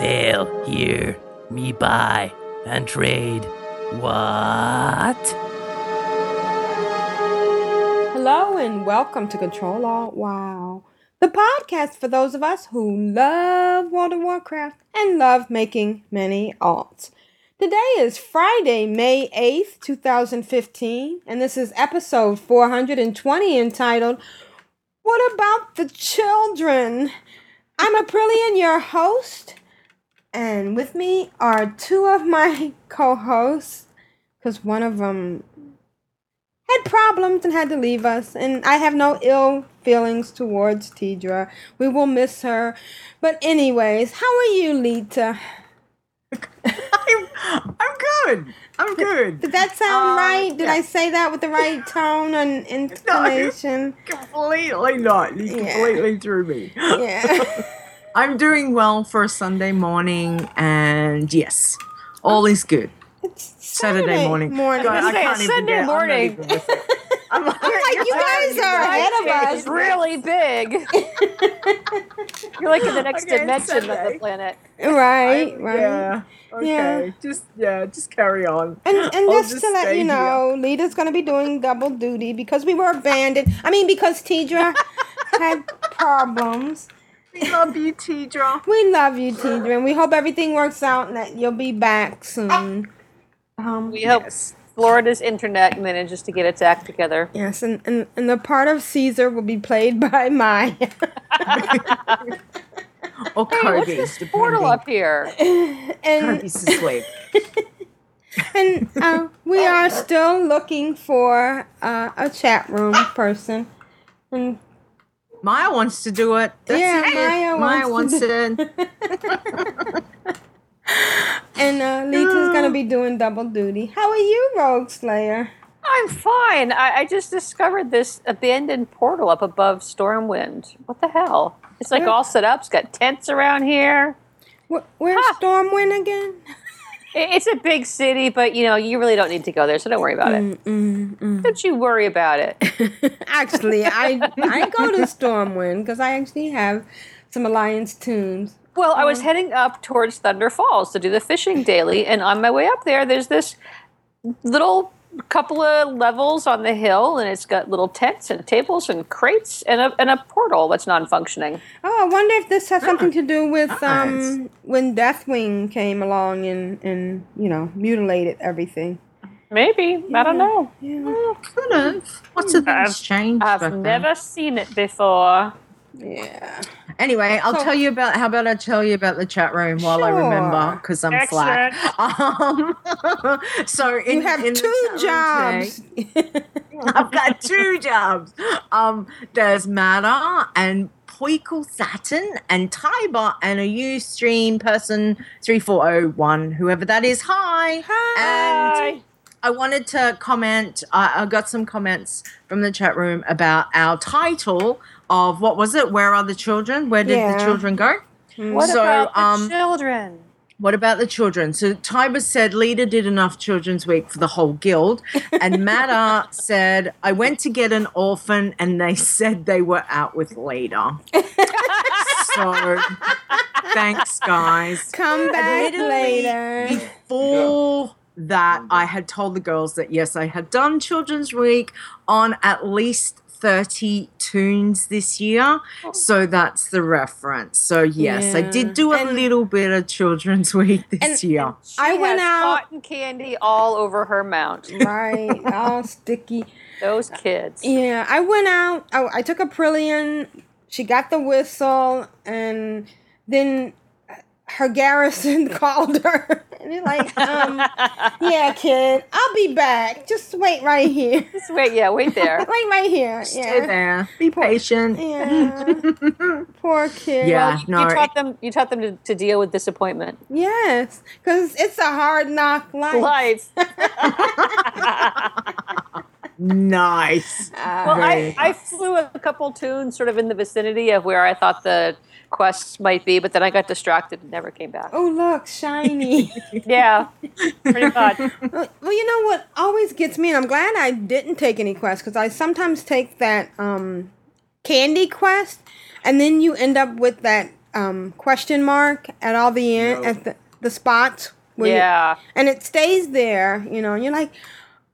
Sail here, me buy and trade. What? Hello and welcome to Control Alt Wow, the podcast for those of us who love World of Warcraft and love making many alts. Today is Friday, May 8th, 2015, and this is episode 420 entitled What About the Children? I'm Aprillian, your host, and with me are two of my co hosts, because one of them had problems and had to leave us. And I have no ill feelings towards Tidra. We will miss her. But anyways, how are you, Leeta? I'm, I'm good. I'm good. Did that sound Uh, right? Did yeah. I say that with the right tone and intonation? Completely not. You Yeah. completely threw me. Yeah. I'm doing well for a Sunday morning, and yes, all is good. It's Saturday morning. Morning. God, I can't it's even Sunday get- I'm not morning. even with. I'm like, I'm like, you guys are ahead of us. It's really big. You're like in the next Okay, it's dimension of the planet. Right, I'm- right. Yeah. Okay. Yeah. Just yeah. Just carry on. And, and I'll just, just to let stay you here. know, Leeta's going to be doing double duty because we were abandoned. I mean, because Tidra had problems. We love you, Tidra. We love you, Tidra, and we hope everything works out and that you'll be back soon. Um, We hope Yes. Florida's internet manages to get its act together. yes, and, and, and the part of Caesar will be played by Maya. oh, Hey, what's Kobe. this portal up here? and Kobe's asleep. and uh, we are still looking for uh, a chat room person. And Maya wants to do it. That's Yeah, it. Maya Maya wants wants to it. and uh, Leeta's gonna be doing double duty. How are you, Rogue Slayer? I'm fine. I, I just discovered this abandoned portal up above Stormwind. What the hell? It's like Where- all set up. It's got tents around here. Where, Where's Ha! Stormwind again? It's a big city, but you know you really don't need to go there, so don't worry about it. Mm, mm, Don't you worry about it. mm. actually, I I go to Stormwind because I actually have some Alliance toons. Well, I was heading up towards Thunder Falls to do the fishing daily, and on my way up there, there's this little couple of levels on the hill, and it's got little tents and tables and crates and a, and a portal that's non-functioning. Oh, I wonder if this has something to do with um when Deathwing came along and and you know mutilated everything. Maybe I don't know. Yeah, Oh, could have. Lots of I've- things changed. back I've then. never seen it before. Yeah. Anyway, I'll So- tell you about. How about I tell you about the chat room while I remember because I'm slack. Um, so in, You have in two jobs. today- I've got two jobs. Um, there's Mata and Poikle Saturn and Tiber and a Ustream person three four zero one whoever that is. Hi. Hi. And I wanted to comment. I I got some comments from the chat room about our title of what was it? Where are the children? Where did Yeah. the children go? What So, about the um, children? What about the children? So Tiber said Leeta did enough Children's Week for the whole guild, and Matta said I went to get an orphan, and they said they were out with Leeta. so thanks, guys. Come back Admittedly, later. Before that, I had told the girls that yes, I had done Children's Week on at least 30 toons this year. Oh. So that's the reference. So yes, I did do a And- little bit of Children's Week this and- year. She I went has out- cotton candy all over her mount. Right, all sticky. Those kids. Yeah, I went out. I, I took a Prillian. She got the whistle, and then her garrison called her. And you're like, um, yeah, kid, I'll be back. Just wait right here. Just wait, yeah, wait there. Wait right here. Stay Yeah. there. Be patient. Yeah. Poor kid. Yeah, you no. taught them. You taught them to, to deal with disappointment. Yes, because it's a hard knock life. Life. Nice. Well, I, I flew a couple toons sort of in the vicinity of where I thought the quests might be, but then I got distracted and never came back. Oh, look, shiny. Yeah, pretty much. well, you know what always gets me, and I'm glad I didn't take any quests because I sometimes take that um, candy quest, and then you end up with that um, question mark at all the end at the, the spots. where you- Yeah. and it stays there, you know, and you're like,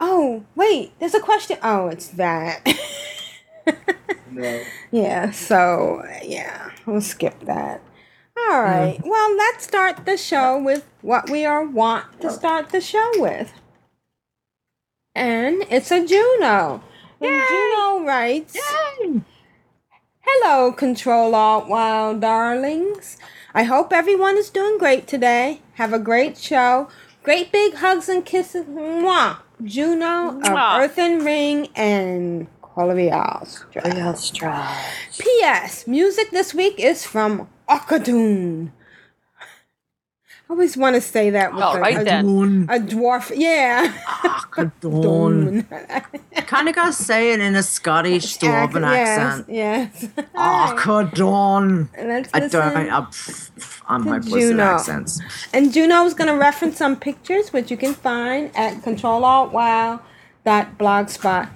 oh, wait, there's a question. Oh, it's that. Yeah, so, yeah, we'll skip that. All right, well, let's start the show with what we are want to start the show with. And it's a Juno. And Juno writes, Hello, Control Alt Wild darlings. I hope everyone is doing great today. Have a great show. Great big hugs and kisses. Mwah. Juno of Mwah. Earthen Ring and Quality Astra. P.S. Music this week is from Okadoon. I always want to say that with All a, right a, then. a dwarf. Yeah. Dawn. Kind of gotta say it in a Scottish dwarven accent. Yes. yes. Akadon. I don't. I'm, I'm to hopeless at Juno. accents. And Juno's going to reference some pictures, which you can find at controlaltwow.blogspot.com.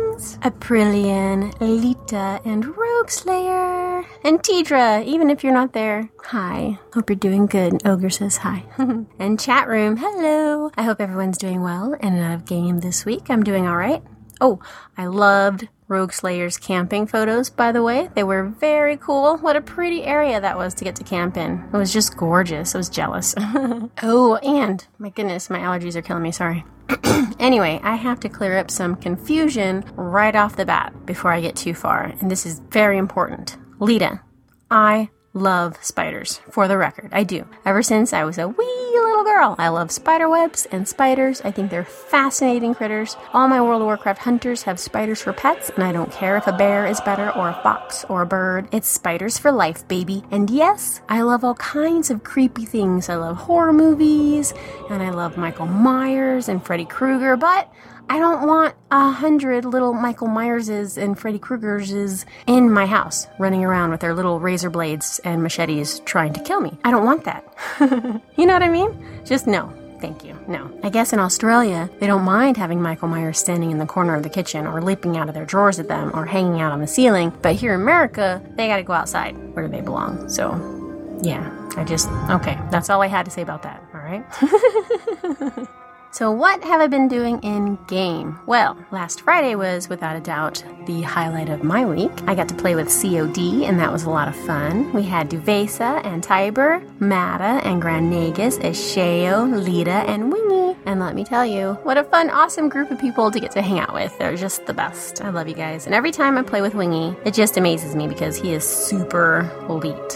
darlings! Aprillian, Leeta, and Rogue Slayer, and Tidra, even if you're not there. Hi. Hope you're doing good. Ogre says hi. and chat room, hello. I hope everyone's doing well and out of game this week. I'm doing alright. Oh, I loved Rogue Slayer's camping photos, by the way. They were very cool. What a pretty area that was to get to camp in. It was just gorgeous. I was jealous. oh, and my goodness, my allergies are killing me. Sorry. Anyway, I have to clear up some confusion right off the bat before I get too far, and this is very important. Leeta, I love spiders, for the record. I do. Ever since I was a wee little girl, I love spider webs and spiders. I think they're fascinating critters. All my World of Warcraft hunters have spiders for pets, and I don't care if a bear is better or a fox or a bird. It's spiders for life, baby. And yes, I love all kinds of creepy things. I love horror movies, and I love Michael Myers and Freddy Krueger, but I don't want a hundred little Michael Myerses and Freddy Kruegerses in my house running around with their little razor blades and machetes trying to kill me. I don't want that. you know what I mean? Just no. Thank you. No. I guess in Australia, they don't mind having Michael Myers standing in the corner of the kitchen or leaping out of their drawers at them or hanging out on the ceiling. But here in America, they gotta go outside where they belong. So, yeah, I just, okay, that's all I had to say about that, alright? So, what have I been doing in game? Well, last Friday was without a doubt the highlight of my week. I got to play with COD, and that was a lot of fun. We had Duvesa and Tiber, Mata and Grand Nagus, Asheo, Leeta, and Wingy. And let me tell you, what a fun, awesome group of people to get to hang out with. They're just the best. I love you guys. And every time I play with Wingy, it just amazes me because he is super elite.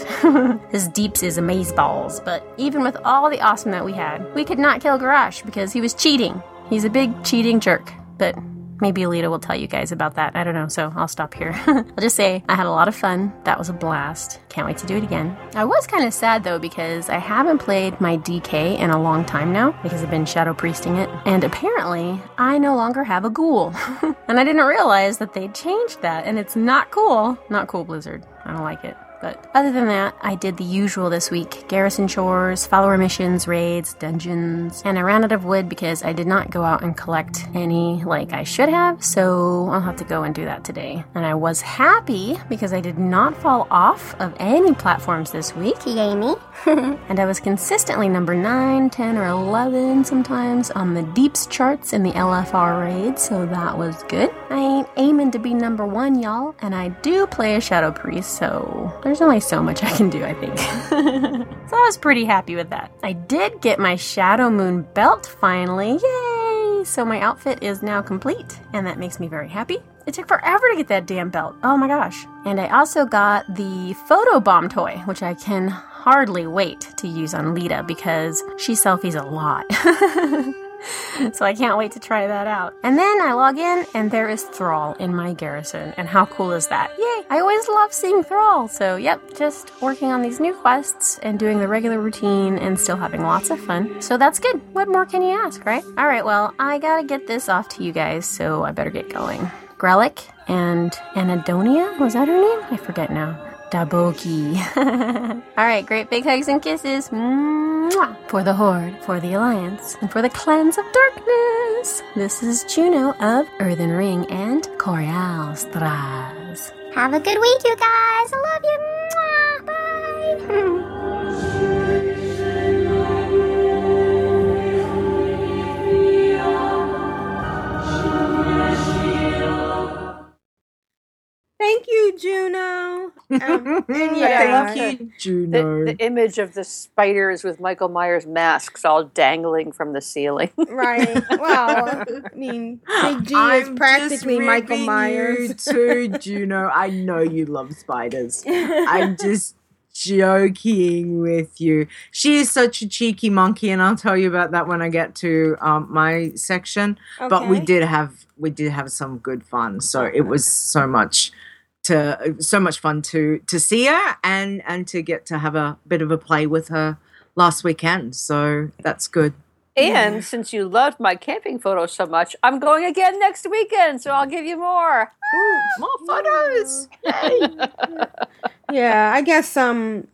His deeps is amaze balls. But even with all the awesome that we had, we could not kill Garrosh because he was cheating. He's a big cheating jerk. But maybe Alita will tell you guys about that. I don't know, so I'll stop here. I'll just say I had a lot of fun. That was a blast. Can't wait to do it again. I was kind of sad though because I haven't played my DK in a long time now because I've been shadow priesting it. And apparently, I no longer have a ghoul. and I didn't realize that they changed that and it's not cool. Not cool, Blizzard. I don't like it. But other than that, I did the usual this week garrison chores, follower missions, raids, dungeons, and I ran out of wood because I did not go out and collect any like I should have, so I'll have to go and do that today. And I was happy because I did not fall off of any platforms this week, yay me. and I was consistently number 9, 10, or 11 sometimes on the deeps charts in the LFR raid, so that was good. I ain't aiming to be number one, y'all, and I do play a Shadow Priest, so there's only so much I can do, I think. so I was pretty happy with that. I did get my Shadow Moon belt finally. Yay! So my outfit is now complete, and that makes me very happy. It took forever to get that damn belt. Oh my gosh. And I also got the photo bomb toy, which I can hardly wait to use on Leeta because she selfies a lot. so I can't wait to try that out. And then I log in and there is Thrall in my garrison. And how cool is that? Yay! I always love seeing Thrall. So, yep, just working on these new quests and doing the regular routine and still having lots of fun. So that's good. What more can you ask, right? All right, well, I gotta get this off to you guys, so I better get going. Grelic and Anadonia? Was that her name? I forget now. Daboki. All right, great big hugs and kisses. Mwah! For the Horde, for the Alliance, and for the Clans of Darkness. This is Juno of Earthen Ring and Korialstrasz. Have a good week, you guys. I love you. Mwah. Bye. Thank you, Juno. Um, and yeah, Thank you, Juno. the image of the spiders with Michael Myers masks all dangling from the ceiling. right. Well, I mean, Big G is practically just Michael Myers. You too, Juno. I know you love spiders. I'm just joking with you. She is such a cheeky monkey, and I'll tell you about that when I get to um, my section. But we did have we did have some good fun. So it was so much to so much fun to to see her and and to get to have a bit of a play with her last weekend. So that's good. and since you loved my camping photos so much, I'm going again next weekend, so I'll give you more. More photos. Yeah, I guess some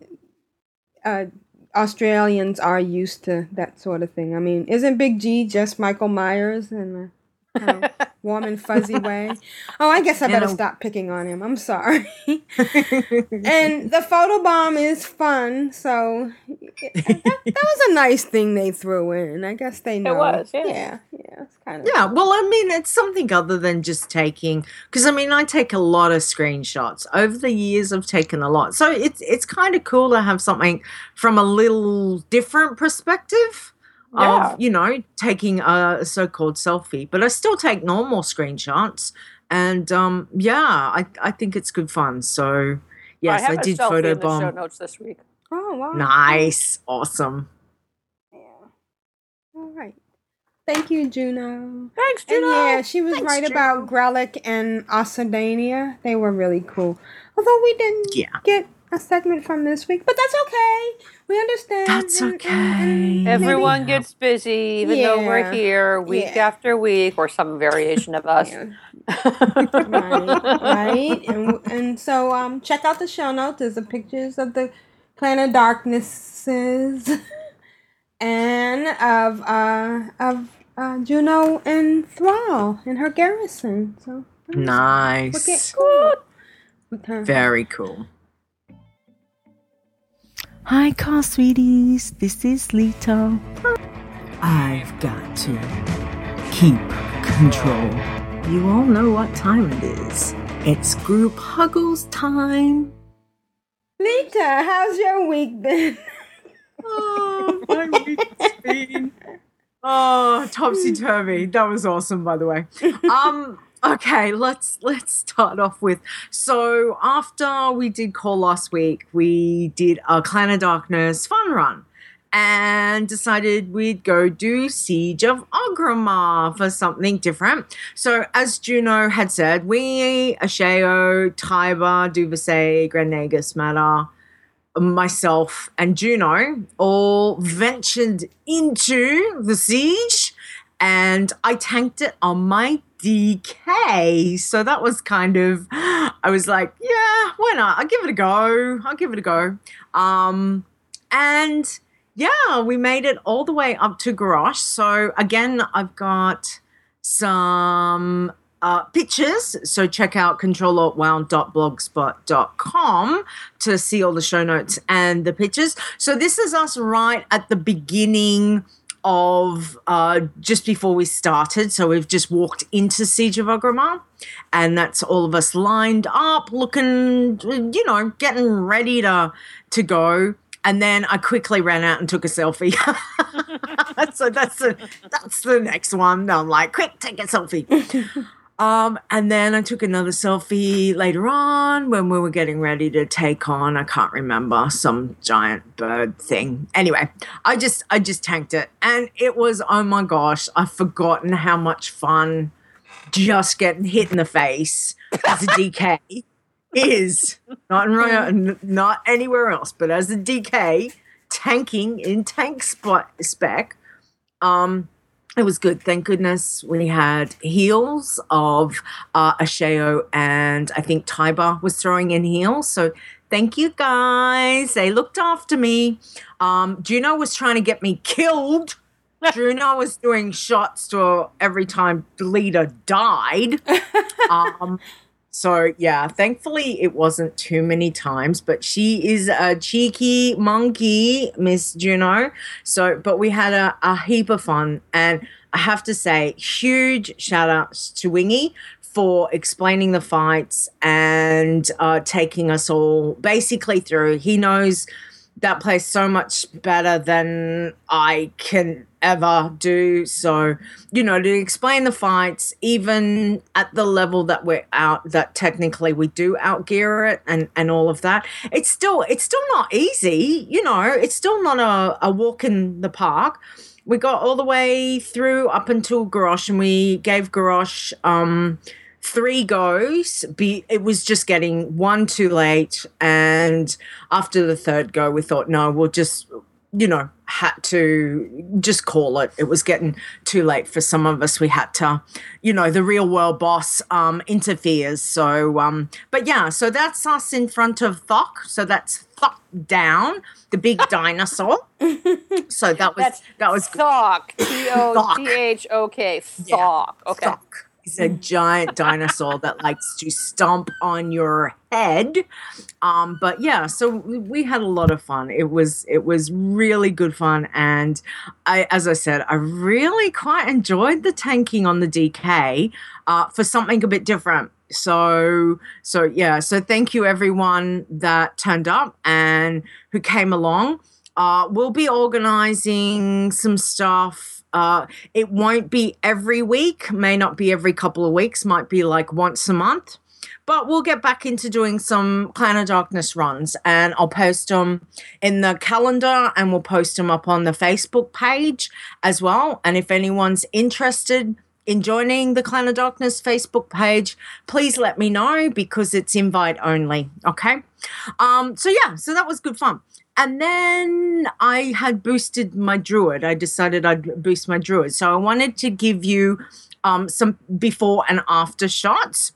uh, Australians are used to that sort of thing. I mean, isn't Big G just Michael Myers in a kind of warm and fuzzy way? Oh, I guess I better stop picking on him. I'm sorry. and the photo bomb is fun, so eh, that, that was a nice thing they threw in. I guess they know. It was, yeah. yeah, yeah. It's kind of Yeah, well, I mean, it's something other than just taking. Because I mean, I take a lot of screenshots over the years. I've taken a lot, so it's it's kind of cool to have something from a little different perspective Yeah. of you know taking a so-called selfie. But I still take normal screenshots, and um, yeah, I I think it's good fun. So yes, I, have I, a did selfie photo in the show notes this week. Oh wow. Nice, awesome. Yeah. All right. Thank you, Juno. Thanks, juno And Juno. yeah, she was Thanks, right Juno. about Grelic and Osadania. They were really cool. Although we didn't Yeah. get a segment from this week, but that's okay. We understand. That's and- and- okay. and maybe- Everyone gets busy, even though we're here week Yeah. after week, or some variation of us. Yeah. right, right. And, and so um, check out the show notes. There's the pictures of the Clan of Darknesses and of uh, of uh, Juno and Thrall in her garrison. So look at Nice, cool with her. very cool. Hi, car sweeties. This is Leeta. I've got to keep control. You all know what time it is. It's group huggles time. Leeta, how's your week been? Oh, my week's been. Oh, topsy turvy. That was awesome, by the way. Um. Okay, let's let's start off with. So after we did call last week, we did a Clan of Darkness fun run, and decided we'd go do Siege of Orgrimmar for something different. So as Juno had said, we Asheo, Tiber, Duvasay, Grand Nagus Matter myself and Juno all ventured into the siege and I tanked it on my DK. So that was kind of I was like, yeah, why not? I'll give it a go. I'll give it a go. Um and yeah, we made it all the way up to Garrosh. So again, I've got some uh, pictures. So check out controlaltwow.blogspot.com to see all the show notes and the pictures. So this is us right at the beginning of uh, just before we started. So we've just walked into Siege of Orgrimmar, and that's all of us lined up, looking, you know, getting ready to to go. And then I quickly ran out and took a selfie. so that's the that's the next one. I'm like, quick, take a selfie. Um, and then I took another selfie later on when we were getting ready to take on, I can't remember, some giant bird thing. Anyway, I just I just tanked it. And it was, oh my gosh, I've forgotten how much fun just getting hit in the face as a DK is. Not in not anywhere else, but as a DK, tanking in tank spot spec. Um it was good. Thank goodness we had heals of uh, Asheo and I think Tiber was throwing in heals. So thank you guys. They looked after me. Um, Juno was trying to get me killed. Juno was doing shots to every time the leader died. Um, so yeah, thankfully it wasn't too many times, but she is a cheeky monkey, Miss Juno. So, but we had a, a heap of fun, and I have to say, huge shout outs to Wingy for explaining the fights and uh, taking us all basically through. He knows that place so much better than I can ever do. So, you know, to explain the fights, even at the level that we're out, that technically we do outgear it and, and all of that, it's still it's still not easy. You know, it's still not a, a walk in the park. We got all the way through up until Garrosh and we gave Garrosh um three goes be it was just getting one too late and after the third go we thought no we'll just you know had to just call it it was getting too late for some of us we had to you know the real world boss um interferes so um but yeah so that's us in front of Thok so that's Thok down the big dinosaur so that was That's that was Thok. T O T H O K. Thok. Okay. Thok. He's a giant dinosaur that likes to stomp on your head. Um, but yeah, so we had a lot of fun. It was it was really good fun, and I, as I said, I really quite enjoyed the tanking on the DK uh, for something a bit different. So so yeah, so thank you everyone that turned up and who came along. Uh, we'll be organizing some stuff. Uh, it won't be every week, may not be every couple of weeks, might be like once a month. But we'll get back into doing some Clan of Darkness runs and I'll post them in the calendar and we'll post them up on the Facebook page as well. And if anyone's interested, in joining the Clan of Darkness Facebook page, please let me know because it's invite only. Okay. Um, so yeah, so that was good fun. And then I had boosted my druid. I decided I'd boost my druid. So I wanted to give you um, some before and after shots.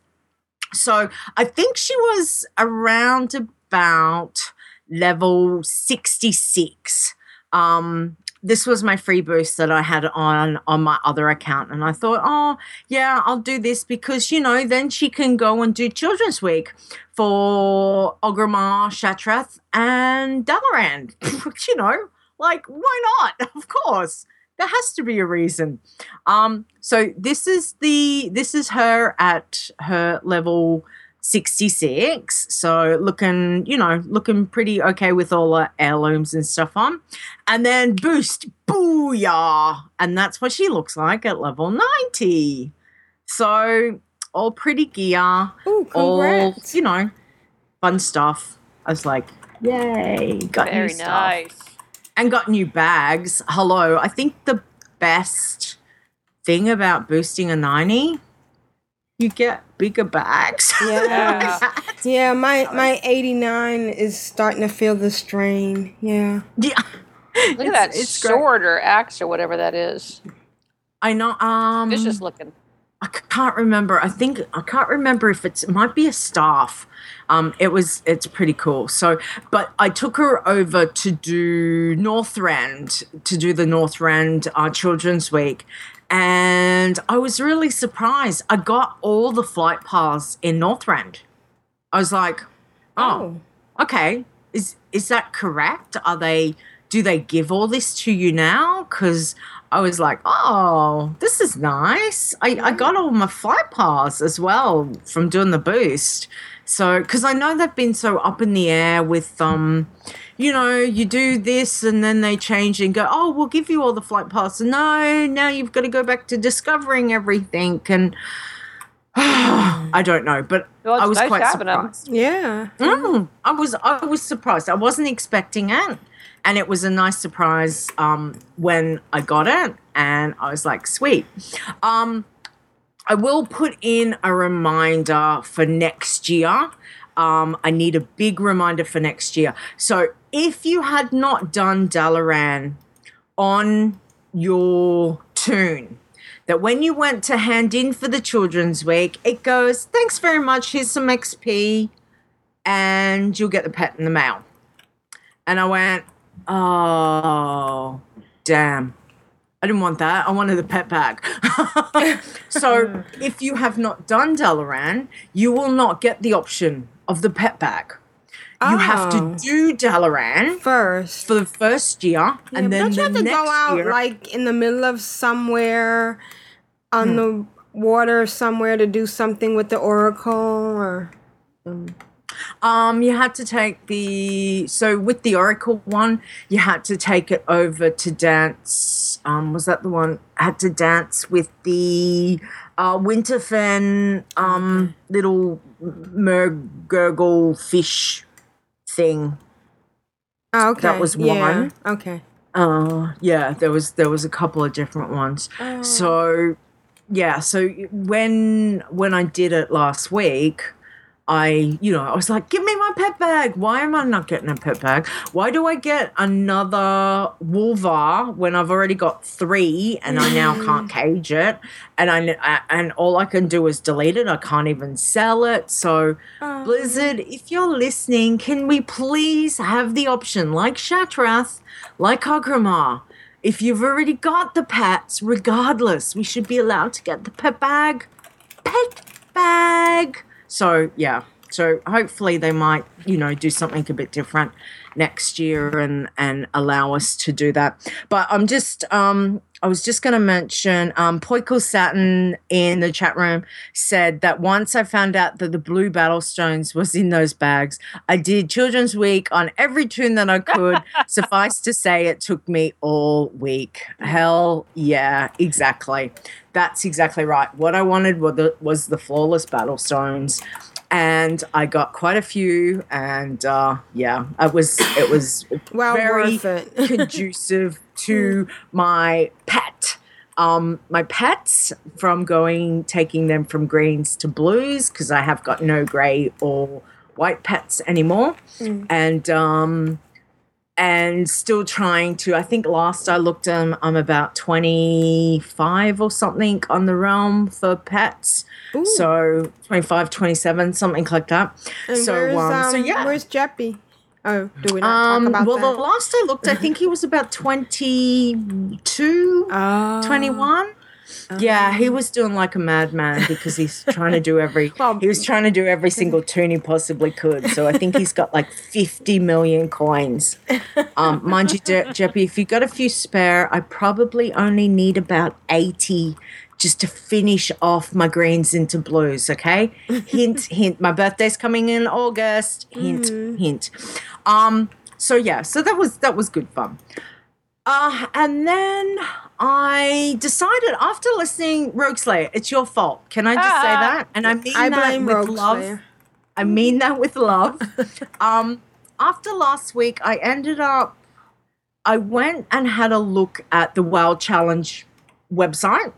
So I think she was around about level 66. Um, this was my free boost that I had on on my other account, and I thought, oh yeah, I'll do this because you know then she can go and do Children's Week for Orgrimmar, Shattrath, and Dalaran. you know, like why not? Of course, there has to be a reason. Um, so this is the this is her at her level 66. So looking, you know, looking pretty okay with all the heirlooms and stuff on. And then boost, booyah. And that's what she looks like at level 90. So all pretty gear. Ooh, all, you know, fun stuff. I was like, yay, got Very new stuff. nice. And got new bags. Hello. I think the best thing about boosting a 90 you get bigger bags. Yeah. yeah, my my 89 is starting to feel the strain. Yeah. Yeah. Look at that it's great. sword or axe or whatever that is. I know. Um, Vicious looking. I can't remember. I think I can't remember if it's it might be a staff. Um, it was it's pretty cool. So, but I took her over to do Northrend to do the Northrend uh, Children's Week, and I was really surprised. I got all the flight paths in Northrend. I was like, oh, okay. Is is that correct? Are they do they give all this to you now? Because I was like, oh, this is nice. I, I got all my flight paths as well from doing the boost. So, because I know they've been so up in the air with, um, you know, you do this and then they change and go, oh, we'll give you all the flight pass. No, now you've got to go back to discovering everything. And I don't know, but Well, I was nice quite having 'em. surprised. Yeah. Mm, I was I was surprised. I wasn't expecting it, and it was a nice surprise um, when I got it, and I was like, "Sweet." Um, I will put in a reminder for next year. Um, I need a big reminder for next year. So if you had not done Dalaran on your toon, that when you went to hand in for the children's week, it goes, thanks very much, here's some XP, and you'll get the pet in the mail. And I went, oh, damn. I didn't want that. I wanted the pet bag. so if you have not done Dalaran, you will not get the option of the pet bag. You have Oh. to do Dalaran first for the first year, and then Don't you have to go out year, like in the middle of somewhere on the water somewhere to do something with the oracle or Um, you had to take the so with the Oracle one, you had to take it over to dance. Um, was that the one? Had to dance with the uh, Winterfin um little mergurgle fish thing. Oh, okay. That was Yeah, one. Okay. Uh, yeah, there was there was a couple of different ones. Oh. So yeah, so when when I did it last week, I you know I was like, give me my pet bag. Why am I not getting a pet bag? Why do I get another Wolvar when I've already got three and I now can't cage it? And I I- and all I can do is delete it. I can't even sell it. So oh. Blizzard, if you're listening, can we please have the option, like Shattrath, like Orgrimmar, if you've already got the pets, regardless, we should be allowed to get the pet bag. Pet bag. So yeah. So hopefully they might, you know, do something a bit different next year and and allow us to do that. But I'm just um I was just going to mention um Poikle Satin in the chat room said that once I found out that the blue battle stones was in those bags, I did children's week on every toon that I could. Suffice to say it took me all week. Hell yeah, exactly. That's exactly right. What I wanted was the, was the flawless battle stones and I got quite a few, and uh, yeah, it was it was Well very it. conducive to my pet. Um, my pets from going taking them from greens to blues because I have got no grey or white pets anymore, Mm. and um, and still trying to. I think last I looked, um, I'm about 25 or something on the realm for pets. So 25, 27, something like that. And so, where's, um, so um, yeah. Where's Jeppy? Oh, do we not Um, talk about well, that? the last I looked, I think he was about 22, Oh. 21. Yeah, he was doing like a madman because he's trying to do every. he was trying to do every single toon he possibly could. So I think he's got like fifty million coins. Um, mind you, Je- Jeppy, if you got a few spare, I probably only need about eighty just to finish off my greens into blues. Okay, hint, hint. My birthday's coming in August. Hint, hint. Um. So yeah. So that was that was good fun. Uh, and then I decided after listening, Rogue Slayer, it's your fault. Can I just say Ah. that? And I mean I that blame with Rogue love. Slayer. I mean that with love. um, after last week, I ended up, I went and had a look at the Wild Challenge website.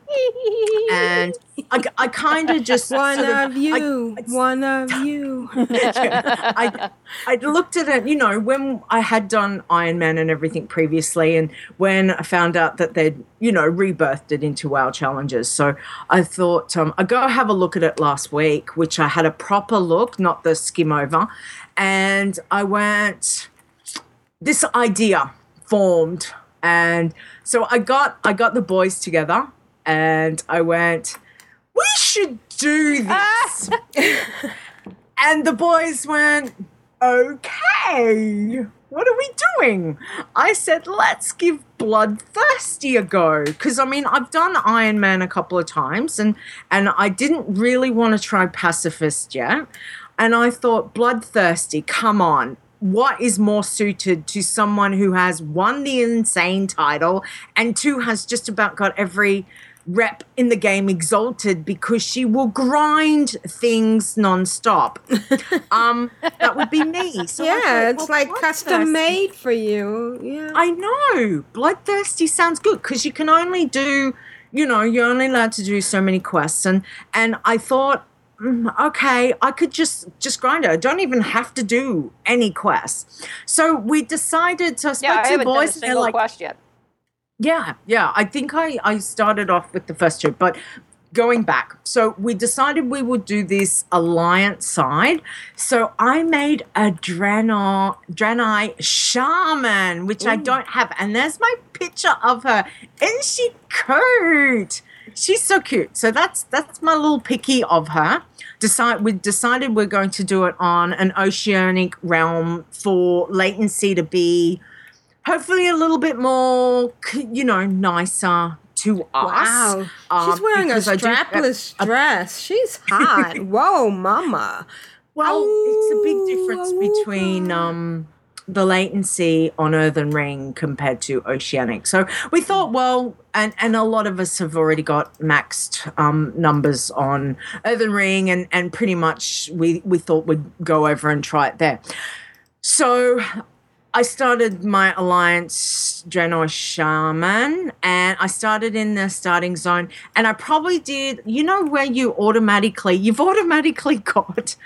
and I, I kind of just One sort of you, one of you. I I looked at it, you know, when I had done Iron Man and everything previously, and when I found out that they'd, you know, rebirthed it into WoW challenges. So I thought um, I go have a look at it last week, which I had a proper look, not the skim over, and I went. This idea formed, and so I got I got the boys together, and I went. We should do this. And the boys went, okay. what are we doing? I said, let's give Bloodthirsty a go. Because, I mean, I've done Iron Man a couple of times and, and I didn't really want to try Pacifist yet. And I thought, Bloodthirsty, come on. What is more suited to someone who has won the insane title, and two, has just about got every rep in the game exalted because she will grind things nonstop. um, that would be me. So yeah, it's well, like custom made for you. Yeah. I know. Bloodthirsty sounds good because you can only do, you know, you're only allowed to do so many quests, and and I thought. Mm, Okay, I could just just grind it. I don't even have to do any quests. So we decided. So I spoke Yeah, I to the haven't done a boys, and single like, quest yet. yeah, yeah. I think I, I started off with the first two, but going back. So we decided we would do this alliance side. So I made a Draenor, Draenei shaman, which I don't have. And there's my picture of her. Isn't she cute? She's so cute. So that's that's my little picky of her. Decide we decided we're going to do it on an oceanic realm for latency to be hopefully a little bit more, you know, nicer to us. Wow. Um, She's wearing a I do- strapless dress. She's hot. Whoa, mama. Well, it's a big difference between um, the latency on Earthen Ring compared to Oceanic. So we thought, well, and, and a lot of us have already got maxed um, numbers on Earthen Ring, and, and pretty much we, we thought we'd go over and try it there. So I started my alliance Draenor Shaman and I started in the starting zone and I probably did you know where you automatically you've automatically got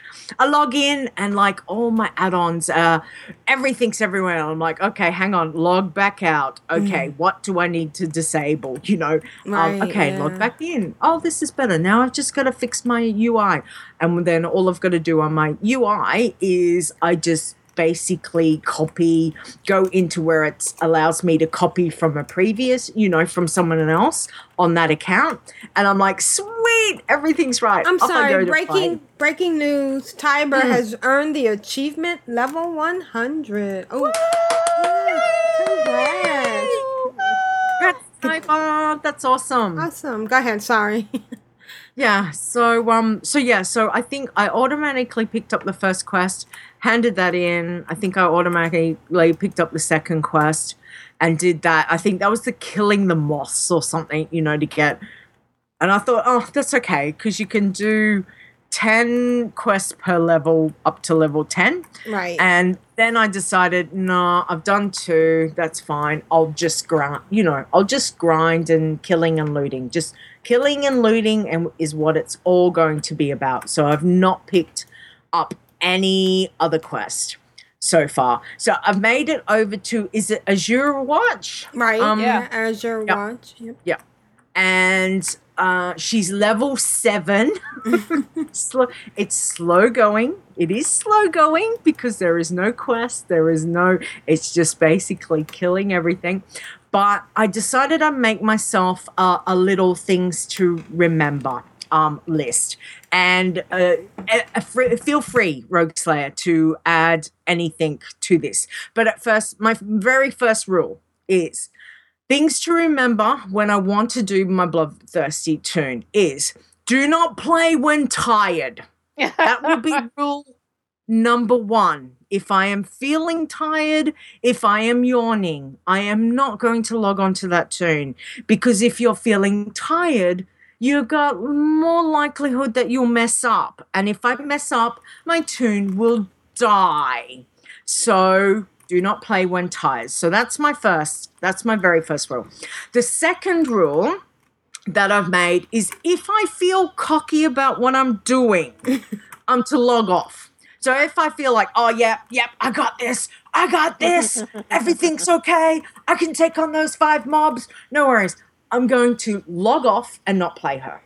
a login and like all my add-ons uh everything's everywhere. I'm like okay hang on log back out. Okay Mm. what do I need to disable? You know Right, um, okay log back in. Oh this is better. Now I've just got to fix my UI and then all I've got to do on my UI is I just basically copy go into where it allows me to copy from a previous you know from someone else on that account and i'm like sweet everything's right I'm Off sorry. Breaking breaking news. Tiber Mm. has earned the achievement level 100. Oh, congrats. Tiber. that's awesome Awesome. Go ahead. Sorry. Yeah. So um so yeah, so I think I automatically picked up the first quest, handed that in. I think I automatically picked up the second quest and did that. I think that was the killing the moths or something, you know, to get and I thought, oh, that's okay because you can do 10 quests per level up to level 10. Right. And then I decided, no, I've done two. That's fine. I'll just grind, you know, I'll just grind and killing and looting. Just killing and looting and is what it's all going to be about. So I've not picked up any other quest so far. So I've made it over to is it Azure Watch? Right. Um, yeah. Azure. Watch. Yep. Yeah. And uh, she's level seven. slow, it's slow going. It is slow going because there is no quest. There is no, it's just basically killing everything. But I decided I'd make myself a, a little things to remember um, list. And uh, fr- feel free, Rogue Slayer, to add anything to this. But at first, my very first rule is Things to remember when I want to do my bloodthirsty toon is do not play when tired. That would be rule number one. If I am feeling tired, if I am yawning, I am not going to log on to that toon because if you're feeling tired, you've got more likelihood that you'll mess up. And if I mess up, my toon will die. So do not play when tired. So that's my first, that's my very first rule. The second rule that I've made is if I feel cocky about what I'm doing, I'm to log off. So if I feel like, oh yeah, yep, I got this, I got this, everything's okay, I can take on those five mobs, no worries. I'm going to log off and not play her.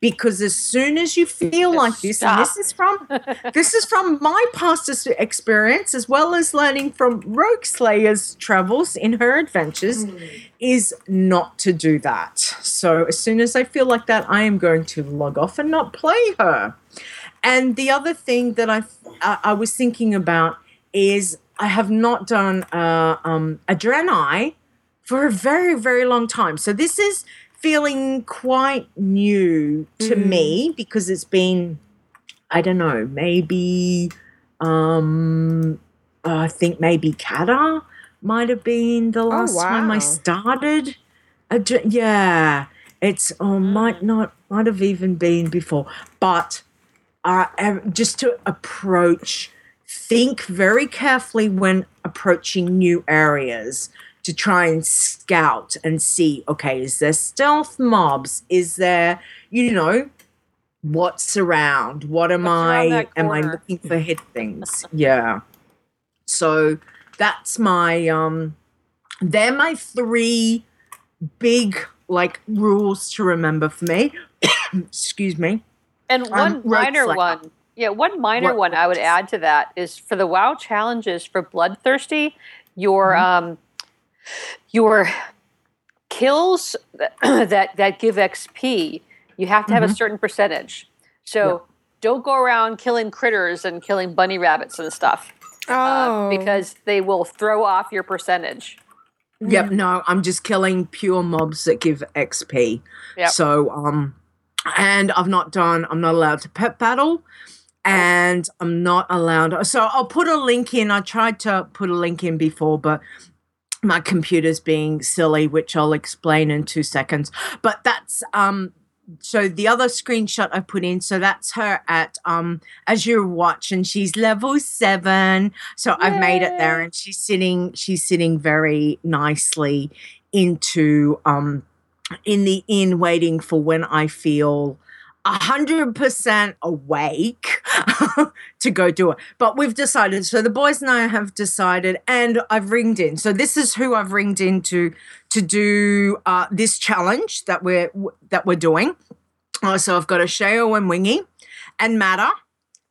Because as soon as you feel like this, and this is from this is from my past experience, as well as learning from Rogue Slayer's travels in her adventures, hmm. is not to do that. So as soon as I feel like that, I am going to log off and not play her. And the other thing that I I, I was thinking about is I have not done uh, um, a Draenei for a very, very long time. So this is feeling quite new to Mhm. me because it's been, I don't know, maybe, um, I think maybe Kata might have been the last time wow. I started. A, yeah, it's or might not might have even been before, but uh, just to approach, think very carefully when approaching new areas to try and scout and see. Okay, is there stealth mobs? Is there, you know, what's around? What am I? Am I looking for hid things? yeah. So that's my um. They're my three big like rules to remember for me. Excuse me. And Um, one rogue minor slayer. one, yeah, one minor What- one I would add to that is for the WoW challenges for Bloodthirsty, your Mm-hmm. um, your kills that that give XP, you have to have a Mhm. certain percentage. So don't go around killing critters and killing bunny rabbits and stuff Oh. uh, because they will throw off your percentage. Yep, no, I'm just killing pure mobs that give XP. Yep. So, um, and I've not done, I'm not allowed to pet battle, and I'm not allowed. So I'll put a link in. I tried to put a link in before, but my computer's being silly, which I'll explain in two seconds. But that's um. So the other screenshot I put in, so that's her at um as you're watching, she's level seven. So I've made it there and she's sitting she's sitting very nicely into um in the inn waiting for when I feel a hundred percent awake to go do it. But we've decided. So the boys and I have decided, and I've ringed in. So this is who I've ringed in to to do uh, this challenge that we're that we're doing. Uh, so I've got Asheo and Wingy and Matter,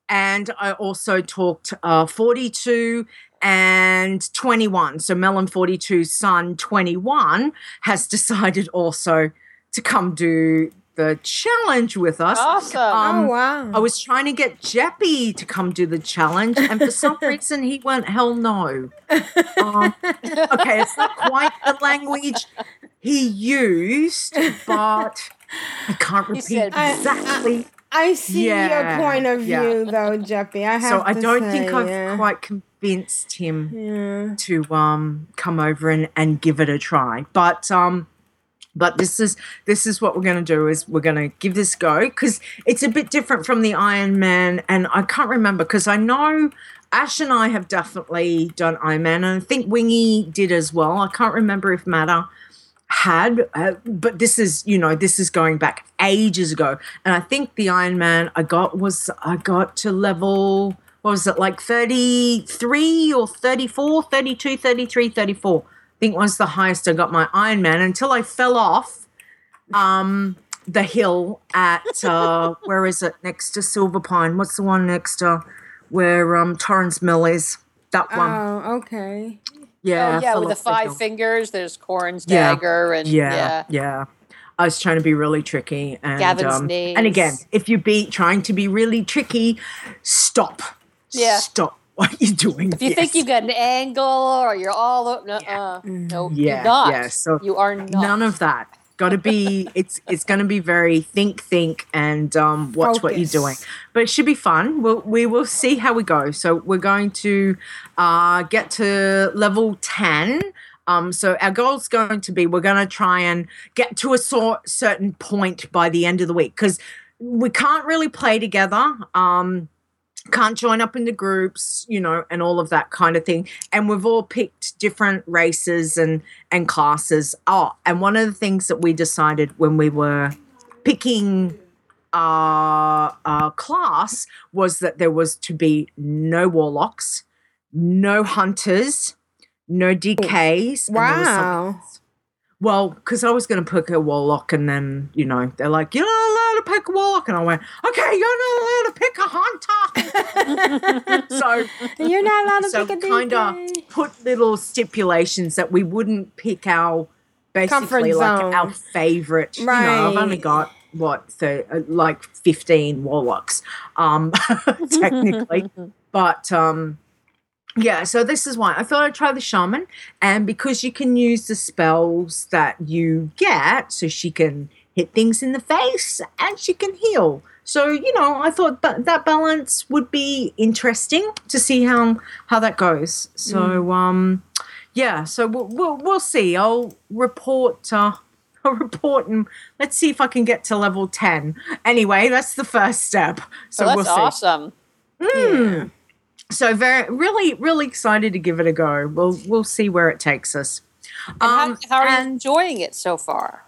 and I also talked uh, forty two and 21. So Melon 42's son 21 has decided also to come do the challenge with us. Awesome. Um, oh wow. I was trying to get Jeppy to come do the challenge, and for some reason he went, hell no. Um, okay, it's not quite the language he used, but I can't repeat said- I- exactly. I see Yeah, your point of yeah. view, though, Jeppy. I have so I don't say, think I've yeah. quite convinced him Yeah. to um come over and, and give it a try. But um but this is this is what we're going to do is we're going to give this go because it's a bit different from the Iron Man and I can't remember because I know Ash and I have definitely done Iron Man and I think Wingy did as well. I can't remember if Matter had uh, but this is you know this is going back ages ago. And I think the Iron Man I got was I got to level what was it like 33 or 34 32 33 34 i think was the highest i got my iron man until i fell off um the hill at uh where is it? Next to Silverpine. What's the one next to where um Tarren Mill is? That one. Oh, okay. Yeah oh, yeah, with the five hill. fingers, there's Corrahn's Yeah. dagger, and yeah, yeah, yeah. I was trying to be really tricky, and Gavin's um, and again, if you be trying to be really tricky, stop. Yeah. stop what you're doing. If you think you've got an angle or you're all no, uh, no, Yeah, you're not. yeah, so you are not. none of that. Got to be. It's it's going to be very think, think, and um, watch what you're doing. But it should be fun. We'll, we will see how we go. So we're going to uh, get to level ten. Um, so our goal is going to be we're going to try and get to a sort certain point by the end of the week because we can't really play together. Um, can't join up into groups, you know, and all of that kind of thing. And we've all picked different races and and classes. Oh, and one of the things that we decided when we were picking uh, our, our class was that there was to be no warlocks, no hunters, no DKs. Wow. Well, because I was going to pick a warlock, and then you know they're like, "You're not allowed to pick a warlock," and I went, "Okay, you're not allowed to pick a hunter." so You're not allowed to so pick a kind of put little stipulations that we wouldn't pick our basically like our favorite. You know, I've only got what th- uh, like fifteen warlocks, um, technically, but um, yeah, so this is why I thought I'd try the shaman, and because you can use the spells that you get, so she can hit things in the face and she can heal. So you know, I thought that that balance would be interesting to see how how that goes. So um, yeah, so we'll we'll, we'll see. I'll report. Uh, I'll report and let's see if I can get to level ten. Anyway, that's the first step. So Oh, we'll that's see. awesome. Mm. So very, really, really excited to give it a go. We'll we'll see where it takes us. And how, Um, how are and- you enjoying it so far?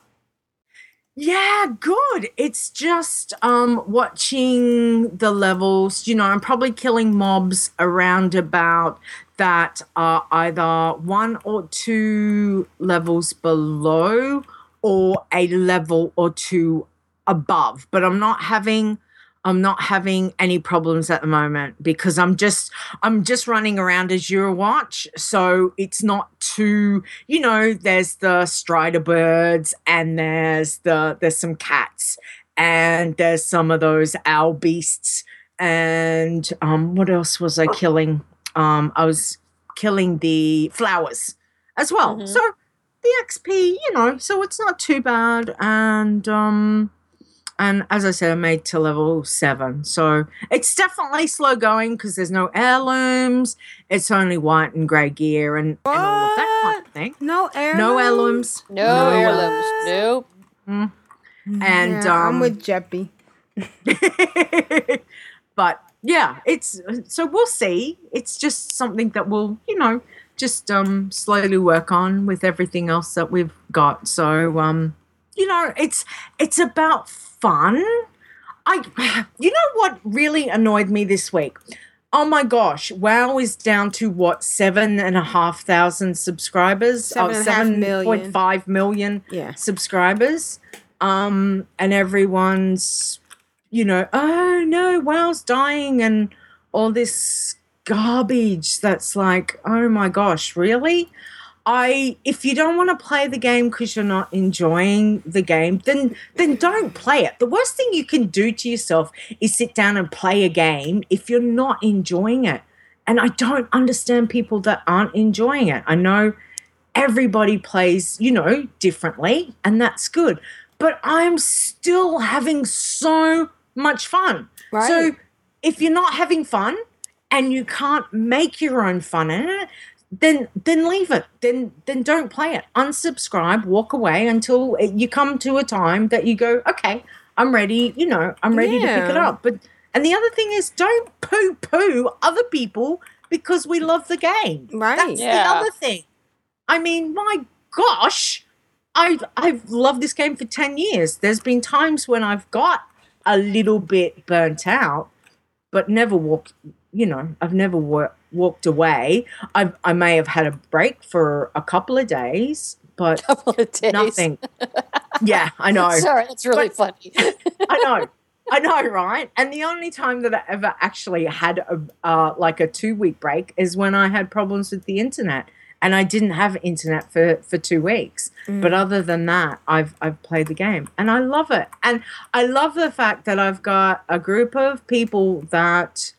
Yeah, good. It's just um watching the levels. You know, I'm probably killing mobs around about that are either one or two levels below or a level or two above. But I'm not having I'm not having any problems at the moment because I'm just I'm just running around as Eurowatch, so it's not too you know. There's the Strider birds and there's the there's some cats and there's some of those owl beasts and um what else was I killing? Um I was killing the flowers as well. Mhm. So the XP, you know, so it's not too bad and um and as I said, I made to level seven. So it's definitely slow going because there's no heirlooms. It's only white and grey gear and, and all of that kind of thing. No heirlooms. No heirlooms. No, heirlooms. Nope. Mm. And Yeah, um, I'm with Jeppy. but yeah, it's so we'll see. It's just something that we'll, you know, just um slowly work on with everything else that we've got. So um, you know, it's it's about fun. I you know what really annoyed me this week? Oh my gosh, WoW is down to what seven and a half thousand subscribers? Seven and a half seven million. point five million Yeah. subscribers. Um, and everyone's, you know, oh no, WoW's dying and all this garbage that's like, oh my gosh, really? I if you don't want to play the game because you're not enjoying the game, then then don't play it. The worst thing you can do to yourself is sit down and play a game if you're not enjoying it. And I don't understand people that aren't enjoying it. I know everybody plays, you know, differently, and that's good. But I'm still having so much fun. Right. So if you're not having fun and you can't make your own fun in it, then then leave it. Then then don't play it. Unsubscribe, walk away until you come to a time that you go, okay, I'm ready. You know, I'm ready to pick it up. But and the other thing is, don't poo poo other people because we love the game. Right. That's Yeah. the other thing. I mean, my gosh, I've I've loved this game for ten years. There's been times when I've got a little bit burnt out, but never walked. You know, I've never wa- walked away. I I may have had a break for a couple of days, but Couple of days. nothing. yeah, I know. Sorry, that's really But- funny. I know. I know, right? And the only time that I ever actually had a uh, like a two week break is when I had problems with the internet, and I didn't have internet for for two weeks. But other than that, I've I've played the game, and I love it. And I love the fact that I've got a group of people that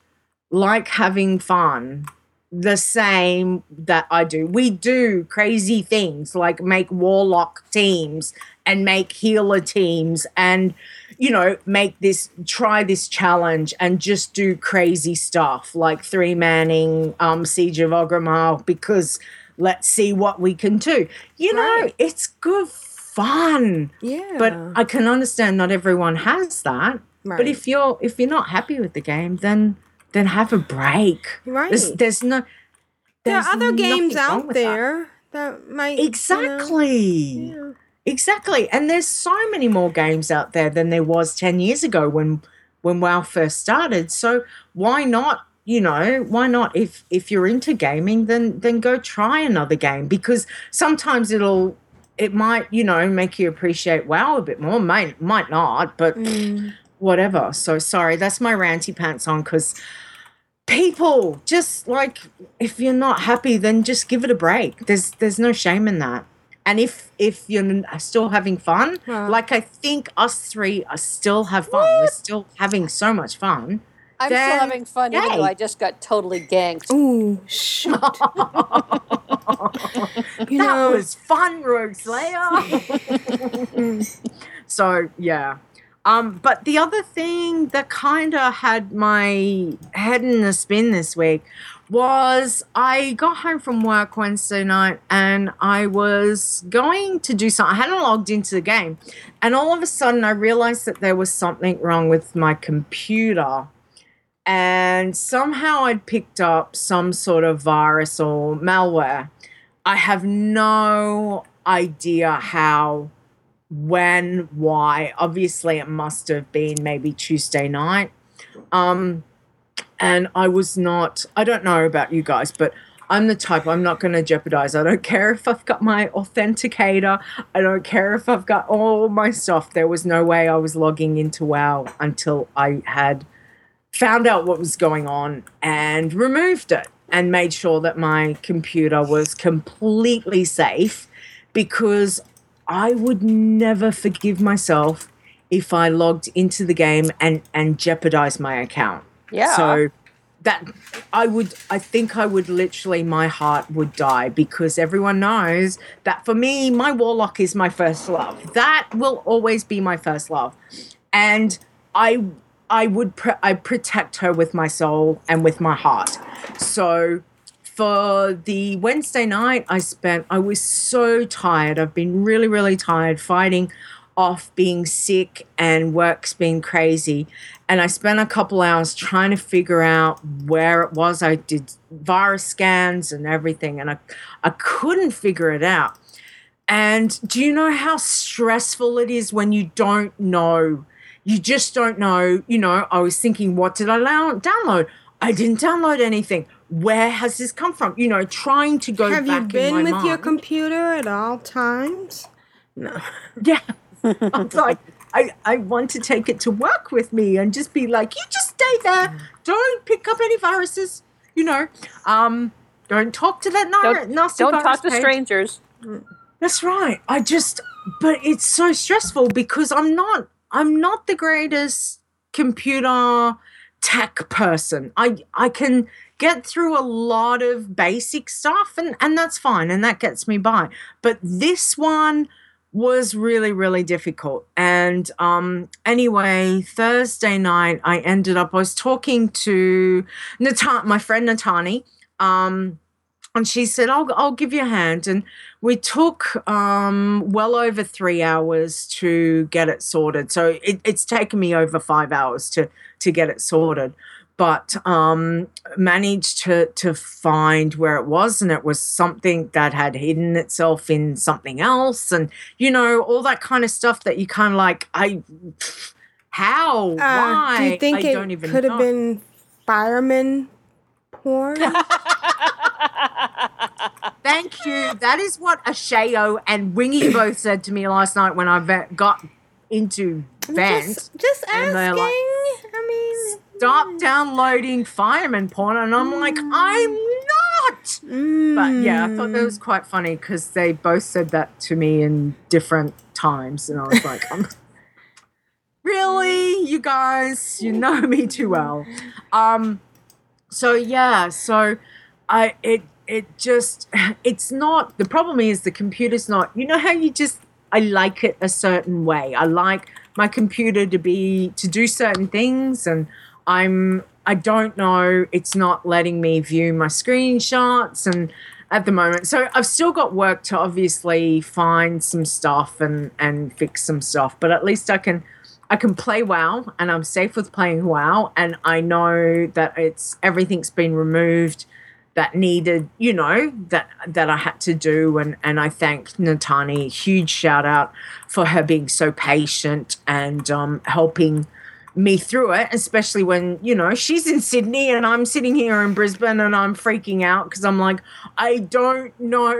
like having fun the same that I do. We do crazy things like make warlock teams and make healer teams and you know make this try this challenge and just do crazy stuff like three manning um siege of Orgrimmar because let's see what we can do. You know, it's good fun. Yeah. But I can understand not everyone has that. Right. But if you're if you're not happy with the game, then then have a break. Right. There's, there's no. there are other games out with that. there that, might you know- Exactly. Yeah. Exactly. And there's so many more games out there than there was 10 years ago when when WoW first started. So why not, you know, why not if if you're into gaming then then go try another game because sometimes it'll it might, you know, make you appreciate WoW a bit more. Might might not, but Mm. whatever. So sorry, that's my ranty pants on because people just like if you're not happy, then just give it a break. There's there's no shame in that. And if if you're still having fun, Right. like I think us three are still have fun. We're still having so much fun. I'm then still having fun, even though I just got totally ganked. Ooh, shoot. you that know, was fun, Rogue Slayer. so yeah. Um, but the other thing that kind of had my head in a spin this week was I got home from work Wednesday night and I was going to do something. I hadn't logged into the game, and all of a sudden I realized that there was something wrong with my computer. And somehow I'd picked up some sort of virus or malware. I have no idea how, when, why. Obviously, it must have been maybe Tuesday night. Um, and I was not, I don't know about you guys, but I'm the type, I'm not going to jeopardize. I don't care if I've got my authenticator. I don't care if I've got all my stuff. There was no way I was logging into WoW until I had found out what was going on and removed it and made sure that my computer was completely safe because I would never forgive myself if I logged into the game and and jeopardized my account. Yeah. So that I would I think I would literally my heart would die because everyone knows that for me my warlock is my first love. That will always be my first love. And I I would pr- I protect her with my soul and with my heart. So for the Wednesday night I spent I was so tired. I've been really really tired fighting off being sick and work's been crazy and I spent a couple hours trying to figure out where it was. I did virus scans and everything and I I couldn't figure it out. And do you know how stressful it is when you don't know? You just don't know. You know, I was thinking, what did I download? I didn't download anything. Where has this come from? You know, trying to go have back you in been my with your computer at all times? No. Yeah. I'm like, I, I want to take it to work with me and just be like, you just stay there. Don't pick up any viruses. You know, um, don't talk to that nar- Don't, nasty don't virus talk to page. strangers. That's right. I just, but it's so stressful because I'm not, I'm not the greatest computer tech person. I, I can get through a lot of basic stuff and, and that's fine. And that gets me by. But this one was really, really difficult. And, um, anyway, Thursday night, I ended up, I was talking to Nata- my friend Natani, um, and she said, I'll, I'll give you a hand. And we took um, well over three hours to get it sorted. So it, it's taken me over five hours to, to get it sorted. But um, managed to to find where it was, and it was something that had hidden itself in something else, and you know all that kind of stuff that you kind of like. I how Uh, why do you think I it don't even could have been fireman porn? Thank you. That is what Asheo and Wingy both said to me last night when I got into vent. just, just asking. they're like, I mean, Stop downloading fireman porn, and I'm like, I'm not. But yeah, I thought that was quite funny because they both said that to me in different times, and I was like, really, you guys, you know me too well. Um, so yeah, so I it it just it's not the problem is the computer's not. You know how you just I like it a certain way. I like my computer to be to do certain things and I'm I don't know it's not letting me view my screenshots and at the moment. So I've still got work to obviously find some stuff and and fix some stuff, but at least I can I can play WoW and I'm safe with playing WoW and I know that it's everything's been removed that needed, you know, that that I had to do and and I thank Natani, huge shout out for her being so patient and um helping me through it, especially when, you know, she's in Sydney and I'm sitting here in Brisbane and I'm freaking out because I'm like, I don't know,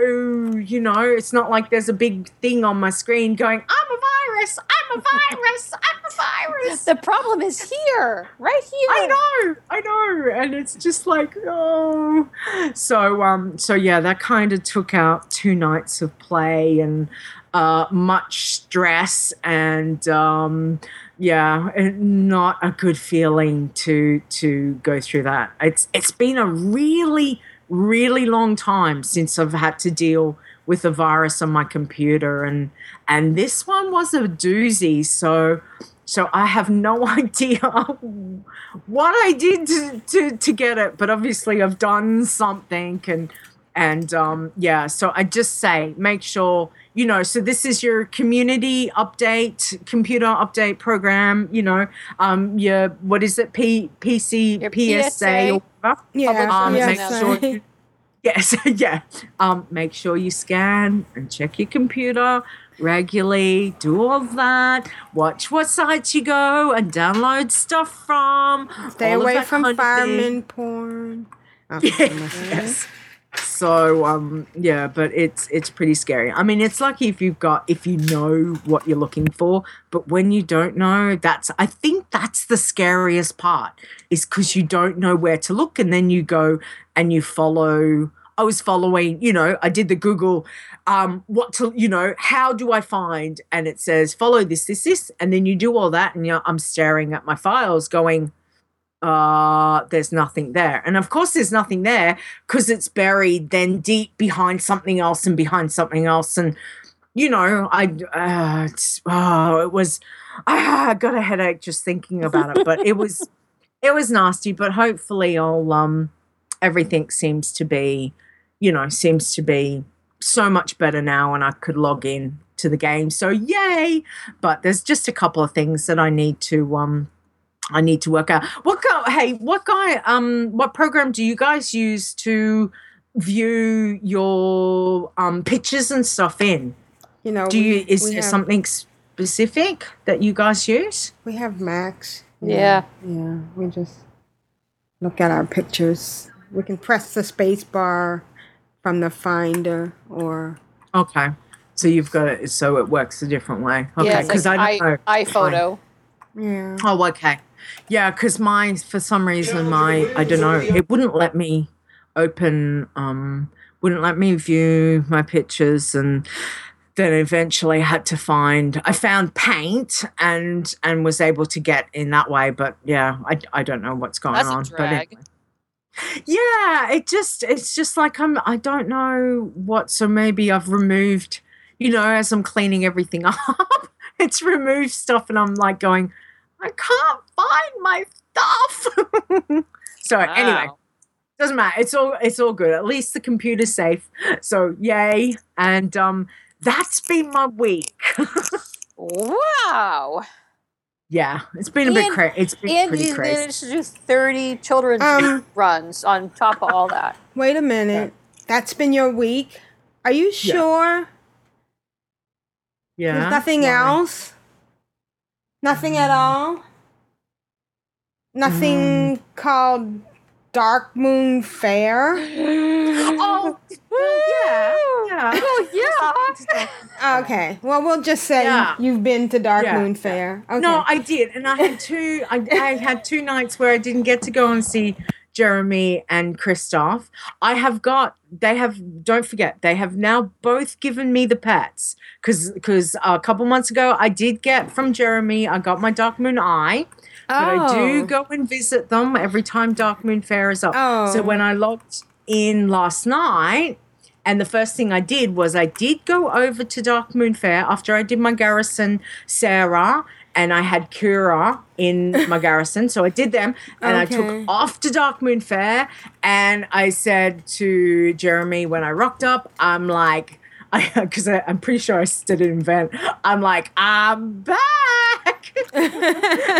you know, it's not like there's a big thing on my screen going, I'm a virus, I'm a virus, I'm a virus. The problem is here, right here. I know, I know, and it's just like oh. So um, so yeah, that kind of took out two nights of play and uh, much stress and um, yeah, not a good feeling to to go through that. It's it's been a really really long time since I've had to deal with a virus on my computer and and this one was a doozy so so I have no idea what I did to, to, to get it, but obviously I've done something and and um, yeah, so I just say make sure you know. So this is your community update, computer update program. You know, um, your what is it? P PC PSA. PSA. or whatever. Yeah, Um, make sure. you- Yes, yeah. Um, make sure you scan and check your computer regularly. Do all that. Watch what sites you go and download stuff from. Stay away from fireman porn. Oh, yes. So um yeah, but it's it's pretty scary. I mean, it's lucky if you've got if you know what you're looking for, but when you don't know, that's I think that's the scariest part is cuz you don't know where to look and then you go and you follow I was following, you know, I did the Google um what to you know, how do I find and it says follow this this this and then you do all that and you know, I'm staring at my files going uh there's nothing there. And of course there's nothing there because it's buried then deep behind something else and behind something else. And you know i uh, it's, oh it was ah, i got a headache just thinking about it but it was it was nasty. But hopefully i'll um everything seems to be you know seems to be so much better now and i could log in to the game. So yay! But there's just a couple of things that i need to um I need to work out what guy. Hey, what guy? Um, what program do you guys use to view your um pictures and stuff in? You know, Do you? Is there have- something specific that you guys use? We have Macs. Yeah. Yeah, we just look at our pictures. We can press the space bar from the finder or Okay, so you've got it. So it works a different way. Okay, yeah, because like I don't know. i iPhoto. yeah. Oh, okay. Yeah, because my for some reason my I don't know it wouldn't let me open um wouldn't let me view my pictures and then eventually had to find I found paint and and was able to get in that way but yeah I, I don't know what's going That's on but anyway. yeah it just it's just like I'm I don't know what so maybe I've removed you know as I'm cleaning everything up it's removed stuff and I'm like going I can't find my stuff. so anyway, doesn't matter. It's all it's all good. At least the computer's safe. So yay! And um, that's been my week. Wow. yeah, it's been a bit crazy. It's been And pretty you crazy. managed to do 30 children's Um, runs on top of all that. Wait a minute. That's been your week. Are you sure? Yeah. There's nothing why? else? Nothing at all? Nothing mm. called Darkmoon Faire? Oh, well, yeah, yeah. Oh, yeah. Okay. Well, we'll just say Yeah. you've been to Dark Yeah. Moon Fair. Okay. No, I did, and I had two. I, I had two nights where I didn't get to go and see Jeremy and Christoph. I have got. They have. Don't forget, they have now both given me the pets because because a couple months ago I did get from Jeremy. I got my Darkmoon Eye. But I do Oh. go and visit them every time Darkmoon Faire is up. Oh. So when I logged in last night, and the first thing I did was I did go over to Darkmoon Faire after I did my Garrison Sarah and I had Kira in my Garrison. So I did them and I took off to Darkmoon Faire and I said to Jeremy when I rocked up, I'm like, because I'm pretty sure I stood in vent. I'm like, I'm back. and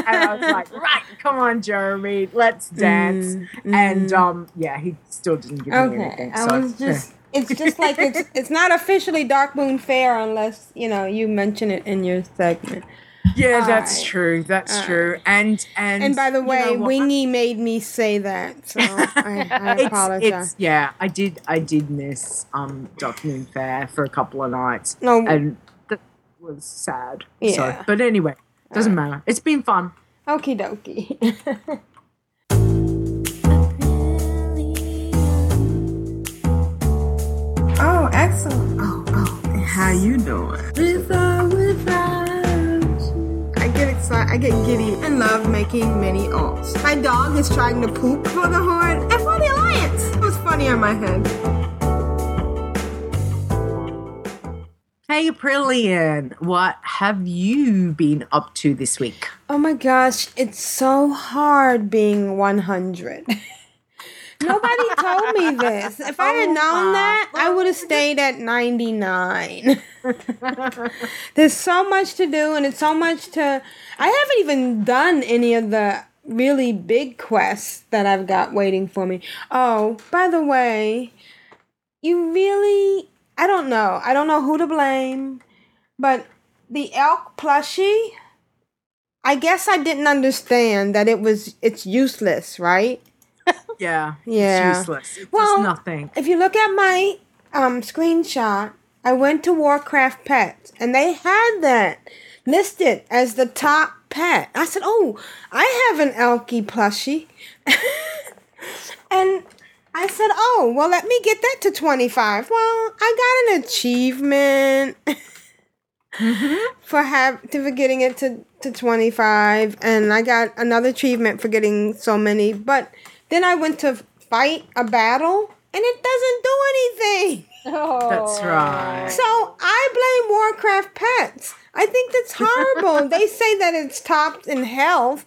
I was like, right, come on, Jeremy, let's dance. And um, yeah, he still didn't give me Okay. anything. I so, was just. It's just like it's it's not officially Darkmoon Faire unless you know you mention it in your segment. Yeah, that's Alright. true. That's true. And and And by the you way, know what? Wingy made me say that, so I, I it's, apologize. it's yeah, I did I did miss um Darkmoon Faire for a couple of nights. No. and that was sad. Yeah. So, but anyway, doesn't matter. It's been fun. Okie dokie. oh, excellent. Oh, oh, how you doing? I get excited. I get giddy and love making many alts. My dog is trying to poop for the Horde and for the Alliance. It was funny on my head. Hey, Aprillian, what have you been up to this week? Oh my gosh, it's so hard being 100. Nobody told me this. If I had oh known that, I would have stayed at 99. There's so much to do, and it's so much to. I haven't even done any of the really big quests that I've got waiting for me. Oh, by the way, you really. I don't know. I don't know who to blame, but the Elekk plushie. I guess I didn't understand that it was it's useless, right? Yeah. Yeah. It's useless. Well, nothing. If you look at my um screenshot, I went to Warcraft Pets and they had that listed as the top pet. I said, "Oh, I have an Elekk plushie," and I said, "Oh, well, let me get that to twenty five. Well, I got an achievement. For have for getting it to, to 25 and I got another achievement for getting so many but then I went to fight a battle and it doesn't do anything. That's right. So I blame Warcraft Pets. I think that's horrible. they say that it's topped in health.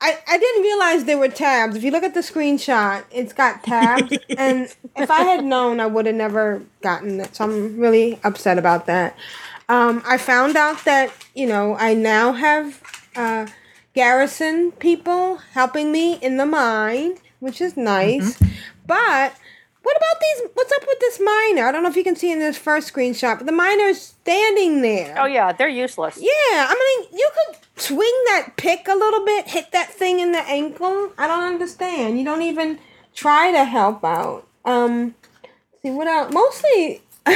I, I didn't realize there were tabs. If you look at the screenshot, it's got tabs. and if I had known, I would have never gotten it. So I'm really upset about that. Um, I found out that, you know, I now have uh, garrison people helping me in the mine, which is nice. But what about these? What's up with this miner? I don't know if you can see in this first screenshot, but the miner's standing there. Oh yeah, they're useless. Yeah, I mean, you could swing that pick a little bit, hit that thing in the ankle. I don't understand. You don't even try to help out. Um, see what else? Mostly,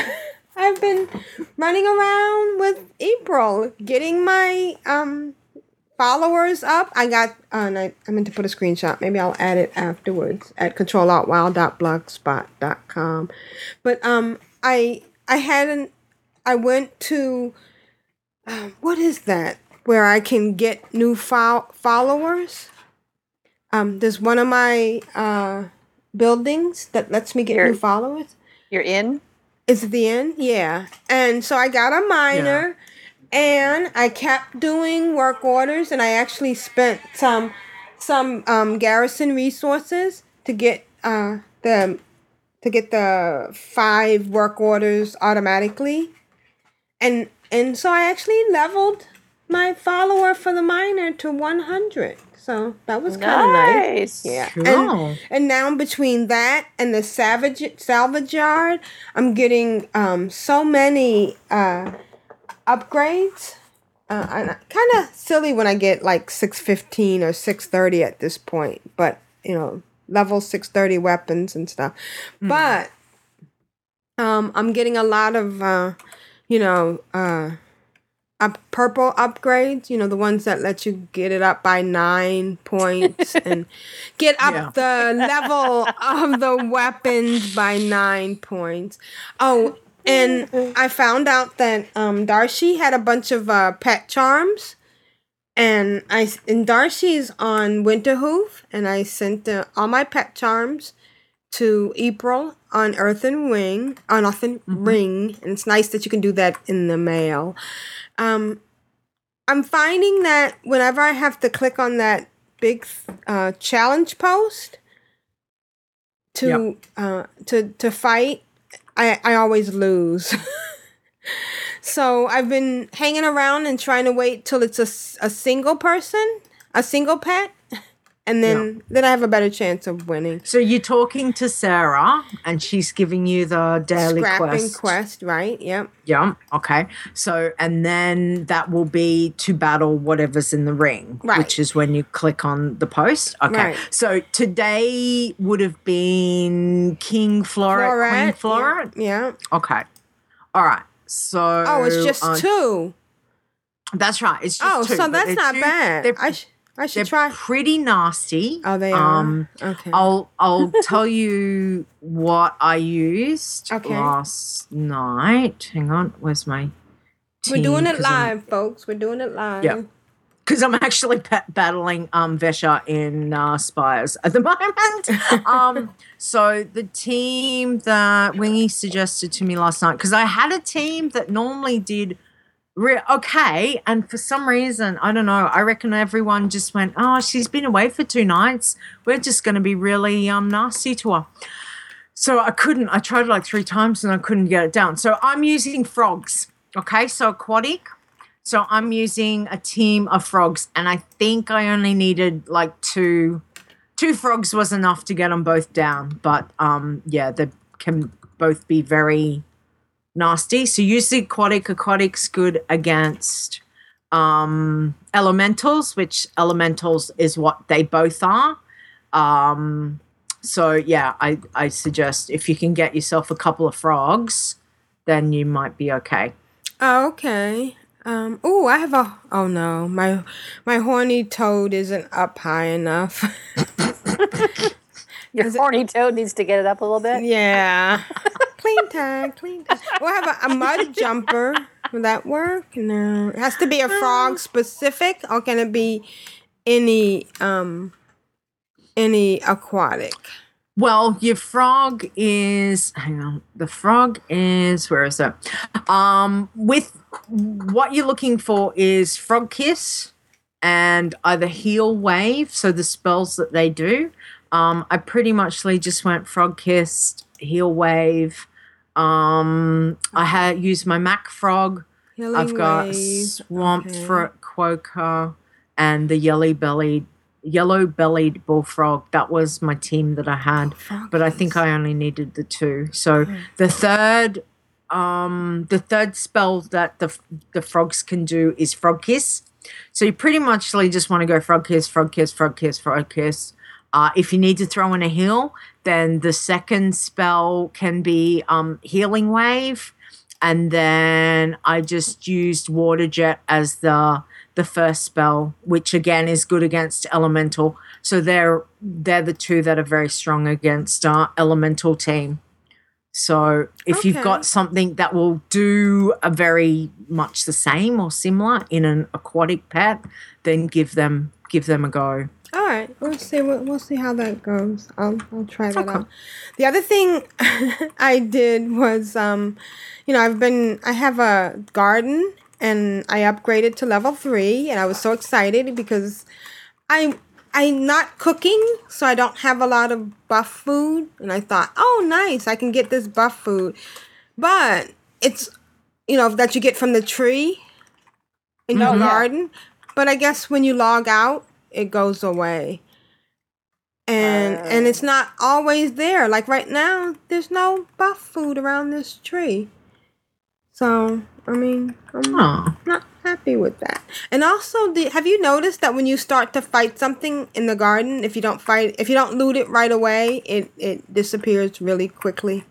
I've been running around with April, getting my um followers up. I got, uh, and I, I meant to put a screenshot. Maybe I'll add it afterwards at controlaltwow.blogspot.com. But um, I I hadn't. I went to, uh, what is that? Where I can get new fo- followers. Um, there's one of my uh buildings that lets me get you new followers. You're in. Is it the end? Yeah. And so I got a minor and I kept doing work orders and I actually spent some some um garrison resources to get uh the to get the five work orders automatically. And and so I actually leveled my follower for the miner to 100. So that was kind of nice. Nice. Yeah. Cool. And, and now between that and the savage salvage yard, I'm getting um so many uh upgrades. Uh, kind of silly when I get like 615 or 630 at this point, but you know, level 630 weapons and stuff. But um I'm getting a lot of uh you know, uh up purple upgrades, you know, the ones that let you get it up by nine points and get up Yeah. the level of the weapons by nine points. Oh, and I found out that um Darcy had a bunch of uh pet charms. And I and Darcy's on Winterhoof, and I sent uh, all my pet charms to April on Earthen Wing on Earthen Ring, and it's nice that you can do that in the mail. Um, I'm finding that whenever I have to click on that big uh, challenge post to uh, to to fight, I I always lose. so I've been hanging around and trying to wait till it's a, a single person, a single pet, and then then I have a better chance of winning. So you're talking to Sarah, and she's giving you the daily Scrapping quest. quest, right? Yep. Yeah. Okay. So, and then that will be to battle whatever's in the ring, Right. which is when you click on the post. Okay. Right. So today would have been King Floret, Queen Floret. Yeah. Okay. All right. So. Oh, it's just uh, two. That's right. It's just Oh, two, so that's not two- bad. I, sh- I should they're try. pretty nasty. Oh, they are. Um, okay. I'll I'll tell you what I used Okay. last night. Hang on, where's my? We're doing it 'Cause I'm- live, folks. We're doing it live. Yeah. because I'm actually pa- battling um, Vesharr in uh, Spires at the moment. um, so the team that Wingy suggested to me last night, because I had a team that normally did re- okay, and for some reason, I don't know, I reckon everyone just went, oh, she's been away for two nights. We're just going to be really um, nasty to her. So I couldn't. I tried like three times and I couldn't get it down. So I'm using frogs. Okay, so aquatic. So I'm using a team of frogs, and I think I only needed like two. Two frogs was enough to get them both down, but um, yeah, they can both be very nasty. So use the aquatic. Aquatic's good against um, elementals, which elementals is what they both are. Um, so yeah, I I suggest if you can get yourself a couple of frogs, then you might be okay. Oh, okay. Um. Oh, I have a. Oh no, my my horny toad isn't up high enough. Your horny toad needs to get it up a little bit. yeah. clean tag, clean tag. Well, have a, a mud jumper. Will that work? No. It has to be a frog specific, or can it be any um any aquatic? Well, your frog is hang on. The frog is where is that? Um, with what you're looking for is frog kiss and either heal wave. So the spells that they do. Um, I pretty muchly just went frog kissed, heal wave. Um, I had used my Mac frog. Healing I've got wave, swamp okay. fruit quokka and the yellow bellied yellow bellied bullfrog. That was my team that I had, but I think I only needed the two. So the third, um, the third spell that the the frogs can do is frog kiss. So you pretty much just want to go frog kiss, frog kiss, frog kiss, frog kiss. Uh, if you need to throw in a heal, then the second spell can be um, healing wave, and then I just used water jet as the the first spell, which again is good against elemental. So they're they're the two that are very strong against uh, elemental team. So if you've got something that will do a very much the same or similar in an aquatic pet, then give them give them a go. All right, we'll see. We'll, we'll see how that goes. I'll I'll try that out. The other thing I did was, um, you know, I've been I have a garden and I upgraded to level three, and I was so excited because I I'm not cooking, so I don't have a lot of buff food, and I thought, oh, nice, I can get this buff food, but it's you know that you get from the tree in your yeah. garden, but I guess when you log out, it goes away. And and it's oh. not always there. Like right now, there's no buff food around this tree. So I mean, I'm not happy with that. And also, the, have you noticed that when you start to fight something in the garden, if you don't fight, if you don't loot it right away, it it disappears really quickly.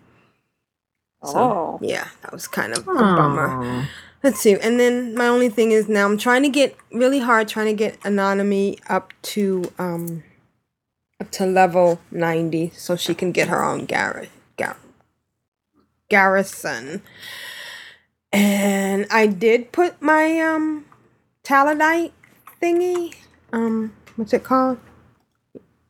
So, Oh. yeah, that was kind of a bummer. Let's see. And then my only thing is now I'm trying to get really hard trying to get Anonymous up to um up to level 90 so she can get her own Gar- Gar- garrison. And I did put my um Taladite thingy, um what's it called?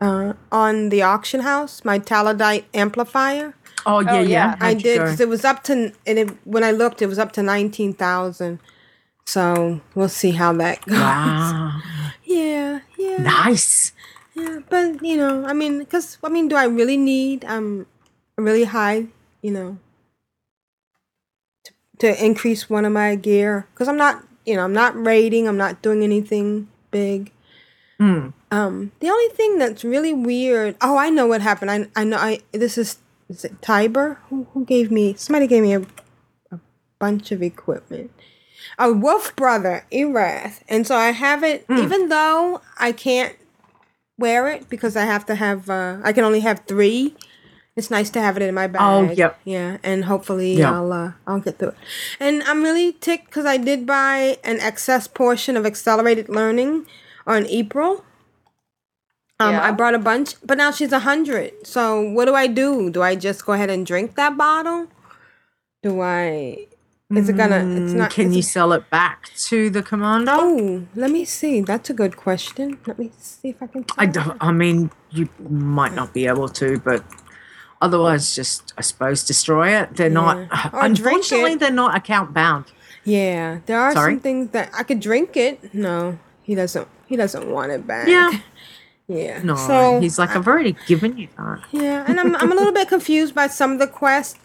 Uh on the auction house, my taladite amplifier. Oh yeah, Oh, yeah. yeah. I did because it was up to and it, when I looked, it was up to nineteen thousand. So we'll see how that goes. Wow. Yeah, yeah, nice. yeah. But you know, I mean, because I mean, do I really need um a really high, you know, to, to increase one of my gear? Because I'm not, you know, I'm not raiding. I'm not doing anything big. Hmm. Um, the only thing that's really weird. Oh, I know what happened. I I know. I this is is it Tiber who who gave me somebody gave me a a bunch of equipment. A wolf brother, Erath, and so I have it. Even though I can't wear it because I have to have. Uh, I can only have three. It's nice to have it in my bag. Oh, yep. Yeah, and hopefully Yeah. I'll uh, I'll get through it. And I'm really ticked because I did buy an excess portion of accelerated learning on April. Um, I brought a bunch, but now she's a hundred. So what do I do? Do I just go ahead and drink that bottle? Do I? Is it gonna? It's Mm, not. Can you it- sell it back to the commander? Oh, let me see. That's a good question. Let me see if I can. I don't. I mean, you might not be able to, but otherwise, just I suppose destroy it. They're not. Or Unfortunately, they're not account bound. Yeah, there are Sorry? some things that I could drink it. No, he doesn't. He doesn't want it back. Yeah. Yeah. No, So he's like, I've already given you that. yeah, and I'm I'm a little bit confused by some of the quests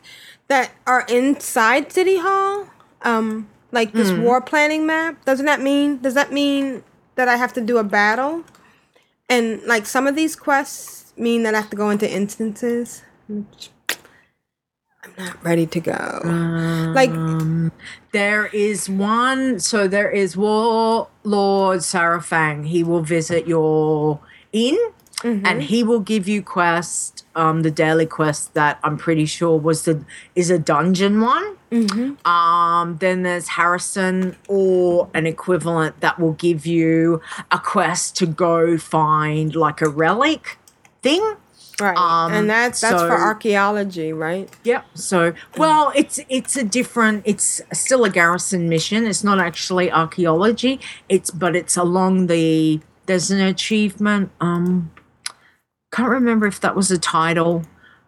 that are inside City Hall. Um, like this Hmm. war planning map. Doesn't that mean? Does that mean that I have to do a battle? And like some of these quests mean that I have to go into instances. which I'm not ready to go. like Um, there is one. So there is Warlord Sarafang. He will visit your inn, and he will give you quest. Um, the daily quest that I'm pretty sure was the is a dungeon one. Um, then there's Harrison or an equivalent that will give you a quest to go find like a relic thing. right, um, and that's that's for archaeology, right? Yep. So, well, it's it's a different. It's still a garrison mission. It's not actually archaeology. It's but it's along the. There's an achievement. Um, can't remember if that was a title.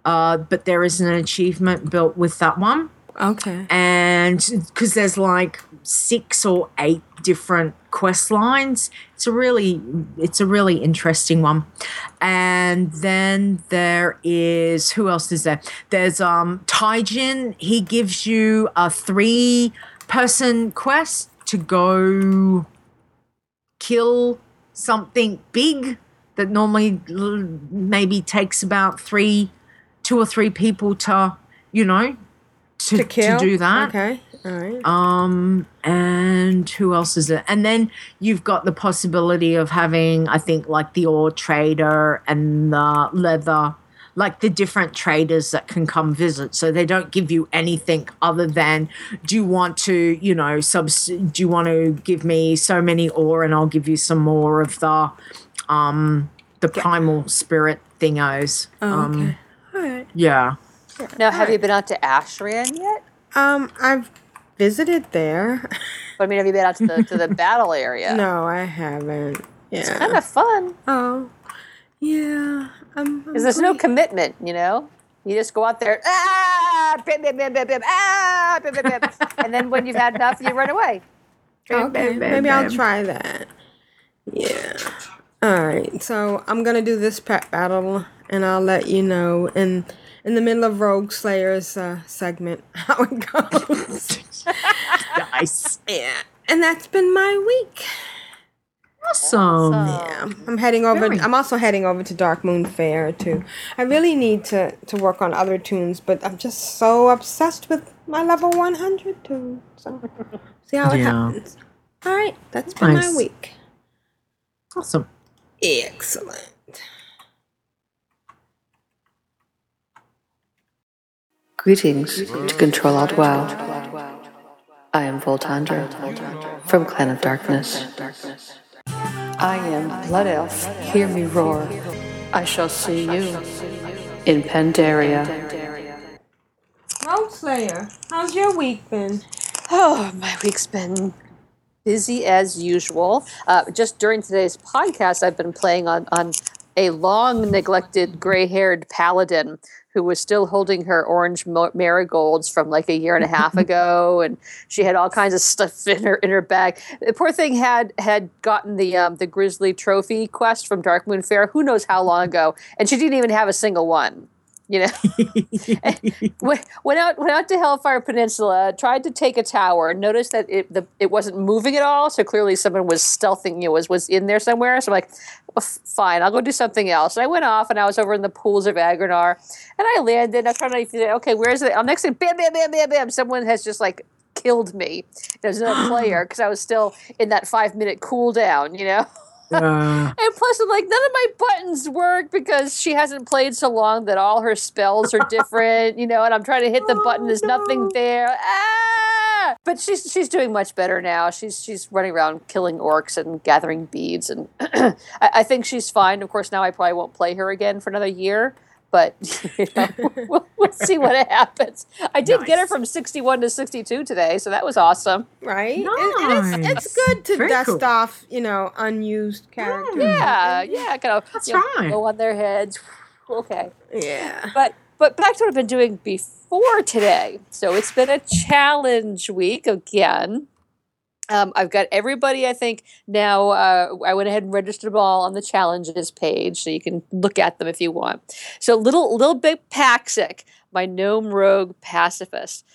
Uh, but there is an achievement built with that one Okay. and because there's like six or eight different quest lines it's a really it's a really interesting one and then there is who else is there there's um taijin he gives you a three person quest to go kill something big that normally maybe takes about three two or three people to you know to, To kill. do that Okay. All right. um, and who else is it? And then you've got the possibility of having, I think, like the ore trader and the leather, like the different traders that can come visit. So they don't give you anything other than, do you want to, you know, subs? Do you want to give me so many ore, and I'll give you some more of the, um, the primal spirit thingos. Oh, um, okay. All right. yeah. Now, have you been out to Ashran yet? Um, I've visited there. But I mean, have you been out to the to the battle area? No, I haven't. Yeah. It's kind of fun Oh. Yeah. Um, because there's no commitment. You know, you just go out there, ah, bim, bim, bim, bim, bim, ah, bim, bim, bim. and then when you've had enough, you run away. Okay, maybe I'll try that. Yeah. All right. So I'm gonna do this pet battle, and I'll let you know in in the middle of Rogue Slayer's uh, segment how it goes. Nice. yeah. And that's been my week. Awesome. Yeah, I'm heading over. I'm also heading over to Darkmoon Faire too. I really need to to work on other toons, but I'm just so obsessed with my level 100 toon. So see how it Yeah. happens. All right, that's been my week. Awesome. Excellent. Greetings to Control Alt WoW. I am Voltandra from Clan of Darkness. I am Blood Elf. Hear me roar. I shall see you in Pandaria. Rogue Slayer, how's your week been? Oh, my week's been busy as usual. Uh, just during today's podcast, I've been playing on, on a long neglected gray haired paladin who was still holding her orange marigolds from like a year and a half ago, and she had all kinds of stuff in her in her bag. The poor thing had had gotten the um, the grizzly trophy quest from Darkmoon Faire, who knows how long ago, and she didn't even have a single one. You know, went, went out went out to Hellfire Peninsula, tried to take a tower, noticed that it the, it wasn't moving at all. So clearly, someone was stealthing you was was in there somewhere. So I'm like, well, fine, I'll go do something else. And I went off, and I was over in the pools of Aggonar, and I landed. I was trying to figure, okay, where's it? I'm next thing, bam, bam, bam, bam, bam. Someone has just like killed me. There's another player because I was still in that five minute cooldown. You know. Uh, And plus, I'm like, none of my buttons work because she hasn't played so long that all her spells are different, you know. And I'm trying to hit the button, there's nothing there. Ah! But she's she's doing much better now. She's she's running around killing orcs and gathering beads, and I, I think she's fine. Of course, now I probably won't play her again for another year. but you know, we'll, we'll see what happens. I did get her from 61 to 62 today, so that was awesome. Right? And- and it's, it's good to Very dust cool. off, you know, unused characters. Yeah, yeah, kind of That's you know, right. Go on their heads. Okay. Yeah. But but back to what I've been doing before today. So it's been a challenge week again. Um, I've got everybody. I think now. Uh, I went ahead and registered them all on the challenges page, so you can look at them if you want. So little little big Paxic, my gnome rogue pacifist.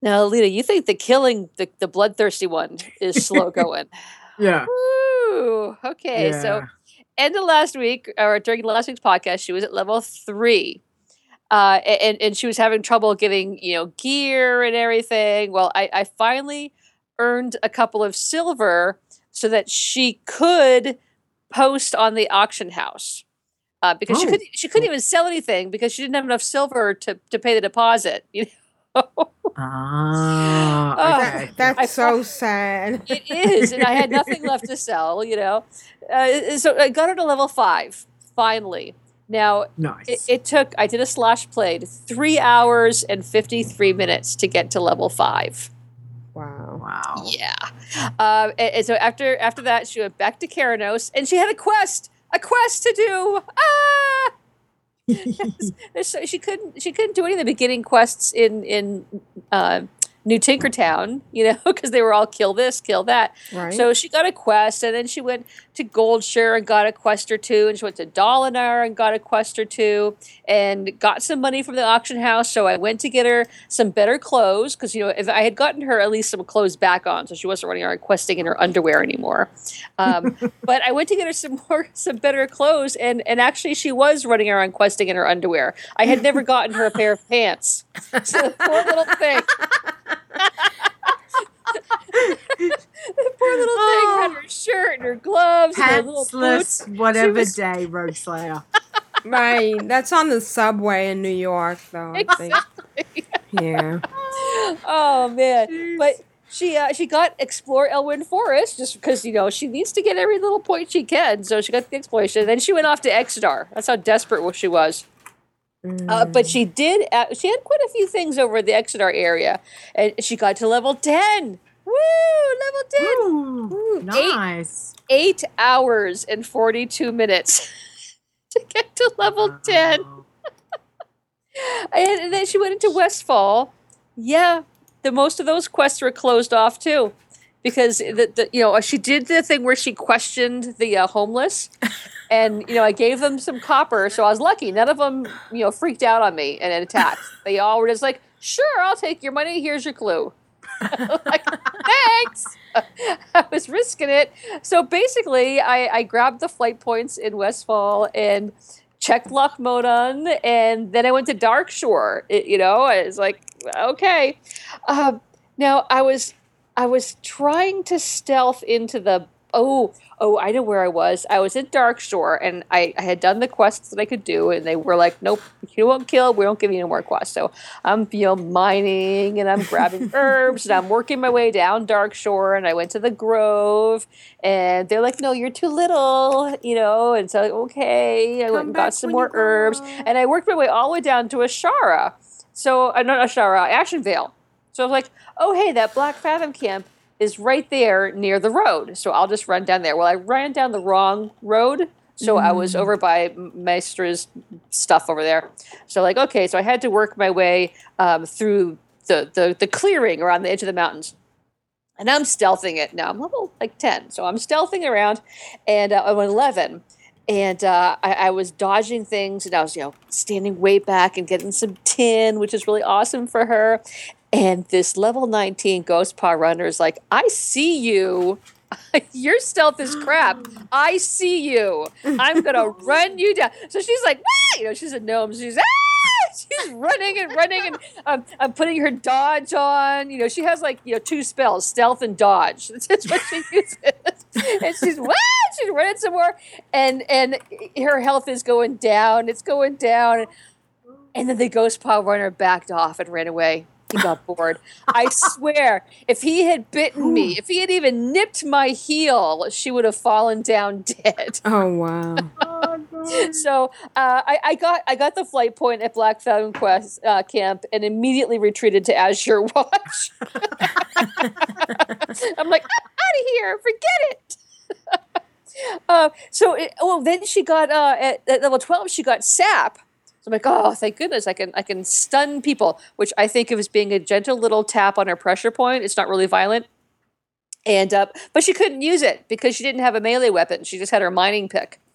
Now, Alita, you think the killing the, the bloodthirsty one is slow going? Yeah. Woo! Okay, so end of last week or during last week's podcast, she was at level three. Uh, and, and she was having trouble getting, you know, gear and everything. Well, I, I finally earned a couple of silver so that she could post on the auction house. Uh, because she Oh. couldn't she couldn't even sell anything because she didn't have enough silver to, to pay the deposit. You know? Ah, Oh, okay. That's I so sad. It is, and I had nothing left to sell. You know, uh, so I got her to level five finally. Now, Nice. it, it took. I did a slash played three hours and fifty three minutes to get to level five. Wow. Wow. Yeah. Um, and, and so after after that, she went back to Kharanos, and she had a quest, a quest to do. Ah. There's so she couldn't she couldn't do any of the beginning quests in in uh, New Tinkertown, you know, because they were all kill this, kill that. Right. So she got a quest, and then she went to Goldshire and got a quest or two, and she went to Dolanaar and got a quest or two, and got some money from the auction house. So I went to get her some better clothes because you know if I had gotten her at least some clothes back on, so she wasn't running around questing in her underwear anymore. Um, but I went to get her some more some better clothes, and and actually she was running around questing in her underwear. I had never gotten her a pair of pants. So poor little thing. The poor little thing had her shirt and her gloves and her little boots. Pantsless, whatever was- day, Rogue Slayer. Right. That's on the subway in New York, though. I think. Yeah. oh man but she uh, she got explore Elwynn Forest just because you know she needs to get every little point she can. So she got the exploration. Then she went off to Exodar. That's how desperate she was. Uh, but she did. Uh, she had quite a few things over the Exodar area, and she got to level ten. Woo! Level ten. Woo, nice. Eight, eight hours and forty-two minutes to get to level ten. and, and then she went into Westfall. Yeah, the most of those quests were closed off too, because the, the you know she did the thing where she questioned the uh, homeless, and you know I gave them some copper, so I was lucky. None of them you know freaked out on me and attacked. They all were just like, "Sure, I'll take your money. Here's your clue." like, thanks. I was risking it. So basically, I, I grabbed the flight points in Westfall and checked Loch Modan, and then I went to Darkshore. It- you know, I was like, okay. Um, now I was I was trying to stealth into the oh oh I know where I was. I was in Darkshore, and I, I had done the quests that I could do, and they were like, nope, you won't kill. We won't give you any more quests. So I'm you know mining and I'm grabbing herbs and I'm working my way down Darkshore, and I went to the Grove, and they're like, no, you're too little, you know, and so okay, I went and got some more herbs, and I worked my way all the way down to Azshara. So uh, not Azshara, Ashenvale. So I was like, oh hey, that Blackfathom camp is right there near the road. So I'll just run down there. Well, I ran down the wrong road. So I was Mm. over by Maestra's stuff over there. So like, okay, so I had to work my way um, through the, the the clearing around the edge of the mountains. And I'm stealthing it now. I'm level like 10. So I'm stealthing around and uh, I'm 11. And uh, I, I was dodging things and I was, you know, standing way back and getting some tin, which is really awesome for her. And this level 19 Ghostpaw Runner is like, I see you. Your stealth is crap. I see you. I'm gonna run you down. So she's like, "Wah!" you know, she's a gnome. She's ah! she's running and running, and um, I'm putting her dodge on. You know, she has like you know two spells, stealth and dodge. That's what she uses. and she's wow, she's running some more, and and her health is going down. It's going down, and then the ghost paw runner backed off and ran away. He got bored. I swear, if he had bitten me, if he had even nipped my heel, she would have fallen down dead. Oh wow. so uh, I, I got I got the flight point at Black Falcon Quest uh, camp and immediately retreated to Azure Watch. I'm like, out of here, forget it. uh, so, it, well, then she got uh, at, at level twelve. She got sap. So I'm like, oh, thank goodness, I can I can stun people, which I think of as being a gentle little tap on her pressure point. It's not really violent. And uh, but she couldn't use it because she didn't have a melee weapon. She just had her mining pick.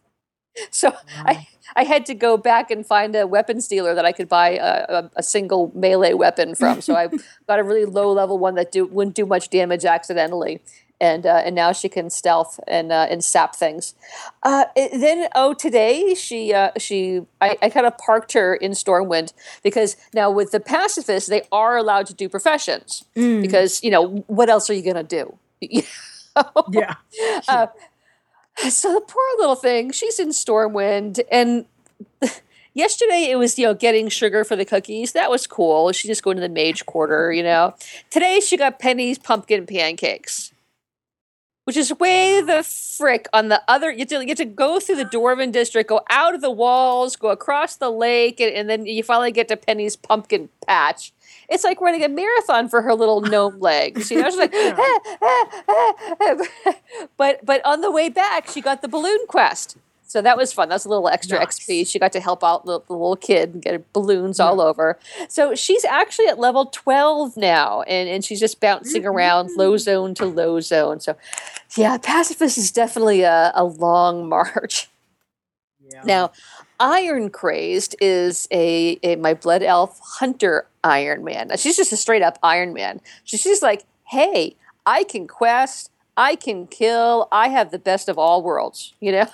So I I had to go back and find a weapons dealer that I could buy a, a, a single melee weapon from. So I got a really low level one that do, wouldn't do much damage accidentally. And, uh, and now she can stealth and uh, and sap things. Uh, then oh today she uh, she I, I kind of parked her in Stormwind because now with the pacifists they are allowed to do professions because you know what else are you gonna do? yeah. Uh, so the poor little thing, she's in Stormwind, and yesterday it was you know getting sugar for the cookies. That was cool. She just going to the mage quarter, you know. Today she got Penny's pumpkin pancakes, which is way the frick on the other. You have to, you have to go through the Dwarven district, go out of the walls, go across the lake, and, and then you finally get to Penny's pumpkin patch. It's like running a marathon for her little gnome legs. You know, she's like, but but on the way back, she got the balloon quest. So that was fun. That's a little extra XP. She got to help out the, the little kid and get balloons all over. So she's actually at level 12 now, and, and she's just bouncing mm-hmm. around low zone to low zone. So, yeah, pacifist is definitely a, a long march. Now, Iron Crazed is a, a my blood elf hunter Iron Man. She's just a straight up Iron Man. She's just like, hey, I can quest, I can kill, I have the best of all worlds, you know?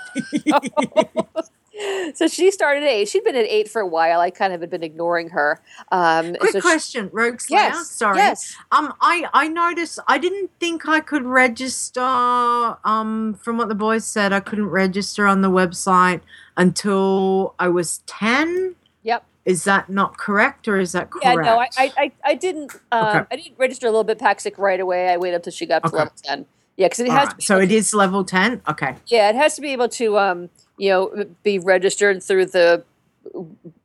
so she started at eight. She'd been at eight for a while. I kind of had been ignoring her. Um, Quick so she- question, Rogue Slayer. Yes, Sorry. yes. Um, I I noticed I didn't think I could register. Um, from what the boys said, I couldn't register on the website until I was ten. Yep. Is that not correct, or is that correct? Yeah, no, I, I, I, didn't. Um, Okay. I didn't register a little bit Paxic right away. I waited until she got to Okay. level ten. Yeah, because it All has. right, So it is level ten. Okay. Yeah, it has to be able to, um, you know, be registered through the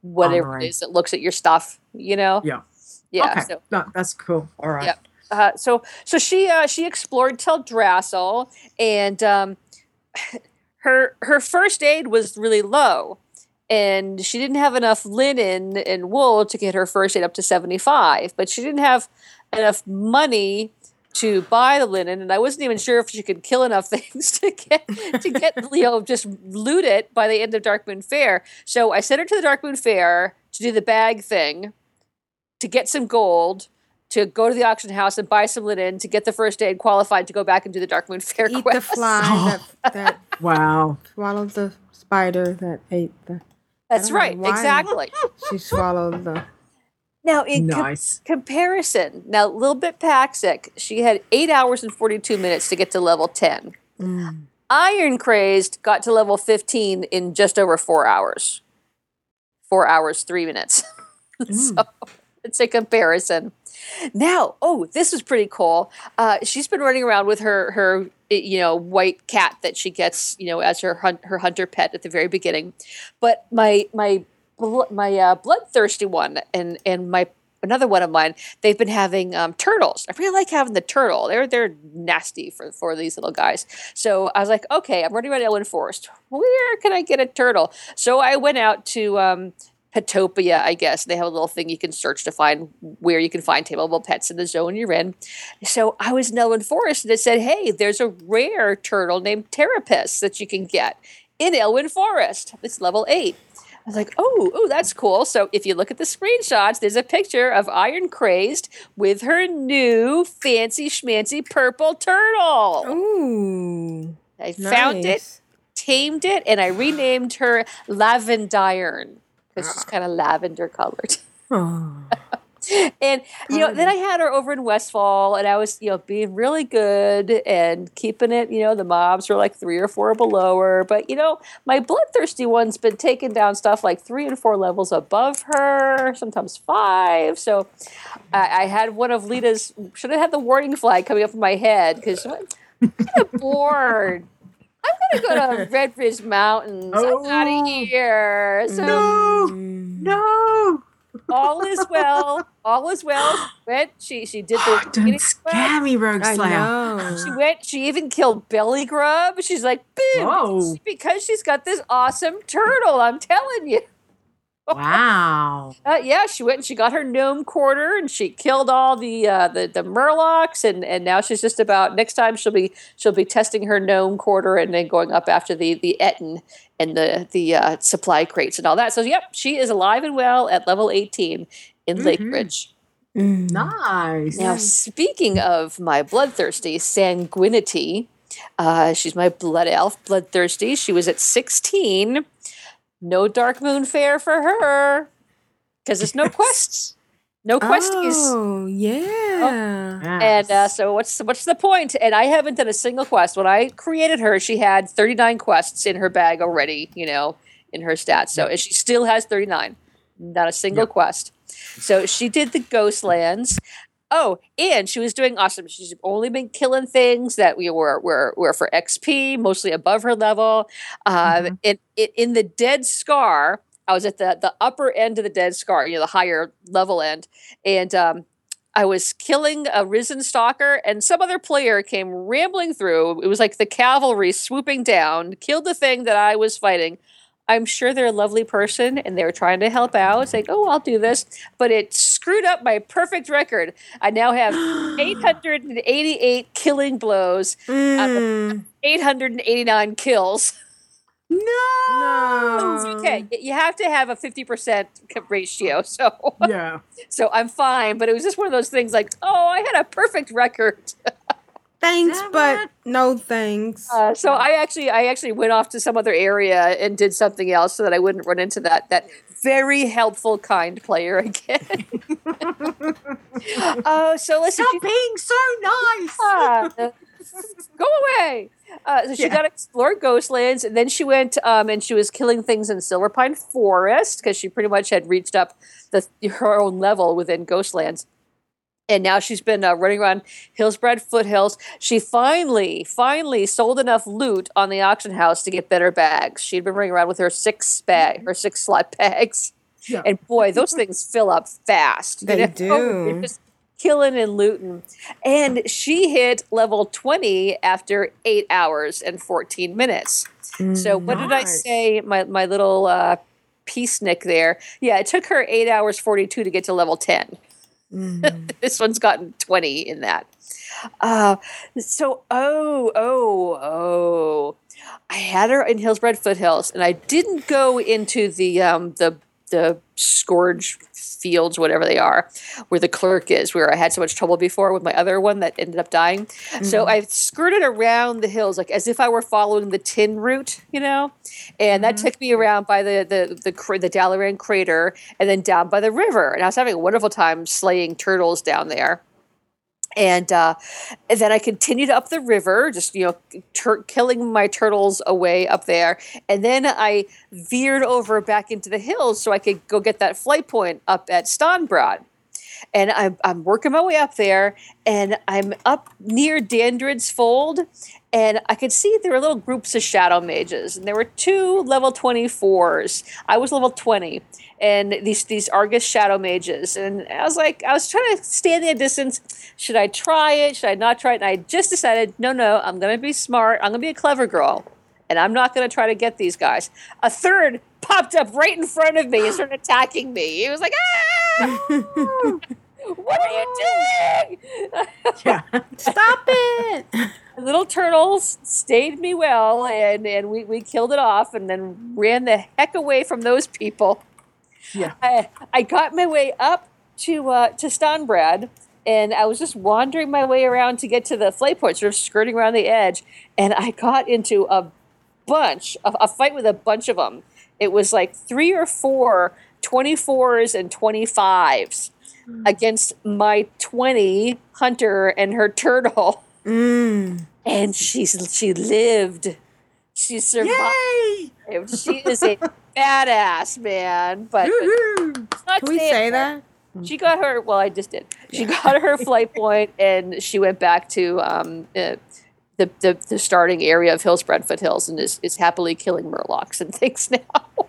whatever Alright. it is that looks at your stuff. You know. Yeah. Yeah. Okay. So No, that's cool. All right. Yep. Uh, so so she uh, she explored Teldrassil, and um, her her first aid was really low, and she didn't have enough linen and wool to get her first aid up to seventy five. But she didn't have enough money to buy the linen, and I wasn't even sure if she could kill enough things to get to get you know just loot it by the end of Darkmoon Faire. So I sent her to the Darkmoon Faire to do the bag thing, to get some gold, to go to the auction house and buy some linen, to get the first aid qualified to go back and do the Darkmoon Faire Eat quest. the fly that, that Wow. swallowed the spider that ate the. That's I don't know right, exactly. She swallowed the. Now, in com- comparison, now a little bit Paxic, she had eight hours and 42 minutes to get to level 10. Iron Crazed got to level 15 in just over four hours. Four hours, three minutes. so it's a comparison. Now, oh, this is pretty cool. Uh, she's been running around with her her eh, you know white cat that she gets you know as her hunt, her hunter pet at the very beginning. But my my my uh, bloodthirsty one and and my another one of mine they've been having um, turtles i really like having the turtle they're they're nasty for for these little guys so i was like okay i'm running around elwynn forest where can i get a turtle so i went out to um Petopia, I guess. They have a little thing you can search to find where you can find tameable pets in the zone you're in. So I was in Elwynn Forest and it said, hey, there's a rare turtle named Terrapis that you can get in Elwynn Forest. It's level eight. I was like, oh, oh, that's cool. So if you look at the screenshots, there's a picture of Iron Crazed with her new fancy schmancy purple turtle. Ooh. I found it, tamed it, and I renamed her Lavendiron because she's ah. kind of lavender colored. And you know, then um. I had her over in Westfall, and I was you know being really good and keeping it. You know, the mobs were like three or four below her, but you know, my bloodthirsty one's been taking down stuff like three and four levels above her, sometimes five. So I, I had one of Leeta's. Should have had the warning flag coming up in my head because I'm kind of bored. I'm gonna go to Redridge Mountains. I'm out of oh. here. So No, mm. no. All is well. All is well. She went. She she did the. Don't scare me, Rogue Slayer. She went. She even killed Bellygrub. She's like, boom, Whoa. because she's got this awesome turtle. I'm telling you. Wow. Uh, yeah, she went and she got her gnome quarter and she killed all the uh, the the murlocs and and now she's just about next time she'll be she'll be testing her gnome quarter and then going up after the the etten and the the uh, supply crates and all that. So yep, she is alive and well at level 18 in Lake Ridge. Nice. Now, speaking of my bloodthirsty sanguinity, uh, she's my blood elf, bloodthirsty. She was at 16. No Darkmoon Faire for her because there's no quests, no questies. Oh, yeah. And uh, so, what's what's the point? And I haven't done a single quest. When I created her, she had 39 quests in her bag already, you know, in her stats. So, and she still has 39, not a single quest. So, she did the Ghostlands. Oh, and she was doing awesome. She's only been killing things that we were were, were for XP, mostly above her level. Um, in, in in the Dead Scar, I was at the the upper end of the Dead Scar, you know, the higher level end, and um, I was killing a risen stalker, and some other player came rambling through. It was like the cavalry swooping down, killed the thing that I was fighting. I'm sure they're a lovely person and they were trying to help out, saying, Oh, I'll do this. But it screwed up my perfect record. I now have 888 killing blows of hmm. 889 kills. No. It's okay. You have to have a 50% ratio. So Yeah. so I'm fine, but it was just one of those things like, oh, I had a perfect record. Thanks, but no thanks. Uh, so I actually I actually went off to some other area and did something else so that I wouldn't run into that that very helpful kind player again. Oh, so listen, Stop being so nice. Uh, go away. Uh, so she Yeah. got to explore Ghostlands, and then she went um, and she was killing things in Silverpine Forest because she pretty much had reached up the her own level within Ghostlands. And now she's been uh, running around Hillsbrad Foothills. She finally, finally sold enough loot on the auction house to get better bags. She'd been running around with her six bag, her six slot bags. Yeah. And boy, those things fill up fast. you They know? do. Just killing and looting. And she hit level 20 after eight hours and 14 minutes. so what did I say? My my little uh peacenik there. Yeah, it took her eight hours 42 to get to level 10. this one's gotten 20 in that. Uh, so, oh, oh, oh. I had her in Hillsbrad Foothills, and I didn't go into the um, the the Scourge Fields, whatever they are, where the clerk is, where I had so much trouble before with my other one that ended up dying. So mm-hmm. I skirted around the hills, like as if I were following the tin route, you know, and that mm-hmm. took me around by the the the, cra- the Dalaran crater, and then down by the river, and I was having a wonderful time slaying turtles down there and, uh, and then I continued up the river, just you know, tur- killing my turtles away up there, and then I veered over back into the hills so I could go get that flight point up at Strahnbrad. And I'm, I'm working my way up there, and I'm up near Dandred's Fold, and I could see there were little groups of shadow mages, and there were two level 24s. I was level 20, and these these Argus shadow mages, and I was like, I was trying to stand in the distance. Should I try it? Should I not try it? And I just decided, no, no, I'm gonna be smart. I'm gonna be a clever girl, and I'm not gonna try to get these guys. A third popped up right in front of me and started attacking me. He was like, ah! what are you doing? Stop it! Little turtles stayed me well, and, and we, we killed it off and then ran the heck away from those people. Yeah. I, I got my way up to uh, to Strahnbrad, and I was just wandering my way around to get to the flight point, sort of skirting around the edge, and I got into a bunch, a, a fight with a bunch of them. It was like three or four 24s and 25s against my 20 hunter and her turtle. Mm. And she's she lived. She survived. She is a badass, man. But, but Can we say that? She got her. Well, I just did. She got her flight point, and she went back to um, uh, the, the, the starting area of Hillsbrad Foothills and is, is happily killing murlocs and things now.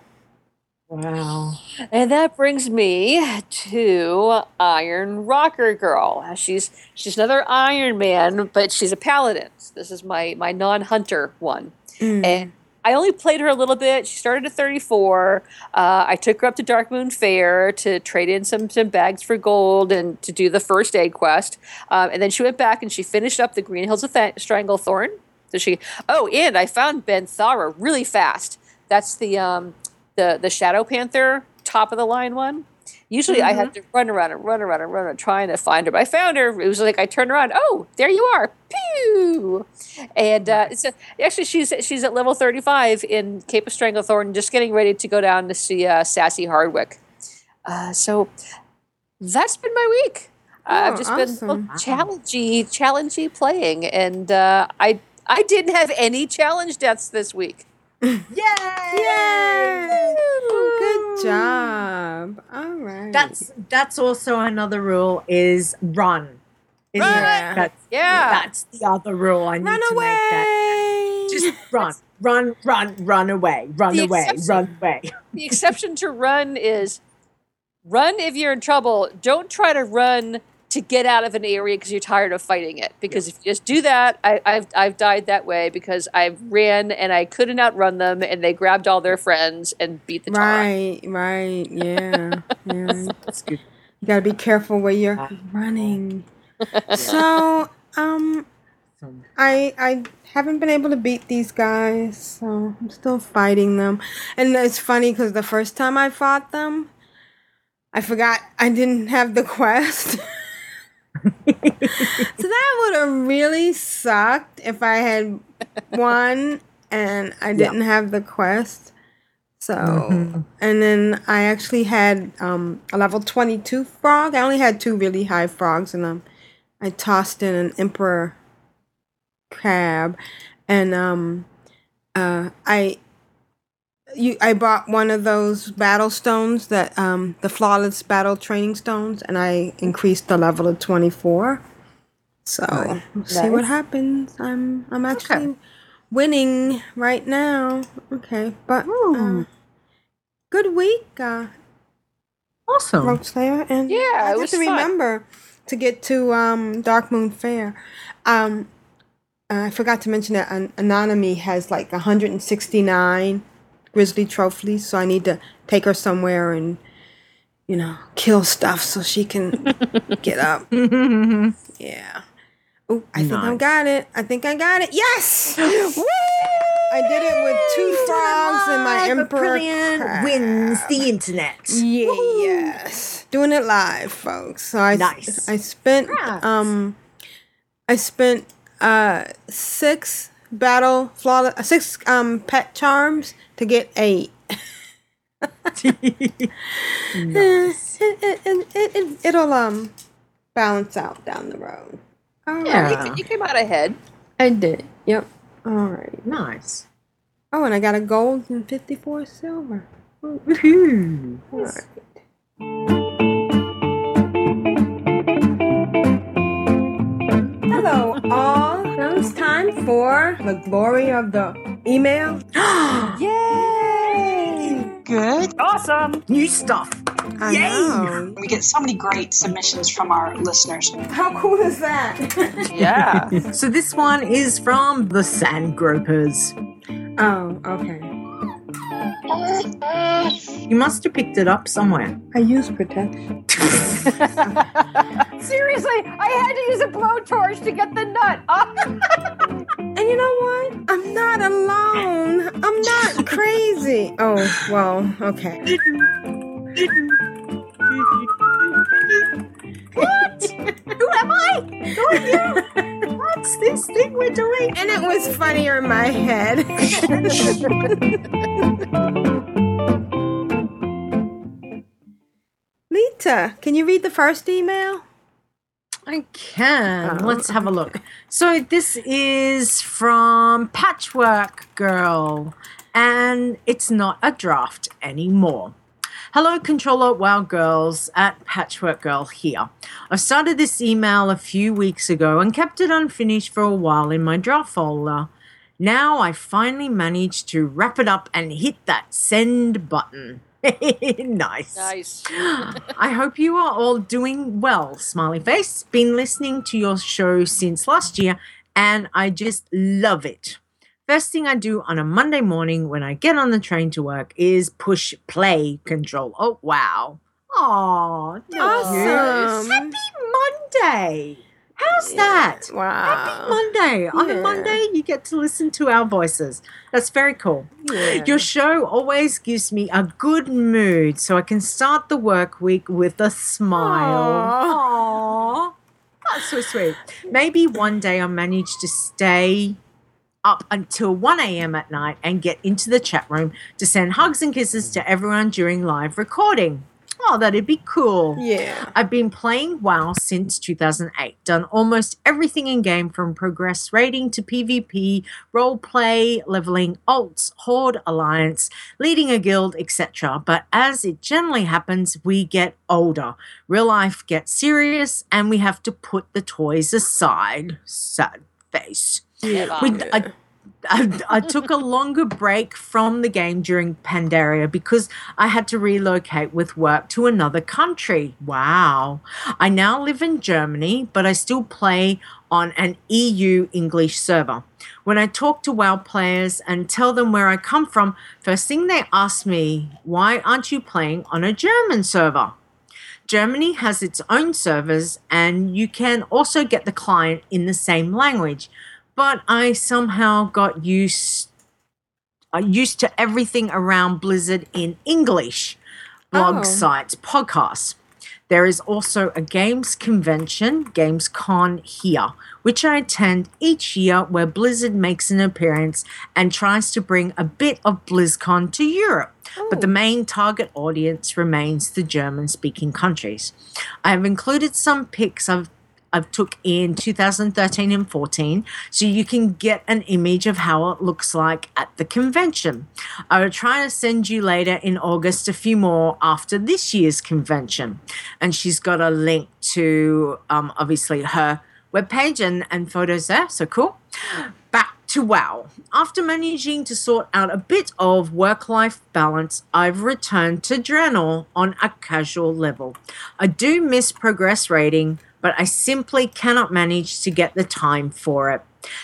Wow. And that brings me to Iron Rocker Girl. She's she's another Iron Man, but she's a paladin. This is my my non-hunter one. And I only played her a little bit. She started at 34. Uh, I took her up to Darkmoon Faire to trade in some some bags for gold and to do the first aid quest. Um, and then she went back and she finished up the Green Hills of Th- Stranglethorn. So she. Oh, and I found Bhagthera really fast. That's the um, the the Shadow Panther top of the line one. Usually I had to run around and run around and run around trying to find her. But I found her. It was like I turned around. Oh, there you are. Pew! And uh, it's a, actually she's she's at level thirty five in Cape of Stranglethorn, just getting ready to go down to see uh, Sassy Hardwick. Uh, so that's been my week. Uh, I've Oh, just awesome. been challengey, challengey playing, and uh, I I didn't have any challenge deaths this week. Yay! Good job. All right. That's that's also another rule is run. Isn't it? Run! That's, Yeah. That's the other rule I need Run to make that. Just run, run, run, run away, run The away, run away. the exception to run is run if you're in trouble. Don't try to run to get out of an area because you're tired of fighting it. Because if you just do that, I, I've I've died that way because I ran and I couldn't outrun them, and they grabbed all their friends and beat the tar. Right, right, yeah. yeah. That's good. You gotta be careful where you're running. So, um, I I haven't been able to beat these guys, so I'm still fighting them. And it's funny because the first time I fought them, I forgot I didn't have the quest. so that would have really sucked if I had won and I didn't have the quest. So, and then I actually had um, a level 22 frog. I only had two really high frogs, and um, I tossed in an emperor crab, and um, uh, I you I bought one of those battle stones that um, the flawless battle training stones, and I increased the level to 24. So we'll see what happens. I'm I'm actually winning right now. Okay, but uh, good week, uh, Awesome. Rogue Slayer, and Yeah, I have to fun. remember to get to um, Darkmoon Faire. Um, I forgot to mention that An- Anonymy has like 169 grizzly trophies, so I need to take her somewhere and you know kill stuff so she can get up. Yeah. Oh, I think I Nice. got it. I think I got it. Yes! I did it with two frogs and my emperor crab. wins the internet. Yeah, yes. Doing it live, folks. So I Nice. I spent Congrats. um I spent uh six battle flawless uh, six um pet charms to get eight. Nice. it, it, it, it, it, it'll um balance out down the road. All right. Yeah. You, you came out ahead. I did. Yep. All right. Nice. Oh, and I got a gold and 54 silver. Woohoo. All right. Hello, all. Now it's time for the glory of the email. Yay! Good. Awesome. New stuff. I Yay! know. We get so many great submissions from our listeners. How cool is that? Yeah. So this one is from the Sand Gropers. oh, okay. You must have picked it up somewhere. I use protection. Seriously, I had to use a blowtorch to get the nut. Off. And you know what? I'm not alone. I'm not crazy. Oh, well, okay. What? Who am I? Who are you? What's this thing we're doing? And it was funnier in my head. Leeta, can you read the first email? I can. Oh, Let's have a look. So this is from Patchwork Girl, and it's not a draft anymore. Hello, Controller Wow Girls at Patchwork Girl here. I started this email a few weeks ago and kept it unfinished for a while in my draft folder. Now I finally managed to wrap it up and hit that send button. nice. Nice. I hope you are all doing well, Smiley Face. Been listening to your show since last year and I just love it. First thing I do on a Monday morning when I get on the train to work is push play control. Oh, wow. Oh, Awesome. Happy Monday. How's that? Wow. Happy Monday. On a Monday, you get to listen to our voices. That's very cool. Your show always gives me a good mood so I can start the work week with a smile. Aww. That's so sweet. Maybe one day I'll manage to stay up until 1 a.m. at night and get into the chat room to send hugs and kisses to everyone during live recording. Oh, that'd be cool. Yeah. I've been playing WoW since 2008, done almost everything in game from progress rating to PvP, roleplay, leveling, alts, horde, alliance, leading a guild, etc. But as it generally happens, we get older. Real life gets serious and we have to put the toys aside. Sad face. I, I, I took a longer break from the game during Pandaria because I had to relocate with work to another country. Wow. I now live in Germany, but I still play on an EU English server. When I talk to WoW players and tell them where I come from, first thing they ask me, why aren't you playing on a German server? Germany has its own servers, and you can also get the client in the same language. But I somehow got used uh, used to everything around Blizzard in English, blog Oh. sites, podcasts. There is also a games convention, Gamescom here, which I attend each year where Blizzard makes an appearance and tries to bring a bit of BlizzCon to Europe. But the main target audience remains the German speaking countries. I have included some pics I've I've took in 2013 and 14 so you can get an image of how it looks like at the convention. I will try to send you later in August a few more after this year's convention. And she's got a link to um, obviously her webpage and, and photos there. So cool. Back to WoW. After managing to sort out a bit of work life balance, I've returned to Draenor on a casual level. I do miss progress rating, but I simply cannot manage to get the time for it.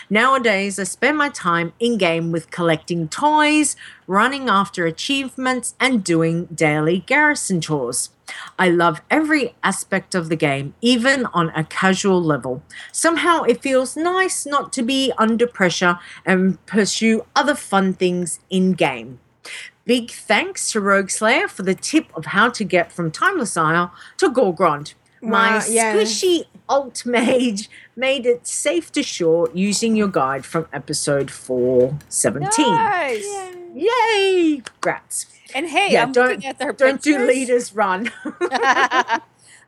Nowadays, I spend my time in game with collecting toys, running after achievements, and doing daily garrison chores. I love every aspect of the game, even on a casual level. Somehow it feels nice not to be under pressure and pursue other fun things in game. Big thanks to Rogue Slayer for the tip of how to get from Timeless Isle to Gorgrond. My Wow, yeah. squishy alt mage made it safe to shore using your guide from episode 417. Nice. Yay! Grats. And hey, Yeah, I'm don't- looking at her Don't do pictures. leaders run.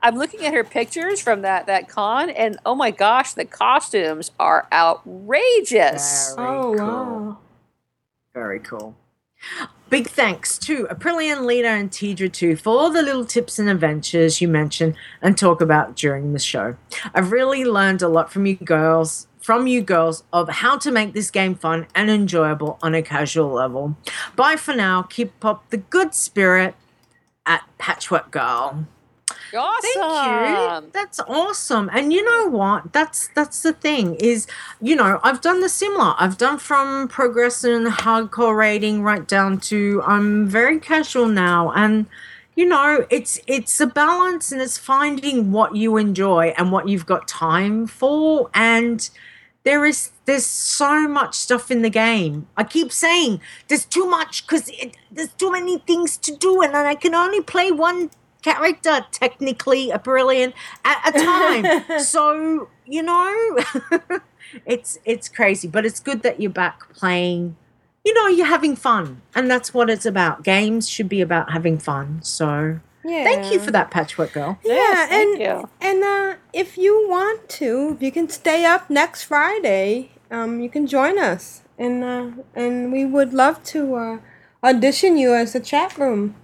I'm looking at her pictures from that that con, and oh my gosh, the costumes are outrageous. Very Oh, cool. wow. Very cool. Big thanks to Aprillian Leader and Tidra too for all the little tips and adventures you mention and talk about during the show. I've really learned a lot from you girls, from you girls, of how to make this game fun and enjoyable on a casual level. Bye for now. Keep up the good spirit at Patchwork Girl. Awesome. Thank you. That's awesome. And you know what? That's that's the thing is, you know, I've done the similar. I've done from progression, hardcore rating, right down to I'm very casual now, and you know, it's it's a balance, and it's finding what you enjoy and what you've got time for, and there is there's so much stuff in the game. I keep saying there's too much because there's too many things to do, and then I can only play one character, technically a brilliant at a time. so you know, it's it's crazy, but it's good that you're back playing. You know, you're having fun, and that's what it's about. Games should be about having fun. So Yeah. thank you for that, Patchwork Girl. Yeah, thank and you. and uh, if you want to, you can stay up next Friday. Um, you can join us, and uh, and we would love to uh, audition you as a chat room.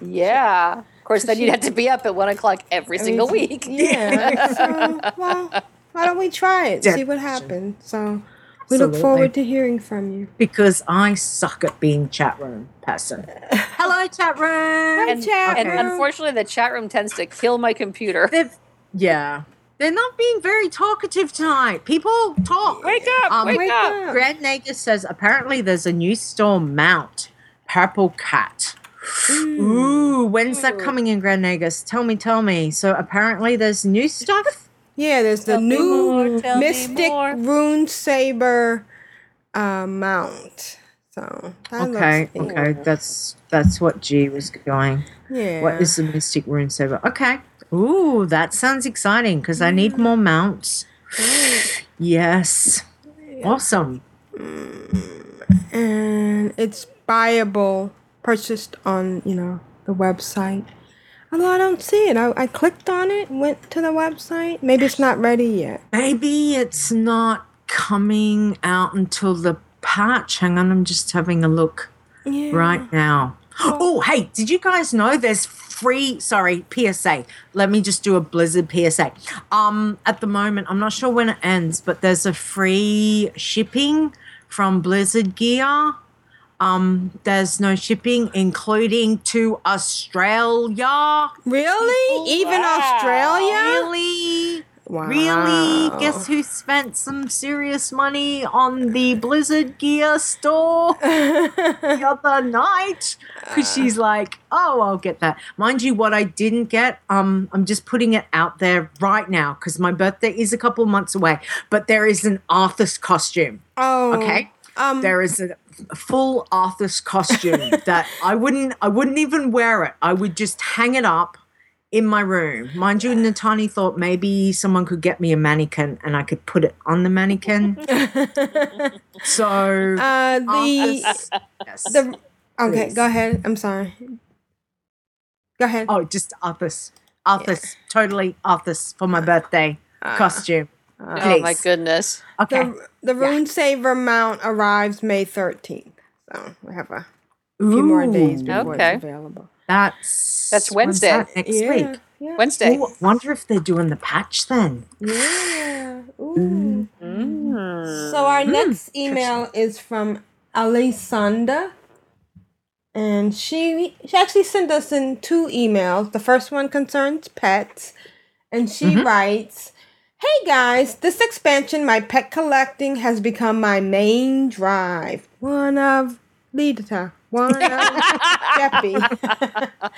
Yeah. Of course, then you'd have to be up at one o'clock every single week. Yeah. so, well, why don't we try it? See what happens. So we look forward to hearing from you. because I suck at being chat room person. Hello, chat room. and, and unfortunately, the chat room tends to kill my computer. Yeah. They're not being very talkative tonight. People talk. Wake up! Um, wake, up! Grand Nagus says apparently there's a new store mount, Purple Cat. Ooh, mm. when's that coming in, Grand Nagus? Tell me, tell me. So apparently there's new stuff. Yeah, there's the Tell new more, Mystic. Runesaber uh, mount. So that Okay, looks okay, that's that's what G was going. Yeah. What is the Mystic Runesaber? Okay. Ooh, that sounds exciting because I need mm. more mounts. Yes. Awesome. Mm. and it's buyable, purchased on you know the website. Although I don't see it, I, I clicked on it, went to the website. Maybe it's not ready yet. Maybe it's not coming out until the patch. Hang on, I'm just having a look Yeah. right now. Oh, hey, did you guys know there's free, sorry, PSA. Let me just do a Blizzard PSA. Um, at the moment, I'm not sure when it ends, but there's a free shipping from Blizzard Gear. Um, there's no shipping, including to Australia. Really? Even Australia? Really? Wow. Really? Guess who spent some serious money on the Blizzard Gear store the other night? Because she's like, oh, I'll get that. Mind you, what I didn't get, um, I'm just putting it out there right now because my birthday is a couple months away. But there is an Arthas costume. Oh. Okay. Um, there is a full Arthas costume that I wouldn't I wouldn't even wear it. I would just hang it up in my room. Mind you, Natani thought maybe someone could get me a mannequin and I could put it on the mannequin. so Uh, the Arthas- yes. the okay, Please. go ahead. I'm sorry. Go ahead. Oh, just Arthas. Arthas. Totally Arthas for my birthday costume. Oh my goodness. Okay. The, the Runesaber mount arrives May 13th. So we have a few more days before Okay. it's available. That's That's Wednesday. that? next Yeah, week. yeah. Wednesday. Ooh, wonder if they're doing the patch then. Yeah. Ooh. Mm. So our next email is from Alisanda. And she she actually sent us in two emails. The first one concerns pets. And she writes, Hey guys, this expansion, my pet collecting, has become my main drive. One of Leeta. One of Jeppy.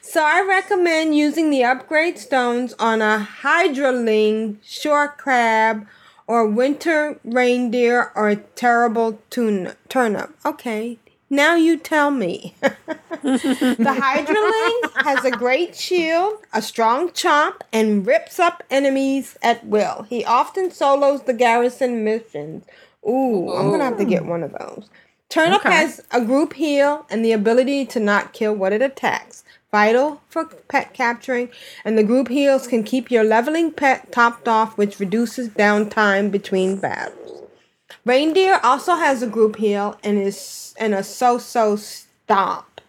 so I recommend using the upgrade stones on a Hydraling shore crab or winter reindeer or terrible tun- turnip. Okay, now you tell me. the Hydraling has a great shield, a strong chomp, and rips up enemies at will. He often solos the garrison missions. Ooh, I'm gonna have to get one of those. Turnip Okay. has a group heal and the ability to not kill what it attacks. Vital for pet capturing, and the group heals can keep your leveling pet topped off, which reduces downtime between battles. Reindeer also has a group heal and is and a so-so stomp.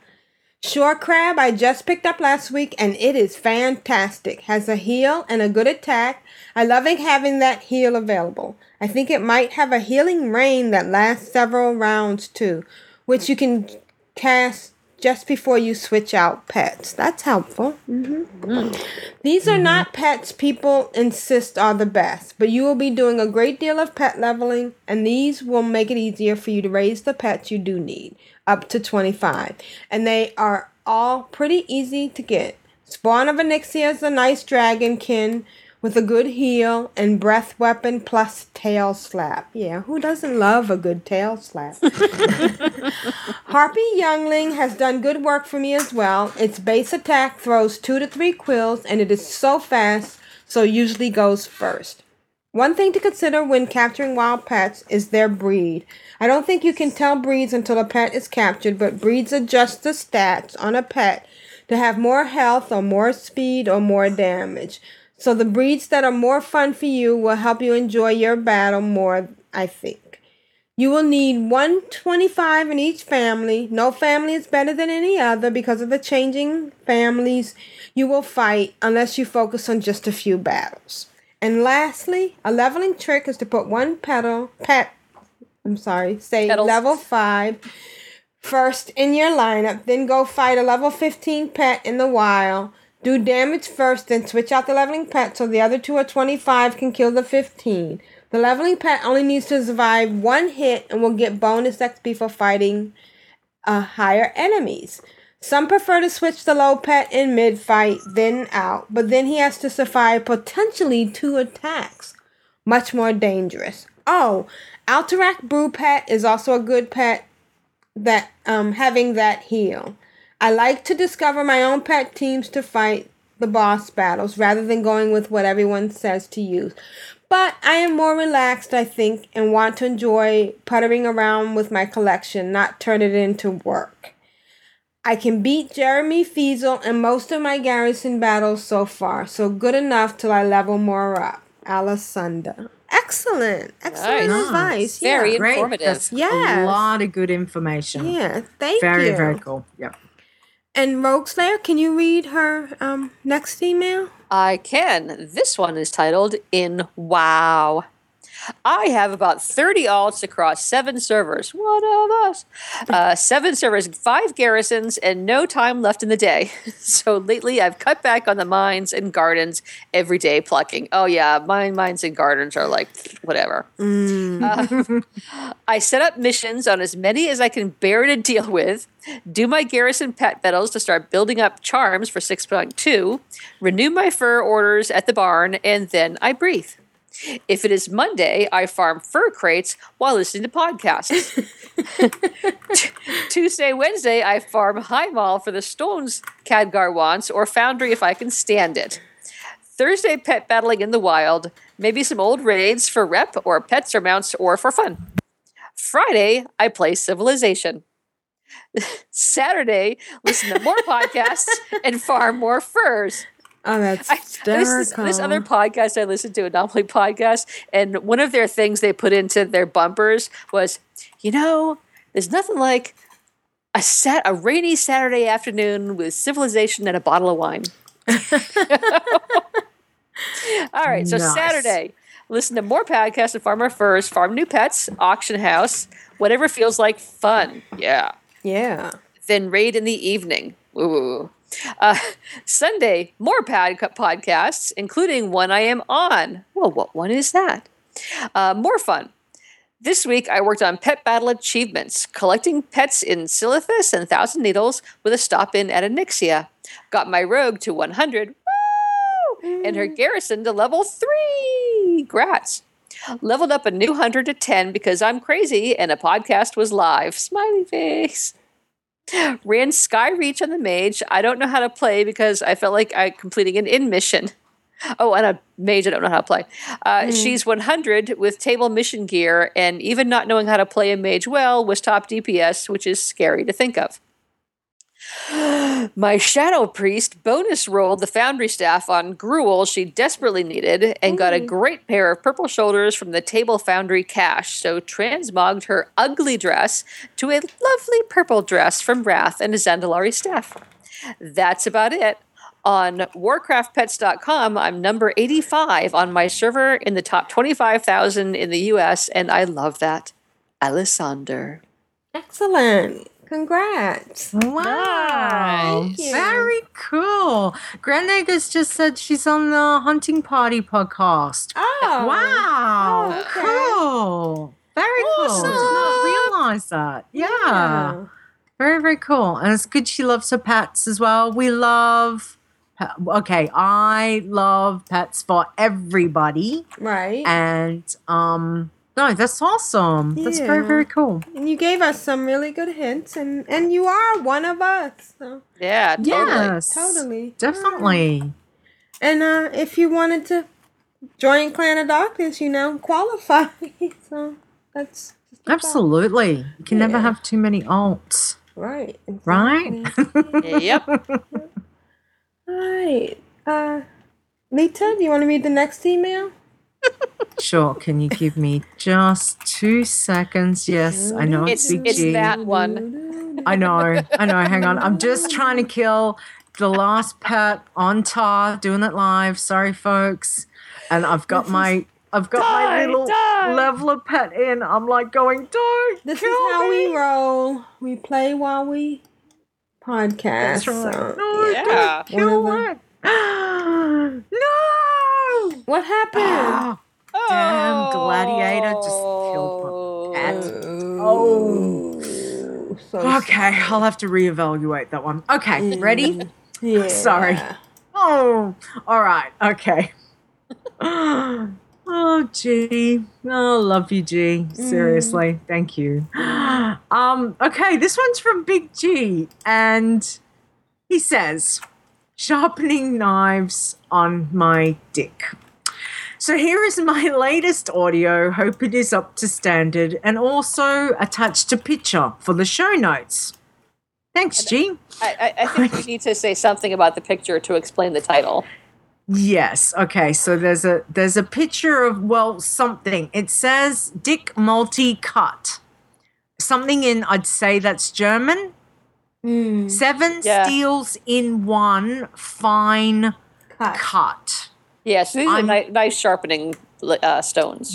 Shore crab I just picked up last week and it is fantastic. Has a heal and a good attack. I love it having that heal available. I think it might have a healing rain that lasts several rounds too, which you can cast just before you switch out pets. That's helpful. Mm-hmm. Mm. These are mm-hmm. not pets people insist are the best, but you will be doing a great deal of pet leveling, and these will make it easier for you to raise the pets you do need, up to 25. And they are all pretty easy to get. Spawn of Onyxia is a nice dragonkin with a good heal and breath weapon plus tail slap. Yeah, who doesn't love a good tail slap? Harpy Youngling has done good work for me as well. Its base attack throws two to three quills and it is so fast, so usually goes first. One thing to consider when capturing wild pets is their breed. I don't think you can tell breeds until a pet is captured, but breeds adjust the stats on a pet to have more health or more speed or more damage. So the breeds that are more fun for you will help you enjoy your battle more, I think. You will need 125 in each family. No family is better than any other because of the changing families you will fight unless you focus on just a few battles. And lastly, a leveling trick is to put one petal pet I'm sorry, say Petals. level 5 first in your lineup, then go fight a level 15 pet in the wild. Do damage first, then switch out the leveling pet so the other two are 25 can kill the 15. The leveling pet only needs to survive one hit and will get bonus XP for fighting uh, higher enemies. Some prefer to switch the low pet in mid fight, then out, but then he has to survive potentially two attacks. Much more dangerous. Oh, Alterac Brew Pet is also a good pet that um having that heal. I like to discover my own pet teams to fight the boss battles rather than going with what everyone says to use. But I am more relaxed, I think, and want to enjoy puttering around with my collection, not turn it into work. I can beat Jeremy Feasel in most of my garrison battles so far, so good enough till I level more up. Alessandra. Excellent. Excellent Nice. advice. Very yeah. Great. informative. That's Yes. a lot of good information. Yeah, thank very, you. Very, very cool. Yep. And Rogue Slayer, can you read her um, next email? I can. This one is titled In Wow. I have about 30 alts across seven servers. One of us. Uh, seven servers, five garrisons, and no time left in the day. So lately I've cut back on the mines and gardens every day plucking. Oh, yeah, mine, mines, and gardens are like whatever. Uh, I set up missions on as many as I can bear to deal with, do my garrison pet battles to start building up charms for 6.2, renew my fur orders at the barn, and then I breathe. If it is Monday, I farm fur crates while listening to podcasts. Tuesday, Wednesday, I farm Highmaul for the stones Khadgar wants, or Foundry if I can stand it. Thursday, pet battling in the wild, maybe some old raids for rep or pets or mounts or for fun. Friday, I play Civilization. Saturday, listen to more podcasts and farm more furs. Oh, that's I, this, this, other podcast I listened to, Anomaly Podcast, and one of their things they put into their bumpers was, you know, there's nothing like a sat a rainy Saturday afternoon with civilization and a bottle of wine. All right, so Nice. Saturday, listen to more podcasts and farmer furs, farm new pets, auction house, whatever feels like fun. Yeah Yeah. then raid in the evening. Ooh. Uh, Sunday, more pod- podcasts, including one I am on. Well, what one is that? Uh, more fun. This week, I worked on pet battle achievements, collecting pets in Silithus and Thousand Needles with a stop in at Onyxia. Got my rogue to 100, woo! and her garrison to level 3. Grats. Leveled up a new 100 to 10 because I'm crazy and a podcast was live. Smiley face. Ran Skyreach on the mage. I don't know how to play because I felt like I completing an in mission. Oh, and a mage I don't know how to play. Uh, She's 100 with table mission gear, and even not knowing how to play a mage well was top DPS, which is scary to think of. My shadow priest bonus rolled the foundry staff on Gruul she desperately needed and got a great pair of purple shoulders from the table foundry cache. So transmogged her ugly dress to a lovely purple dress from Wrath and a Zandalari staff. That's about it. On warcraftpets.com, I'm number 85 on my server in the top 25,000 in the US, and I love that. Alessander. Excellent. Congrats. Wow. Thank you. Very cool. Grand Nagus just said she's on the Hunting Party podcast. Oh. Wow. Oh, okay. Cool. Very cool. I did not realize that. Yeah. Very, very cool. And it's good she loves her pets as well. We love, pa- okay, I love pets for everybody. Right. And, um, no, that's awesome. That's very, very cool. And you gave us some really good hints, and and you are one of us. So. Yeah, totally. Yes. Totally. Definitely. And uh, if you wanted to join Clan of Darkness, you know, qualify. so that's Absolutely. You can never have too many alts. right. Right? yep. All right. Uh, Leeta, do you want to read the next email? Sure. Can you give me just two seconds? Yes, I know it's, It's Big it's G. that one. I know. I know. Hang on. I'm just trying to kill the last pet on tar, doing it live. Sorry, folks. And I've got my. I've got my little die. leveler pet in. I'm like going, don't This is how me. we roll. We play while we podcast. That's right. so, No, Yeah. don't kill it. no! What happened? Ah, damn gladiator just killed my cat. Oh. So Okay, I'll have to reevaluate that one. Okay, mm. ready? yeah. Sorry. Oh, all right. Okay. Oh, G. Oh, love you, G. Mm. Seriously, thank you. Um, okay, this one's from Big G, and he says, sharpening knives on my dick. So here is my latest audio. Hope it is up to standard, and also attached a picture for the show notes. Thanks, G. I, I, I think we need to say something about the picture to explain the title. Yes. Okay. So there's a there's a picture of well something. It says Dick multi cut. Something in I'd say that's German. Seven Yeah. steals in one fine cut. Yeah, so these are I'm- ni- nice sharpening uh, stones.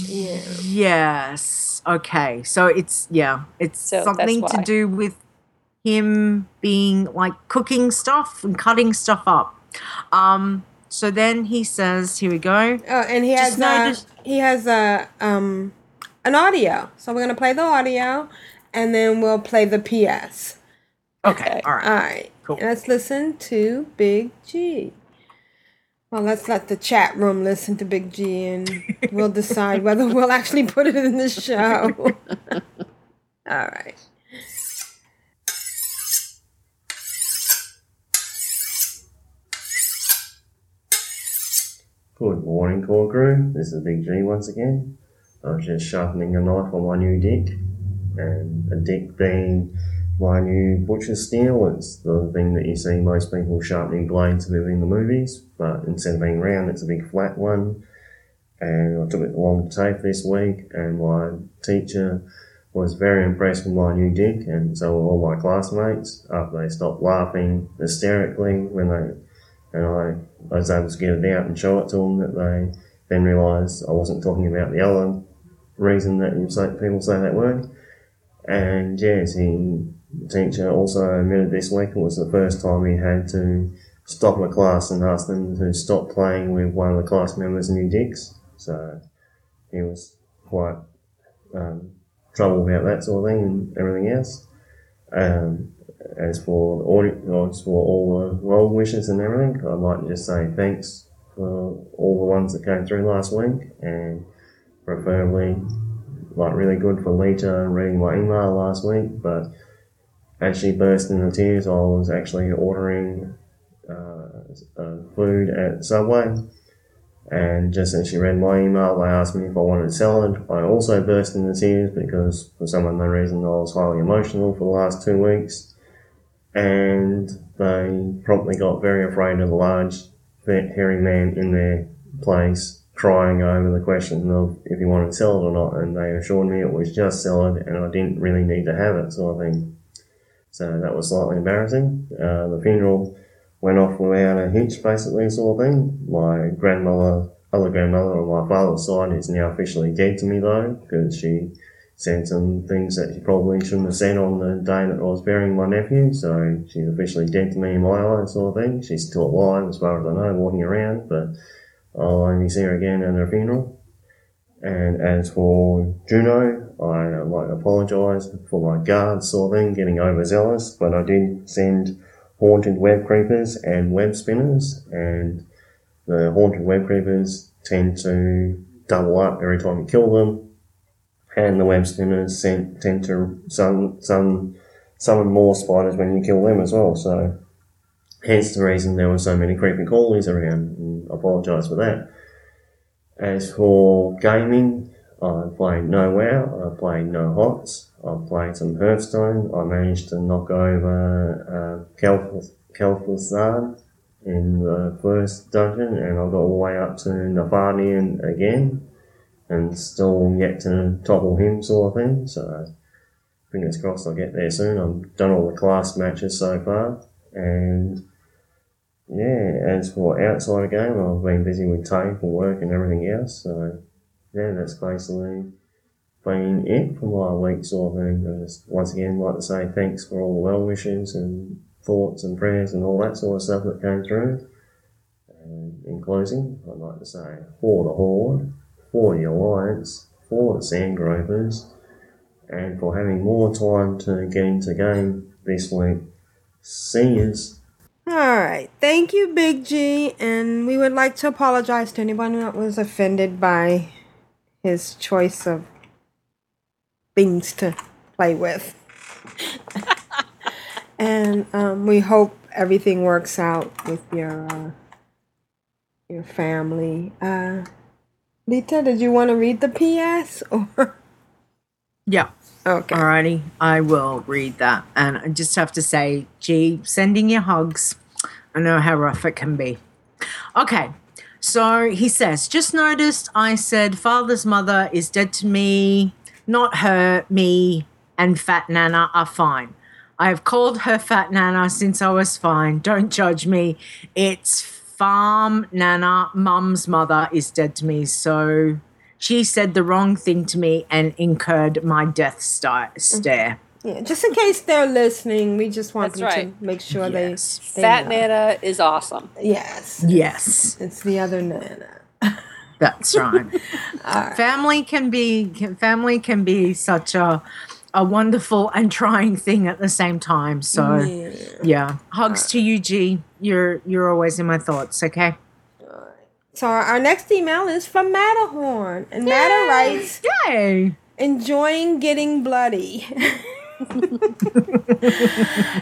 Yes. Okay. So it's yeah, it's So something to do with him being like cooking stuff and cutting stuff up. Um so then he says, here we go. Oh, and he Just has noticed- he has a um an audio. So we're gonna play the audio, and then we'll play the PS. Okay. All right. All right. Cool. Let's listen to Big G. Well, let's let the chat room listen to Big G, and we'll decide whether we'll actually put it in the show. All right. Good morning, core crew. This is Big G once again. I'm just sharpening a knife on my new dick, and a dick being my new butcher steel. It's the thing that you see most people sharpening blades with in the movies, but instead of being round, it's a big flat one. And I took it along to TAFE this week, and my teacher was very impressed with my new dick, and so were all my classmates. After they stopped laughing hysterically when they and I, was able to get it out and show it to them that they then realised I wasn't talking about the other reason that people say that word. And yes, he, teacher also admitted this week it was the first time he had to stop a class and ask them to stop playing with one of the class members' new dicks. So he was quite um, troubled about that sort of thing and everything else. Um, as for the for all the well wishes and everything, I'd like to just say thanks for all the ones that came through last week, and preferably, like really good for Leeta reading my email last week. But she burst into tears, I was actually ordering uh, uh, food at Subway. And just as she read my email, they asked me if I wanted salad. I also burst into tears because, for some unknown reason, I was highly emotional for the last two weeks. And they promptly got very afraid of the large, hairy man in their place crying over the question of if he wanted salad or not. And they assured me it was just salad and I didn't really need to have it, sort of thing. So that was slightly embarrassing. Uh, the funeral went off without a hitch, basically, sort of thing. My grandmother, other grandmother on my father's side is now officially dead to me, though, because she sent some things that she probably shouldn't have sent on the day that I was burying my nephew. So she's officially dead to me in my eyes, sort of thing. She's still alive, as far as I know, walking around, but I'll only see her again at her funeral. And as for Juno, I like apologise for my guard sort of thing, getting overzealous, but I did send haunted web creepers and web spinners, and the haunted web creepers tend to double up every time you kill them, and the web spinners tend, tend to summon, summon, summon more spiders when you kill them as well. So, hence the reason there were so many creepy crawlies around. And I apologise for that. As for gaming, I played no WoW, I played no HOTS, I played some Hearthstone, I managed to knock over uh, in the first dungeon, and I got all the way up to Nefarian again. and still yet to topple him, sort of thing. So fingers crossed I'll get there soon. I've done all the class matches so far, and yeah, as for outside game, I've been busy with TAFE and work and everything else. So yeah, that's basically been it for my week sort of thing. I just once again like to say thanks for all the well wishes and thoughts and prayers and all that sort of stuff that came through. And in closing, I'd like to say for the Horde, for the Alliance, for the Sandgropers, and for having more time to get into game this week. See. All right. Thank you, Big G. And we would like to apologize to anyone that was offended by his choice of things to play with. and um, we hope everything works out with your uh, your family. Uh, Leeta, did you want to read the PS or? Yeah. Okay. Alrighty, I will read that. And I just have to say, G, sending you hugs. I know how rough it can be. Okay, so he says, just noticed I said father's mother is dead to me, not her, me, and Fat Nana are fine. I have called her Fat Nana since I was fine. Don't judge me. It's Farm Nana. Mum's mother is dead to me. So she said the wrong thing to me and incurred my death sta- stare. Yeah, just in case they're listening, we just want That's them right. to make sure they, they Fat know. Nana is awesome. Yes. Yes. It's the other Nana. That's right. Family can be can, family can be such a a wonderful and trying thing at the same time. So Yeah. yeah, hugs to you, G. You're you're always in my thoughts. Okay. So our, our next email is from Matterhorn, and Matter writes, "Yay, enjoying getting bloody."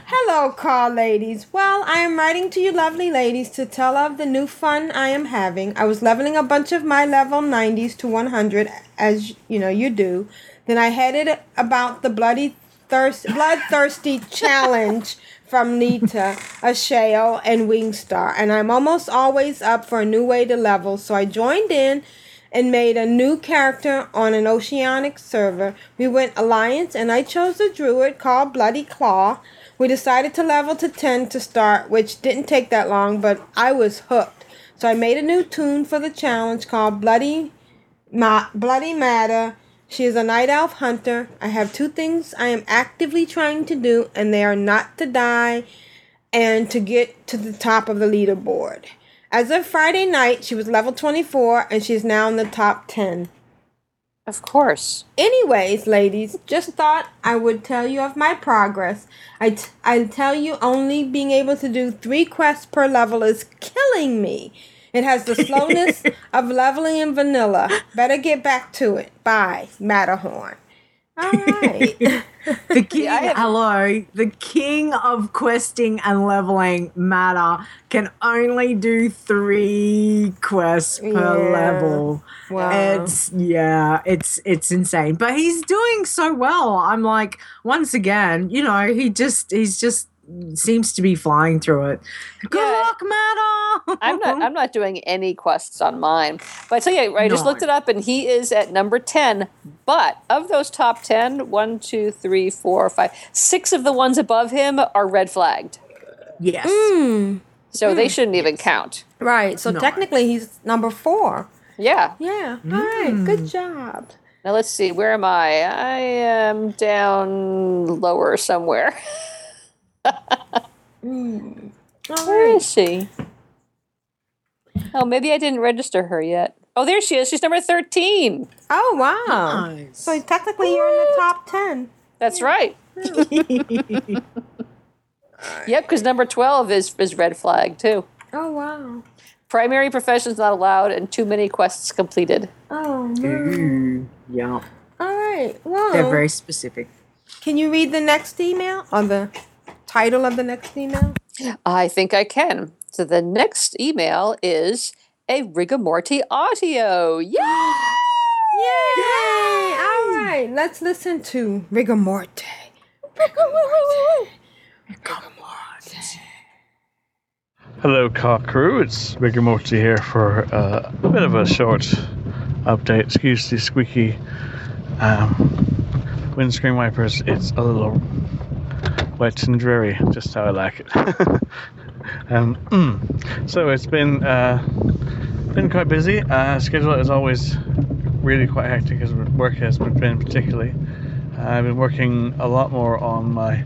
Hello, car ladies. Well, I am writing to you, lovely ladies, to tell of the new fun I am having. I was leveling a bunch of my level 90s to 100, as you know you do. Then I headed about the bloody thirst, bloodthirsty challenge from Nita, Asheo, and Wingstar, and I'm almost always up for a new way to level. So I joined in and made a new character on an oceanic server. We went Alliance, and I chose a druid called Bloody Claw. We decided to level to 10 to start, which didn't take that long, but I was hooked. So I made a new toon for the challenge called Bloody Ma- Bloody Matter. She is a night elf hunter. I have two things I am actively trying to do, and they are not to die and to get to the top of the leaderboard. As of Friday night, she was level 24 and she's now in the top 10. Of course. Anyways, ladies, just thought I would tell you of my progress. I, t- I tell you, only being able to do three quests per level is killing me. It has the slowness of leveling in vanilla. Better get back to it. Bye, Matterhorn. All right. The king, hello, the king of questing and leveling matter can only do three quests per Yeah. level. Wow. It's yeah, it's it's insane. But he's doing so well. I'm like, once again, you know, he just he's just seems to be flying through it. Good luck, Matter. I'm not. I'm not doing any quests on mine. But I tell you, I just No. looked it up, and he is at number ten. But of those top 10, one, two, three, four, five, six of the ones above him are red flagged. Yes. So they Hmm. shouldn't even count. Right. So No. technically, he's number four. Yeah. Yeah. All right. Good job. Now let's see. Where am I? I am down lower somewhere. Mm. Where is she? Oh, maybe I didn't register her yet. Oh, there she is. She's number 13. Oh, wow. So technically, you're in the top 10. That's right. Yep, because number 12 is, is red flag, too. Oh, wow. Primary professions not allowed and too many quests completed. Oh, no. Ooh, yeah. All right. Well, They're very specific. can you read the next email On the title of the next email? I think I can. So the next email is a Rigamorty audio. Yay! Yay! All right. Let's listen to Rigamorte. Hello, Car Crew. It's Rigor Morty here for uh, a bit of a short update. Excuse the squeaky um, windscreen wipers. It's a little wet and dreary, just how I like it. um, mm. so it's been uh, been quite busy. Uh, schedule is always really quite hectic as work has been particularly. Uh, I've been working a lot more on my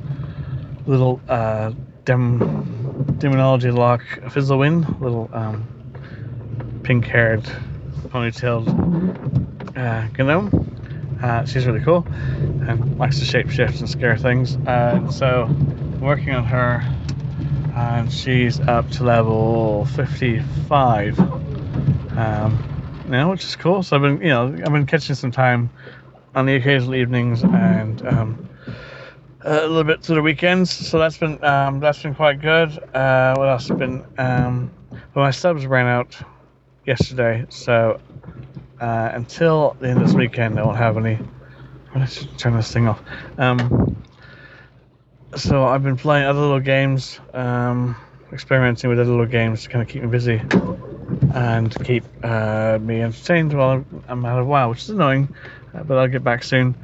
little uh, dem- demonology lock Fizzlewind, little um, pink-haired, ponytailed uh, gnome. Uh, she's really cool and likes to shapeshift and scare things. Uh, so I'm working on her, and she's up to level 55 um, now, which is cool. So I've been, you know, I've been catching some time on the occasional evenings and um, a little bit to the weekends. So that's been um, that's been quite good. Uh, what else has been? Um, well, my subs ran out yesterday, so uh, until the end of this weekend, I won't have any. Let's turn this thing off. Um, so I've been playing other little games, um, experimenting with other little games to kind of keep me busy and keep uh, me entertained while I'm- out of WoW, which is annoying, uh, but I'll get back soon.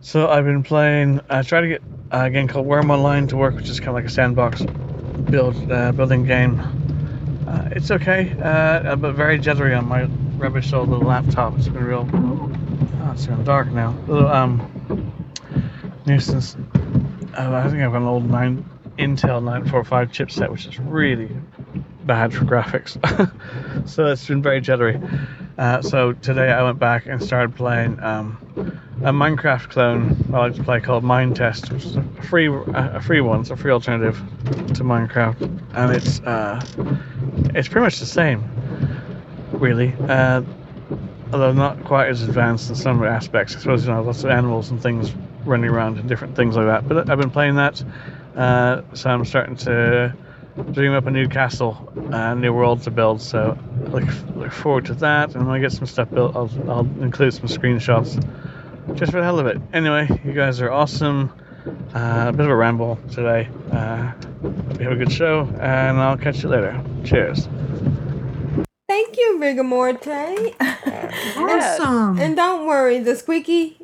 So I've been playing. I tried to get uh, a game called Wurm Online to work, which is kind of like a sandbox build uh, building game. Uh, it's okay, uh, but very jittery on my rubbish old little laptop. It's been real. Oh, it's gone dark now. Little um nuisance. Uh, I think I've got an old nine Intel 945 chipset, which is really bad for graphics. so it's been very jittery. Uh, so today I went back and started playing um, a Minecraft clone I like to play called Minetest, which is a free a free one, it's a free alternative to Minecraft, and it's uh, it's pretty much the same, really. Uh, although not quite as advanced in some aspects. I suppose you know lots of animals and things running around and different things like that. But I've been playing that, uh, so I'm starting to dream up a new castle, a new world to build. So look look forward to that. And when I get some stuff built, I'll I'll include some screenshots just for the hell of it. Anyway, you guys are awesome. Uh, a bit of a ramble today. Uh, have a good show, and I'll catch you later. Cheers. Thank you, Rigamorte. Awesome. And don't worry, the squeaky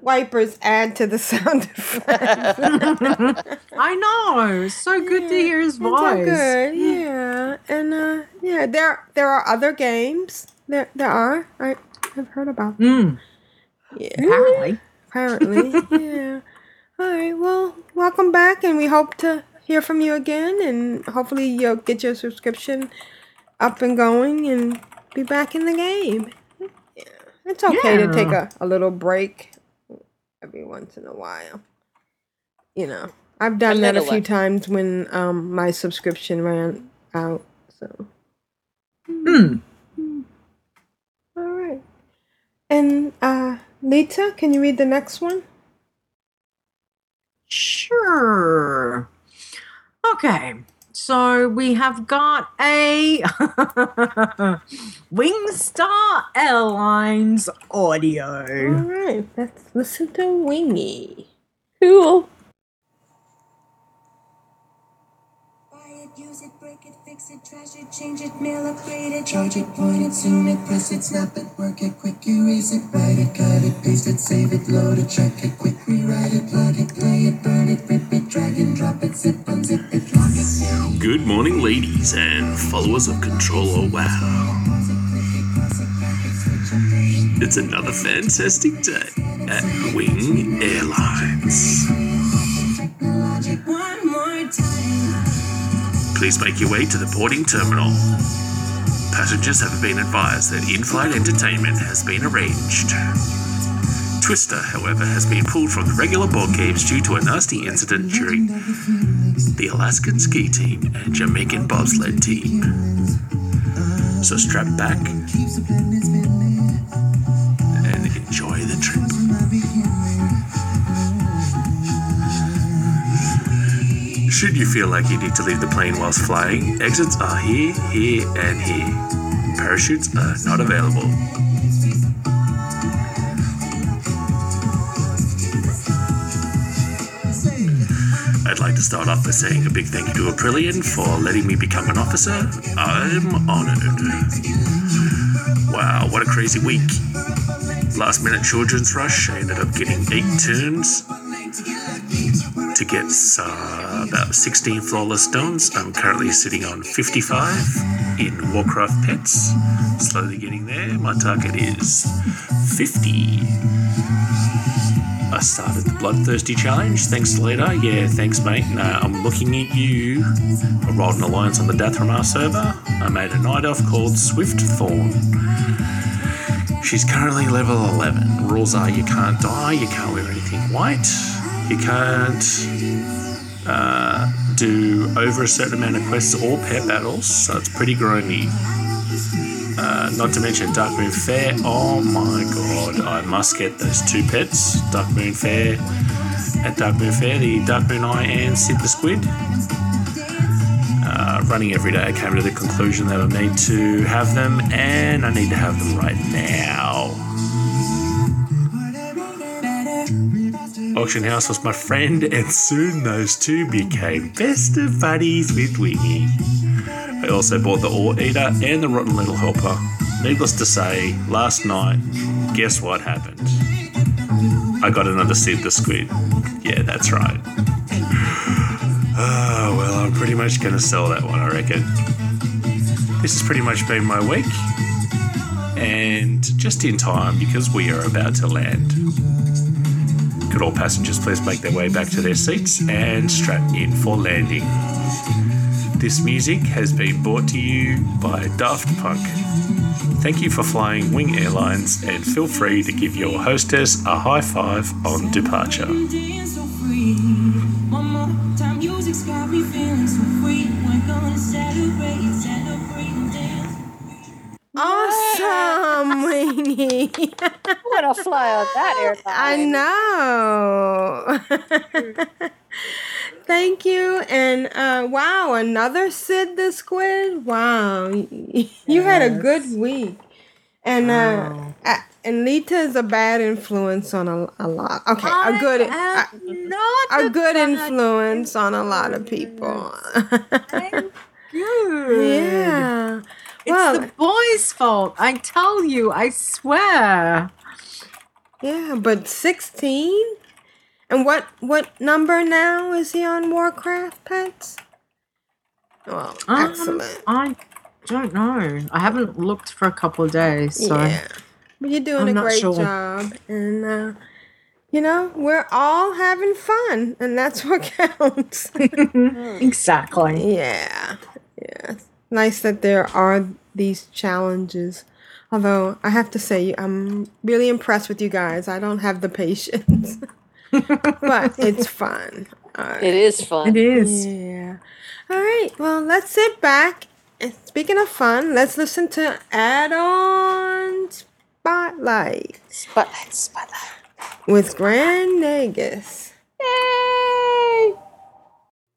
wipers add to the sound effects. I know. It's so good to hear his voice. good, yeah. And uh, yeah, there there are other games. There there are. I have heard about them. Mm. Yeah. Apparently. Apparently, yeah. All right. Well, welcome back, and we hope to hear from you again, and hopefully you'll get your subscription up and going and be back in the game. Yeah. It's okay to take a, a little break every once in a while. You know, I've done A that a few one. times when um my subscription ran out. So. Hmm. All right. And uh, Leeta, can you read the next one? Sure. Okay. So we have got a Wingstar Airlines audio. All right, let's listen to Wingy. Cool. Use it, break it, fix it, trash it, change it, mail, upgrade it, charge it, point it, zoom it, press it, snap it, work it, quick erase it, write it, cut it, paste it, save it, load it, check it, quick rewrite it, plug it, play it, burn it, rip it, drag and drop it, zip, unzip it, lock it. Good morning, ladies and followers of Controller WoW. It's another fantastic day at Wing Airlines. Please make your way to the boarding terminal. Passengers have been advised that in flight entertainment has been arranged. Twister, however, has been pulled from the regular board games due to a nasty incident during the Alaskan ski team and Jamaican bobsled team. So strap back and enjoy the trip. Should you feel like you need to leave the plane whilst flying, exits are here, here, and here. Parachutes are not available. I'd like to start off by saying a big thank you to Aprillian for letting me become an officer. I'm honored. Wow, what a crazy week. Last minute children's rush, I ended up getting eight turns to get uh, about 16 flawless stones. I'm currently sitting on 55 in Warcraft Pets. Slowly getting there. My target is 50. I started the Bloodthirsty Challenge. Thanks, Leader. Yeah, thanks, mate. No, I'm looking at you. I rolled an alliance on the Dath'Remar server. I made a night elf called Swift Thorn. She's currently level 11. Rules are you can't die, you can't wear anything white, you can't uh, do over a certain amount of quests or pet battles, so it's pretty grimy. Uh, not to mention Darkmoon Faire. Oh my god, I must get those two pets Darkmoon Faire at Darkmoon Faire, the Darkmoon Eye and Sid the Squid. Uh, running every day, I came to the conclusion that I need to have them, and I need to have them right now. Auction House was my friend, and soon those two became best of buddies with Wingy. I also bought the Ore Eater and the Rotten Little Helper. Needless to say, last night, guess what happened? I got another Sid the Squid. Yeah, that's right. Oh, well, I'm pretty much going to sell that one, I reckon. This has pretty much been my week. And just in time because we are about to land. Could all passengers please make their way back to their seats and strap in for landing? This music has been brought to you by Daft Punk. Thank you for flying Wing Airlines and feel free to give your hostess a high five on departure. Winnie. I fly on that airline. I know. Thank you. And uh, wow, another Sid the Squid. Wow. You had a good week. And uh, uh, and Leeta is a bad influence on a, a lot. Okay, a good a, a good influence on a lot of people. Yeah. It's the boys' fault. I tell you, I swear. Yeah, but 16? And what what number now is he on Warcraft Pets? Well, Um, excellent. I don't know. I haven't looked for a couple of days, so Yeah. But you're doing I'm a great sure. job. And, uh, you know, we're all having fun, and that's what counts. exactly. Yeah. Yeah. Nice that there are these challenges. Although I have to say, I'm really impressed with you guys. I don't have the patience. but it's fun. It is fun. It is. Yeah. All right. Well, let's sit back. And speaking of fun, let's listen to Add On Spotlight Spotlight, spotlight. with Grand Nagus.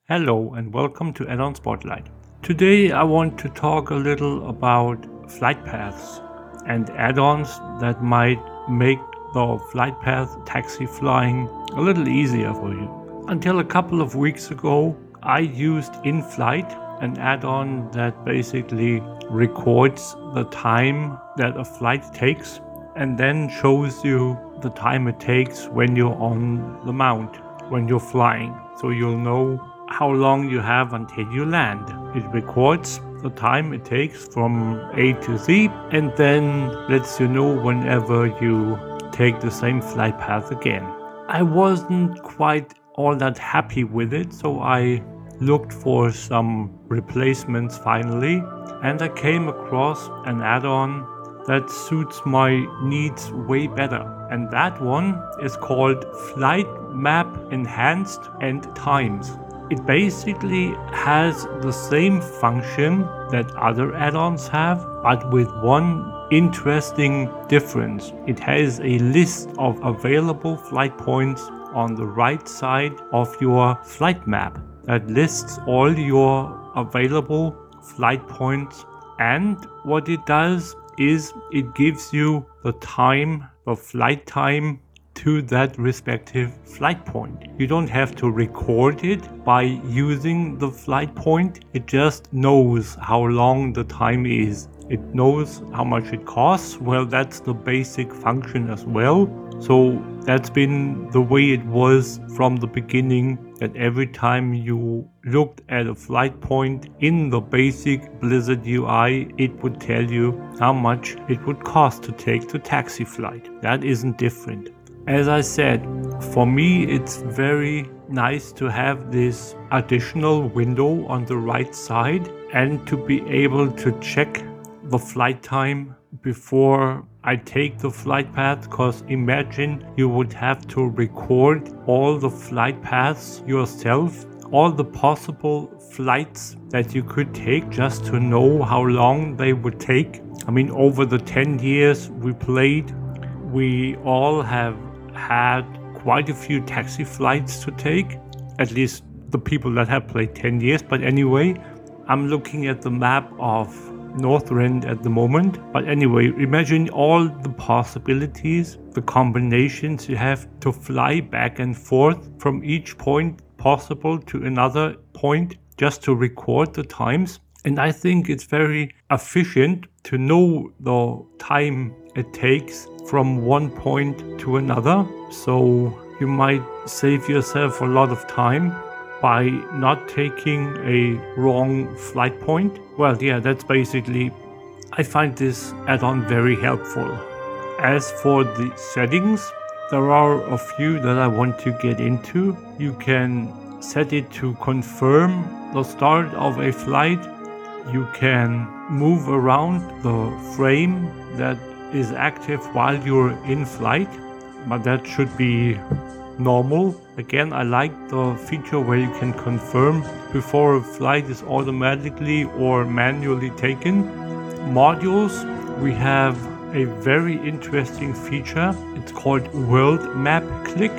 Hello and welcome to Add-on Spotlight. Today I want to talk a little about flight paths and add-ons that might make the flight path taxi flying a little easier for you. Until a couple of weeks ago, I used InFlight, an add-on that basically records the time that a flight takes and then shows you the time it takes when you're on the mount, when you're flying. So you'll know how long you have until you land. It records the time it takes from A to Z and then lets you know whenever you take the same flight path again. I wasn't quite all that happy with it, so I looked for some replacements finally, and I came across an add on that suits my needs way better. And that one is called Flight Map Enhanced and Times. It basically has the same function that other add ons have, but with one interesting difference. It has a list of available flight points on the right side of your flight map that lists all your available flight points. And what it does is it gives you the time, the flight time to that respective flight point. You don't have to record it by using the flight point, it just knows how long the time is. It knows how much it costs. Well, that's the basic function as well. So that's been the way it was from the beginning that every time you looked at a flight point in the basic Blizzard UI, it would tell you how much it would cost to take the taxi flight. That isn't different. As I said, for me, it's very nice to have this additional window on the right side and to be able to check the flight time before I take the flight path because imagine you would have to record all the flight paths yourself, all the possible flights that you could take just to know how long they would take. I mean, over the 10 years we played, we all have had quite a few taxi flights to take, at least the people that have played 10 years. But anyway, I'm looking at the map of Northrend at the moment. But anyway, imagine all the possibilities, the combinations you have to fly back and forth from each point possible to another point just to record the times. And I think it's very efficient to know the time it takes from one point to another. So you might save yourself a lot of time by not taking a wrong flight point. Well, yeah, that's basically, I find this add on very helpful. As for the settings, there are a few that I want to get into. You can set it to confirm the start of a flight. You can move around the frame that is active while you're in flight, but that should be normal. Again, I like the feature where you can confirm before a flight is automatically or manually taken. Modules, we have a very interesting feature. It's called World Map Click.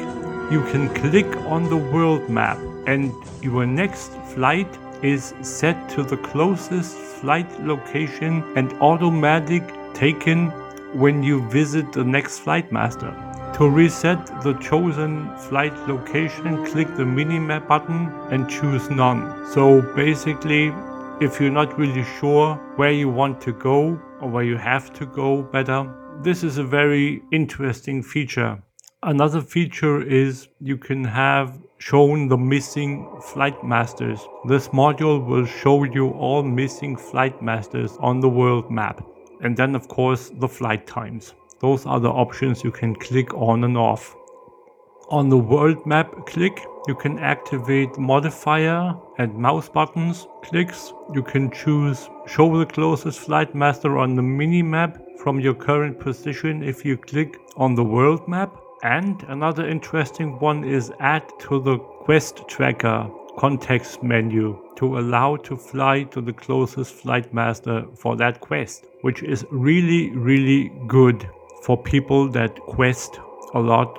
You can click on the world map and your next flight is set to the closest flight location and automatic taken when you visit the next flight master. To reset the chosen flight location, click the minimap button and choose none. So basically, if you're not really sure where you want to go or where you have to go better, this is a very interesting feature. Another feature is you can have shown the missing flight masters. This module will show you all missing flight masters on the world map. And then of course the flight times. Those are the options you can click on and off. On the world map click, you can activate modifier and mouse buttons clicks. You can choose show the closest flight master on the mini map from your current position if you click on the world map. And another interesting one is add to the quest tracker context menu to allow to fly to the closest flight master for that quest, which is really, really good for people that quest a lot.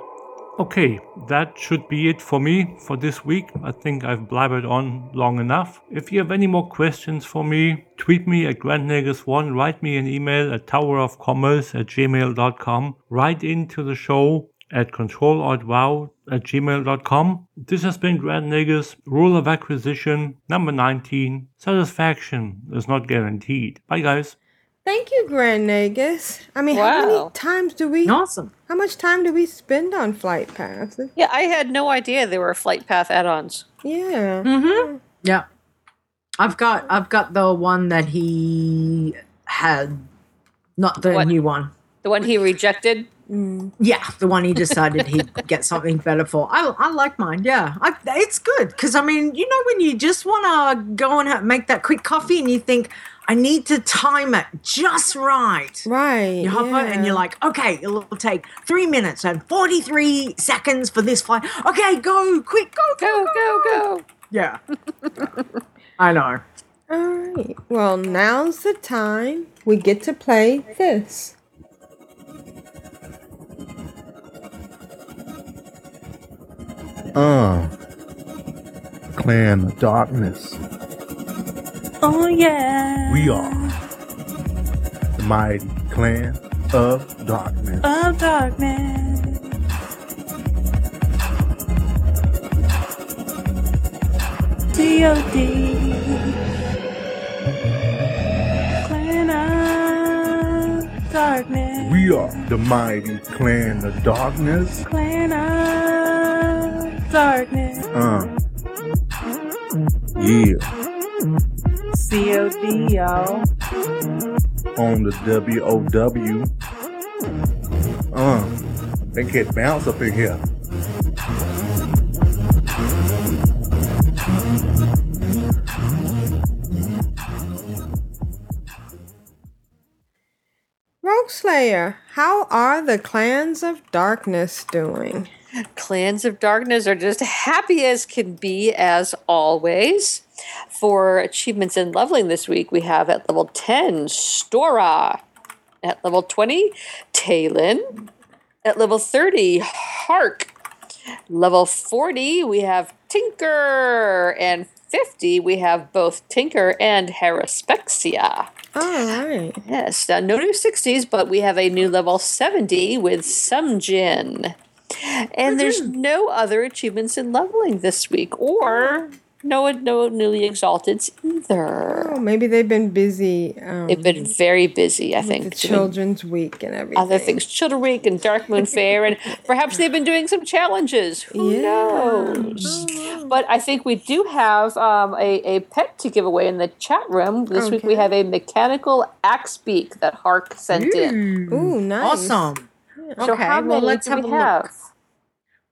Okay, that should be it for me for this week. I think I've blabbered on long enough. If you have any more questions for me, tweet me at grandnegus1, write me an email at towerofcommerce at gmail.com, write into the show at controlaltwow at gmail.com. This has been Grand Nagus, Rule of Acquisition, number 19. Satisfaction is not guaranteed. Bye, guys. Thank you, Grand Nagus. I mean, how many times do we? Awesome. How much time do we spend on flight paths? Yeah, I had no idea there were flight path add-ons. Yeah. Mm-hmm. Yeah. I've got I've got the one that he had, not the What? new one. The one he rejected. Mm. Yeah, the one he decided he'd get something better for. I, I like mine. Yeah, I, it's good because I mean, you know, when you just want to go and ha- make that quick coffee, and you think, I need to time it just right. Right. You hop on and you're like, okay, it'll take three minutes and forty three seconds for this flight. Okay, go quick, go, go, go, go. Yeah, I know. All right. Well, now's the time we get to play this. Ah. Clan of Darkness. Oh yeah. We are the mighty clan of darkness. Of darkness. D.O.D. Clan of darkness. We are the mighty clan of darkness. Clan of darkness. Uh. Yeah. C-O-D-O. On the W-O-W. Uh. They get bounce up in here. Rogueslayer, how are the clans of darkness doing? Clans of Darkness are just happy as can be, as always. For achievements in leveling this week, we have at level 10, Stora. At level 20, Talon. At level 30, Hark. Level 40, we have Tinker. And 50, we have both Tinker and Heraspexia. All right. Yes, now no new 60s, but we have a new level 70 with Sumjin. And there's no other achievements in leveling this week, or no no newly exalteds either. Oh, maybe they've been busy. Um, They've been very busy, I with think. the doing Children's Week and everything. Other things, Children's Week and Dark Moon Fair, and perhaps they've been doing some challenges. Who knows? But I think we do have um, a, a pet to give away in the chat room. This week we have a mechanical axe beak that Hark sent in. Ooh, nice. Awesome. So okay, how well let's have we a look.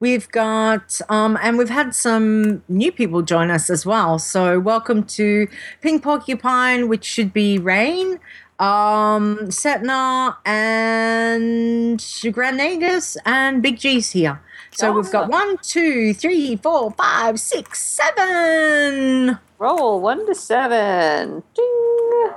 We've got, um, and we've had some new people join us as well. So welcome to Pink Porcupine, which should be Rain, um, Setna, and Granagus, and Big G's here. So we've got one, two, three, four, five, six, seven. Roll one to seven. Ding.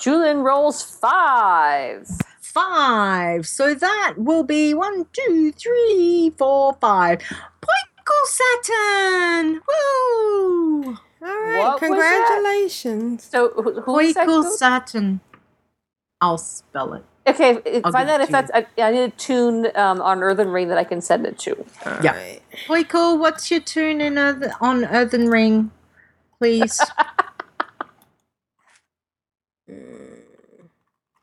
Julian rolls five. Five. So that will be one, two, three, four, five. Poinkle Saturn! Woo! All right. What? Congratulations. So who, who is that? Poinkle? Saturn. I'll spell it. Okay, if- I'll find out if to that's. I, I need a toon um, on Earthen Ring that I can send it to. yeah. Poinkle, what's your toon in Earth- on Earthen Ring, please?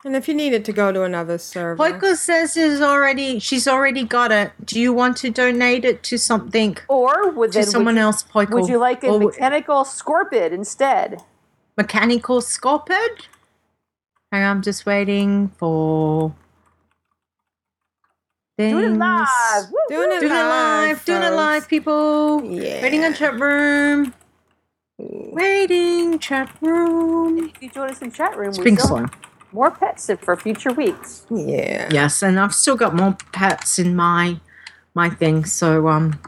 And if you needed to go to another server, Poinkle says is already she's already got it. Do you want to donate it to something? Or would to then- would someone you- else, Poinkle? Would you like a Or w- mechanical scorpid instead? mechanical scorpid? Hang on, I'm just waiting for Things. Doing it live. Woo, Doing it Doing live, live, doing it live, people. Yeah. Waiting on chat room. Waiting chat room. If you join us in chat room, It's we still slow. have more pets for future weeks. Yeah. Yes, and I've still got more pets in my my thing. So um,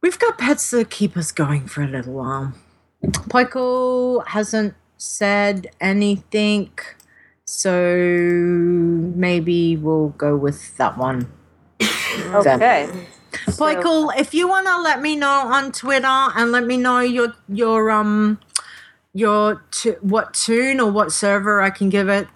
we've got pets that keep us going for a little while. Poikel hasn't said anything, so maybe we'll go with that one. then. Okay. Poikel, if you want to let me know on Twitter and let me know your your um your t- what toon or what server I can give it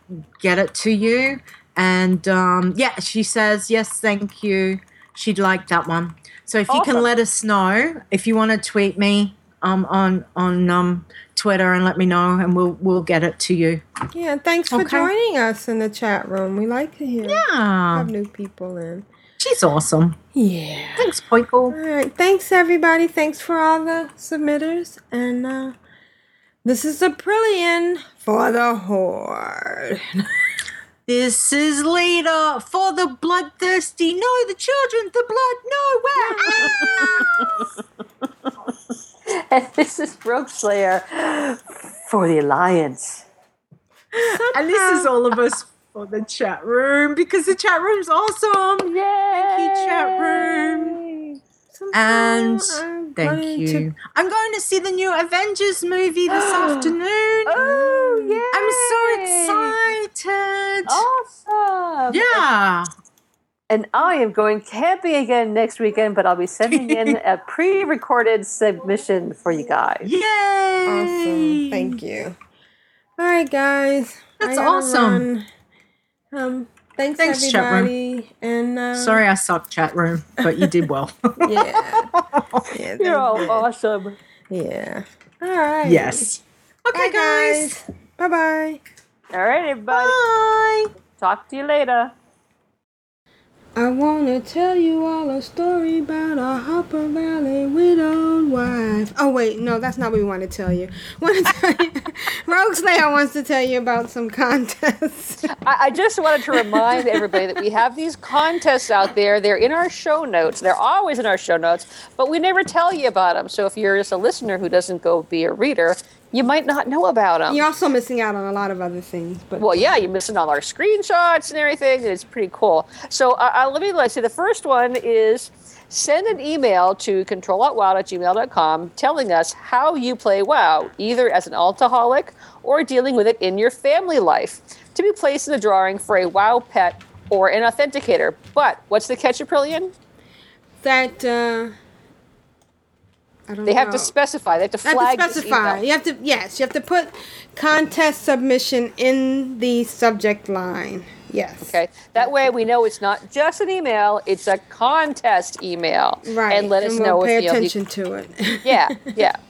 get it to you. And um yeah, she says yes, thank you. She'd like that one. So if you can let us know if you want to tweet me um on on um Twitter and let me know and we'll we'll get it to you. Yeah, thanks for Okay. joining us in the chat room. We like to hear Yeah. have new people in. She's awesome. Yeah. Thanks, Poikel. All right. Thanks, everybody. Thanks for all the submitters. And uh, this is Aprillian for the Horde. This is Leeta for the bloodthirsty. No, the children, the blood, nowhere. and this is Rogueslayer for the Alliance. and this is all of us for the chat room because the chat room's awesome. Thank you, chat room. And I'm thank going you. to- I'm going to see the new Avengers movie this afternoon. Oh, yeah. I'm so excited. Awesome. Yeah. And I am going camping again next weekend, but I'll be sending in a pre recorded submission for you guys. Yay! Awesome. Thank you. All right, guys. That's awesome. run. Um, thanks, Thanks, chat room. everybody. And uh, Sorry I suck, chat room, but you did well. Yeah. yeah You're all awesome. Yeah. All right. yes. Okay, Bye, guys. Bye bye. All right, everybody. Bye. Talk to you later. I wanna tell you all a story about a Hopper Valley widowed wife. Oh wait, no, that's not what we want to tell you. Want to tell you? Rogueslayer wants to tell you about some contests. I, I just wanted to remind everybody that we have these contests out there. They're in our show notes. They're always in our show notes, but we never tell you about them. So if you're just a listener who doesn't go be a reader, you might not know about them. You're also missing out on a lot of other things. But Well, yeah, you're missing all our screenshots and everything. and It's pretty cool. So uh, uh, let me let's see. The first one is send an email to controlaltwow at gmail.com telling us how you play WoW, either as an altaholic or dealing with it in your family life, to be placed in the drawing for a WoW pet or an authenticator. But what's the catch, Aprillian? that uh, I don't They have to specify. They have to You have flag to specify. email. You have to yes, you have to put contest submission in the subject line. Yes. Okay. That way we know it's not just an email, it's a contest email. Right. And let us we'll know pay if you know, you- attention to it. Yeah, yeah.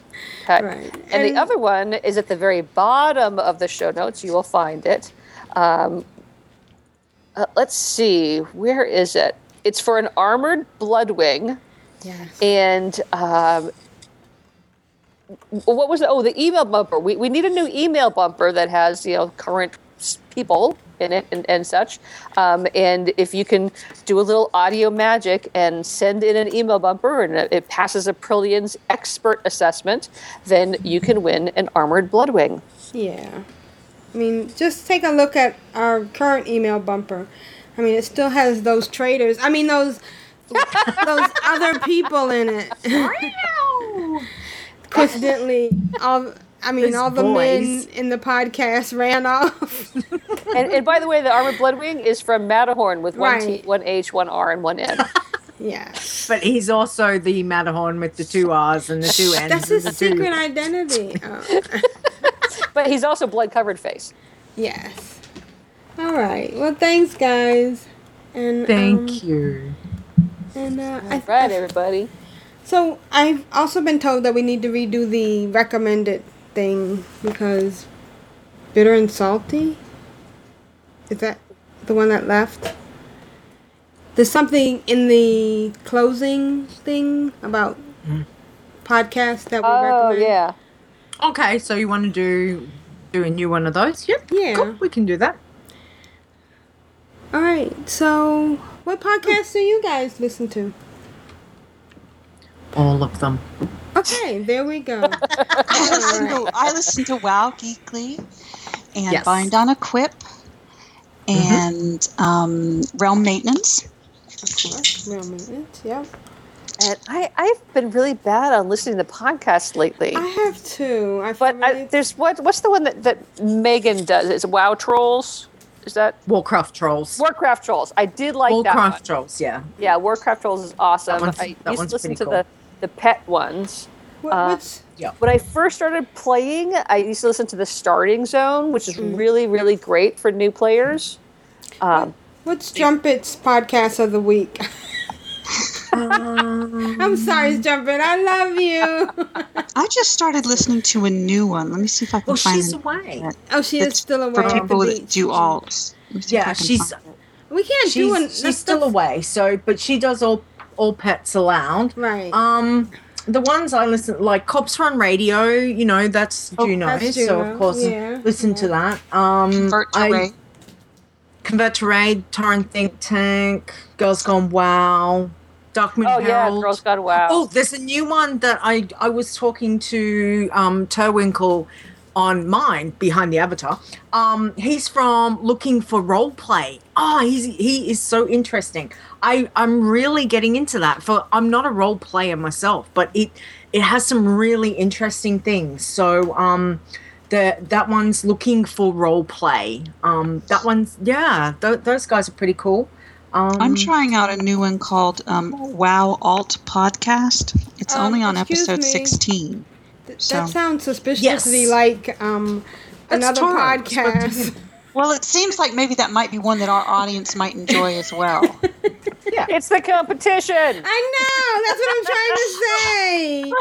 Okay. Right. And, And- the other one is at the very bottom of the show notes. You will find it. Um, uh, let's see, where is it? It's for an armored bloodwing. Yes. And um, what was it? Oh, the email bumper. We, we need a new email bumper that has you know current people in it and, and such. Um, and if you can do a little audio magic and send in an email bumper and it, it passes Aprillian's expert assessment, then you can win an armored bloodwing. Yeah. I mean, just take a look at our current email bumper. I mean, it still has those traders. I mean, those those other people in it. Coincidentally, all I mean, Those all the boys. men in the podcast ran off. And, and by the way, the armored bloodwing is from Matterhorn with one T, one H, one R, and one N. yeah. But he's also the Matterhorn with the two R's and the two N's. That's his and the two- secret identity. Oh. but he's also blood covered face. Yes. All right. Well, thanks, guys. And Thank um, you. And uh, I, right, everybody. So I've also been told that we need to redo the recommended thing because bitter and salty. Is that the one that left? There's something in the closing thing about hmm. podcasts that we Oh, recommend. yeah. Okay, so you want to do do a new one of those? Yep. Yeah. Cool, we can do that. All right. So, what podcasts do you guys listen to? All of them. Okay, there we go. I listen, to, I listen to Wow Geekly and Yes. Bind on a Quip and um, Realm Maintenance. Of course, Realm Maintenance. Yep. And I, I've been really bad on listening to podcasts lately. I have too. I but I, there's what? What's the one that, that Megan does? Is it WoW Trolls? Is that Warcraft Trolls? Warcraft Trolls. I did like that. Warcraft one. Trolls, yeah. Yeah, Warcraft Trolls is awesome. That one's- I used one's to listen pretty to cool. the the pet ones. What, Uh, what's Yeah. When I first started playing, I used to listen to the Starting Zone, which is Mm. really, really great for new players. Um, What's Jumpet's podcast of the week? I'm sorry, Jumpet. I love you. I just started listening to a new one. Let me see if I can Well, find she's it. away. Oh, she is still away For at the people that do alts. Let me see if I Yeah, she's find. We can't she's, do an, she's still that's- away. So, but she does all all pets allowed. Right. Um, the ones I listen like Cops Run Radio. You know that's Oh, Juno, that's so of course yeah, listen to that. Um, Convert to I, Raid. Convert to Raid, Tauren Think Tank, Girls Gone Wow, Darkmoon oh yeah, Girls Gone Wow. Oh, there's a new one that I I was talking to um Terwinkle on mine behind the avatar. Um, he's from Looking for Role Play. Oh, he's he is so interesting. I I'm really getting into that. For I'm not a role player myself, but it it has some really interesting things. So um. The, that one's looking for role play. Um, that one's yeah. Th- those guys are pretty cool. Um, I'm trying out a new one called um, Wow Alt Podcast. It's Um, only on episode me. 16. Th- So- That sounds suspiciously Yes. like um, That's another Torrent. podcast. Well, it seems like maybe that might be one that our audience might enjoy as well. yeah. It's the competition. I know. That's what I'm trying to say.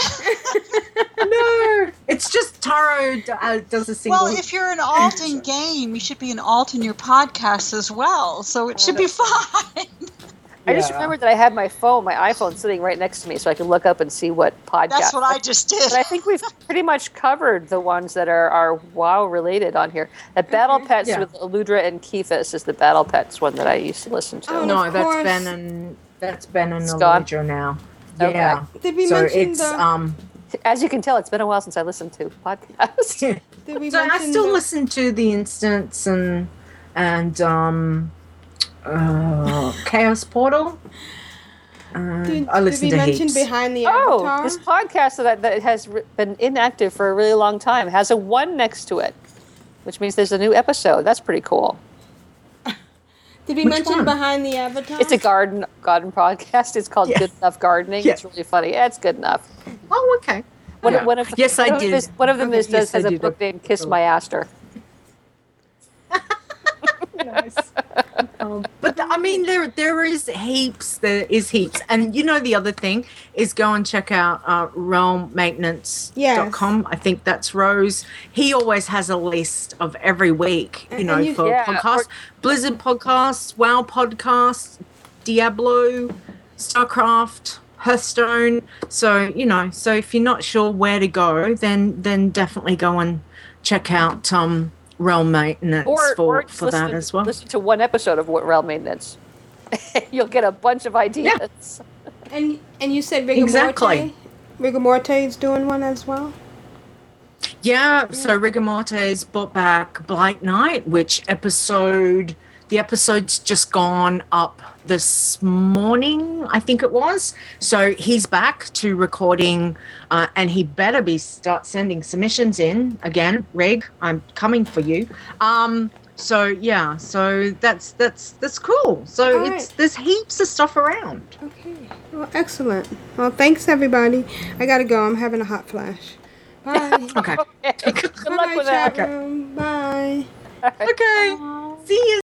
no, it's just Taro uh, does a single. Well, if you're an alt in game, you should be an alt in your podcast as well. So it should be fine. I just remembered that I had my phone, my iPhone, sitting right next to me, so I could look up and see what podcast. That's what I just did. But I think we've pretty much covered the ones that are, are WoW related on here. That Battle Pets Yeah. with Eludra and Keithus is the Battle Pets one that I used to listen to. Oh, no, of that's course- Ben and that's Ben and It's gone? Elijah now. Okay. Yeah. Did we so mention it's the- um. As you can tell, it's been a while since I listened to podcasts. Did we So I still the- listen to the instance and and um uh, Chaos Portal. Uh, Did, I did we to mention heaps. behind the Oh, avatar? this podcast that, that has re- been inactive for a really long time has a one next to it, which means there's a new episode. That's pretty cool. Did we Which mention one? behind the avatar? It's a garden garden podcast. It's called Yeah. Good Enough Gardening. Yeah. It's really funny. Yeah, it's good enough. Oh, okay. One, Yeah. one of Yes, I one of did. them is- one of them Okay, is, yes, does I has a book named Kiss My Aster. Um, but I mean, there there is heaps. There is heaps, and you know the other thing is go and check out uh, realmmaintenance.com. I think that's Rose. He always has a list of every week. You And- know, and you- for Yeah, podcasts, Blizzard podcasts, WoW podcasts, Diablo, Starcraft. Hearthstone. So you know, so if you're not sure where to go, then then definitely go and check out um, Realm Maintenance Or, for or for listen, that as well. Listen to one episode of Realm Maintenance. You'll get a bunch of ideas. Yeah. and and you said Rigor Exactly. Morte? Rigor Morte is doing one as well. Yeah, so Rigor Morte's brought back Blight Night, which episode, the episode's just gone up this morning, I think it was. So he's back to recording, uh, and he better be start sending submissions in again. Rig, I'm coming for you. Um, so yeah, so that's that's that's cool. So it's right. there's heaps of stuff around. Okay. Well, excellent. Well, thanks everybody. I gotta go. I'm having a hot flash. Bye. Okay. Good luck Bye, with that. room. Bye. Okay. See you.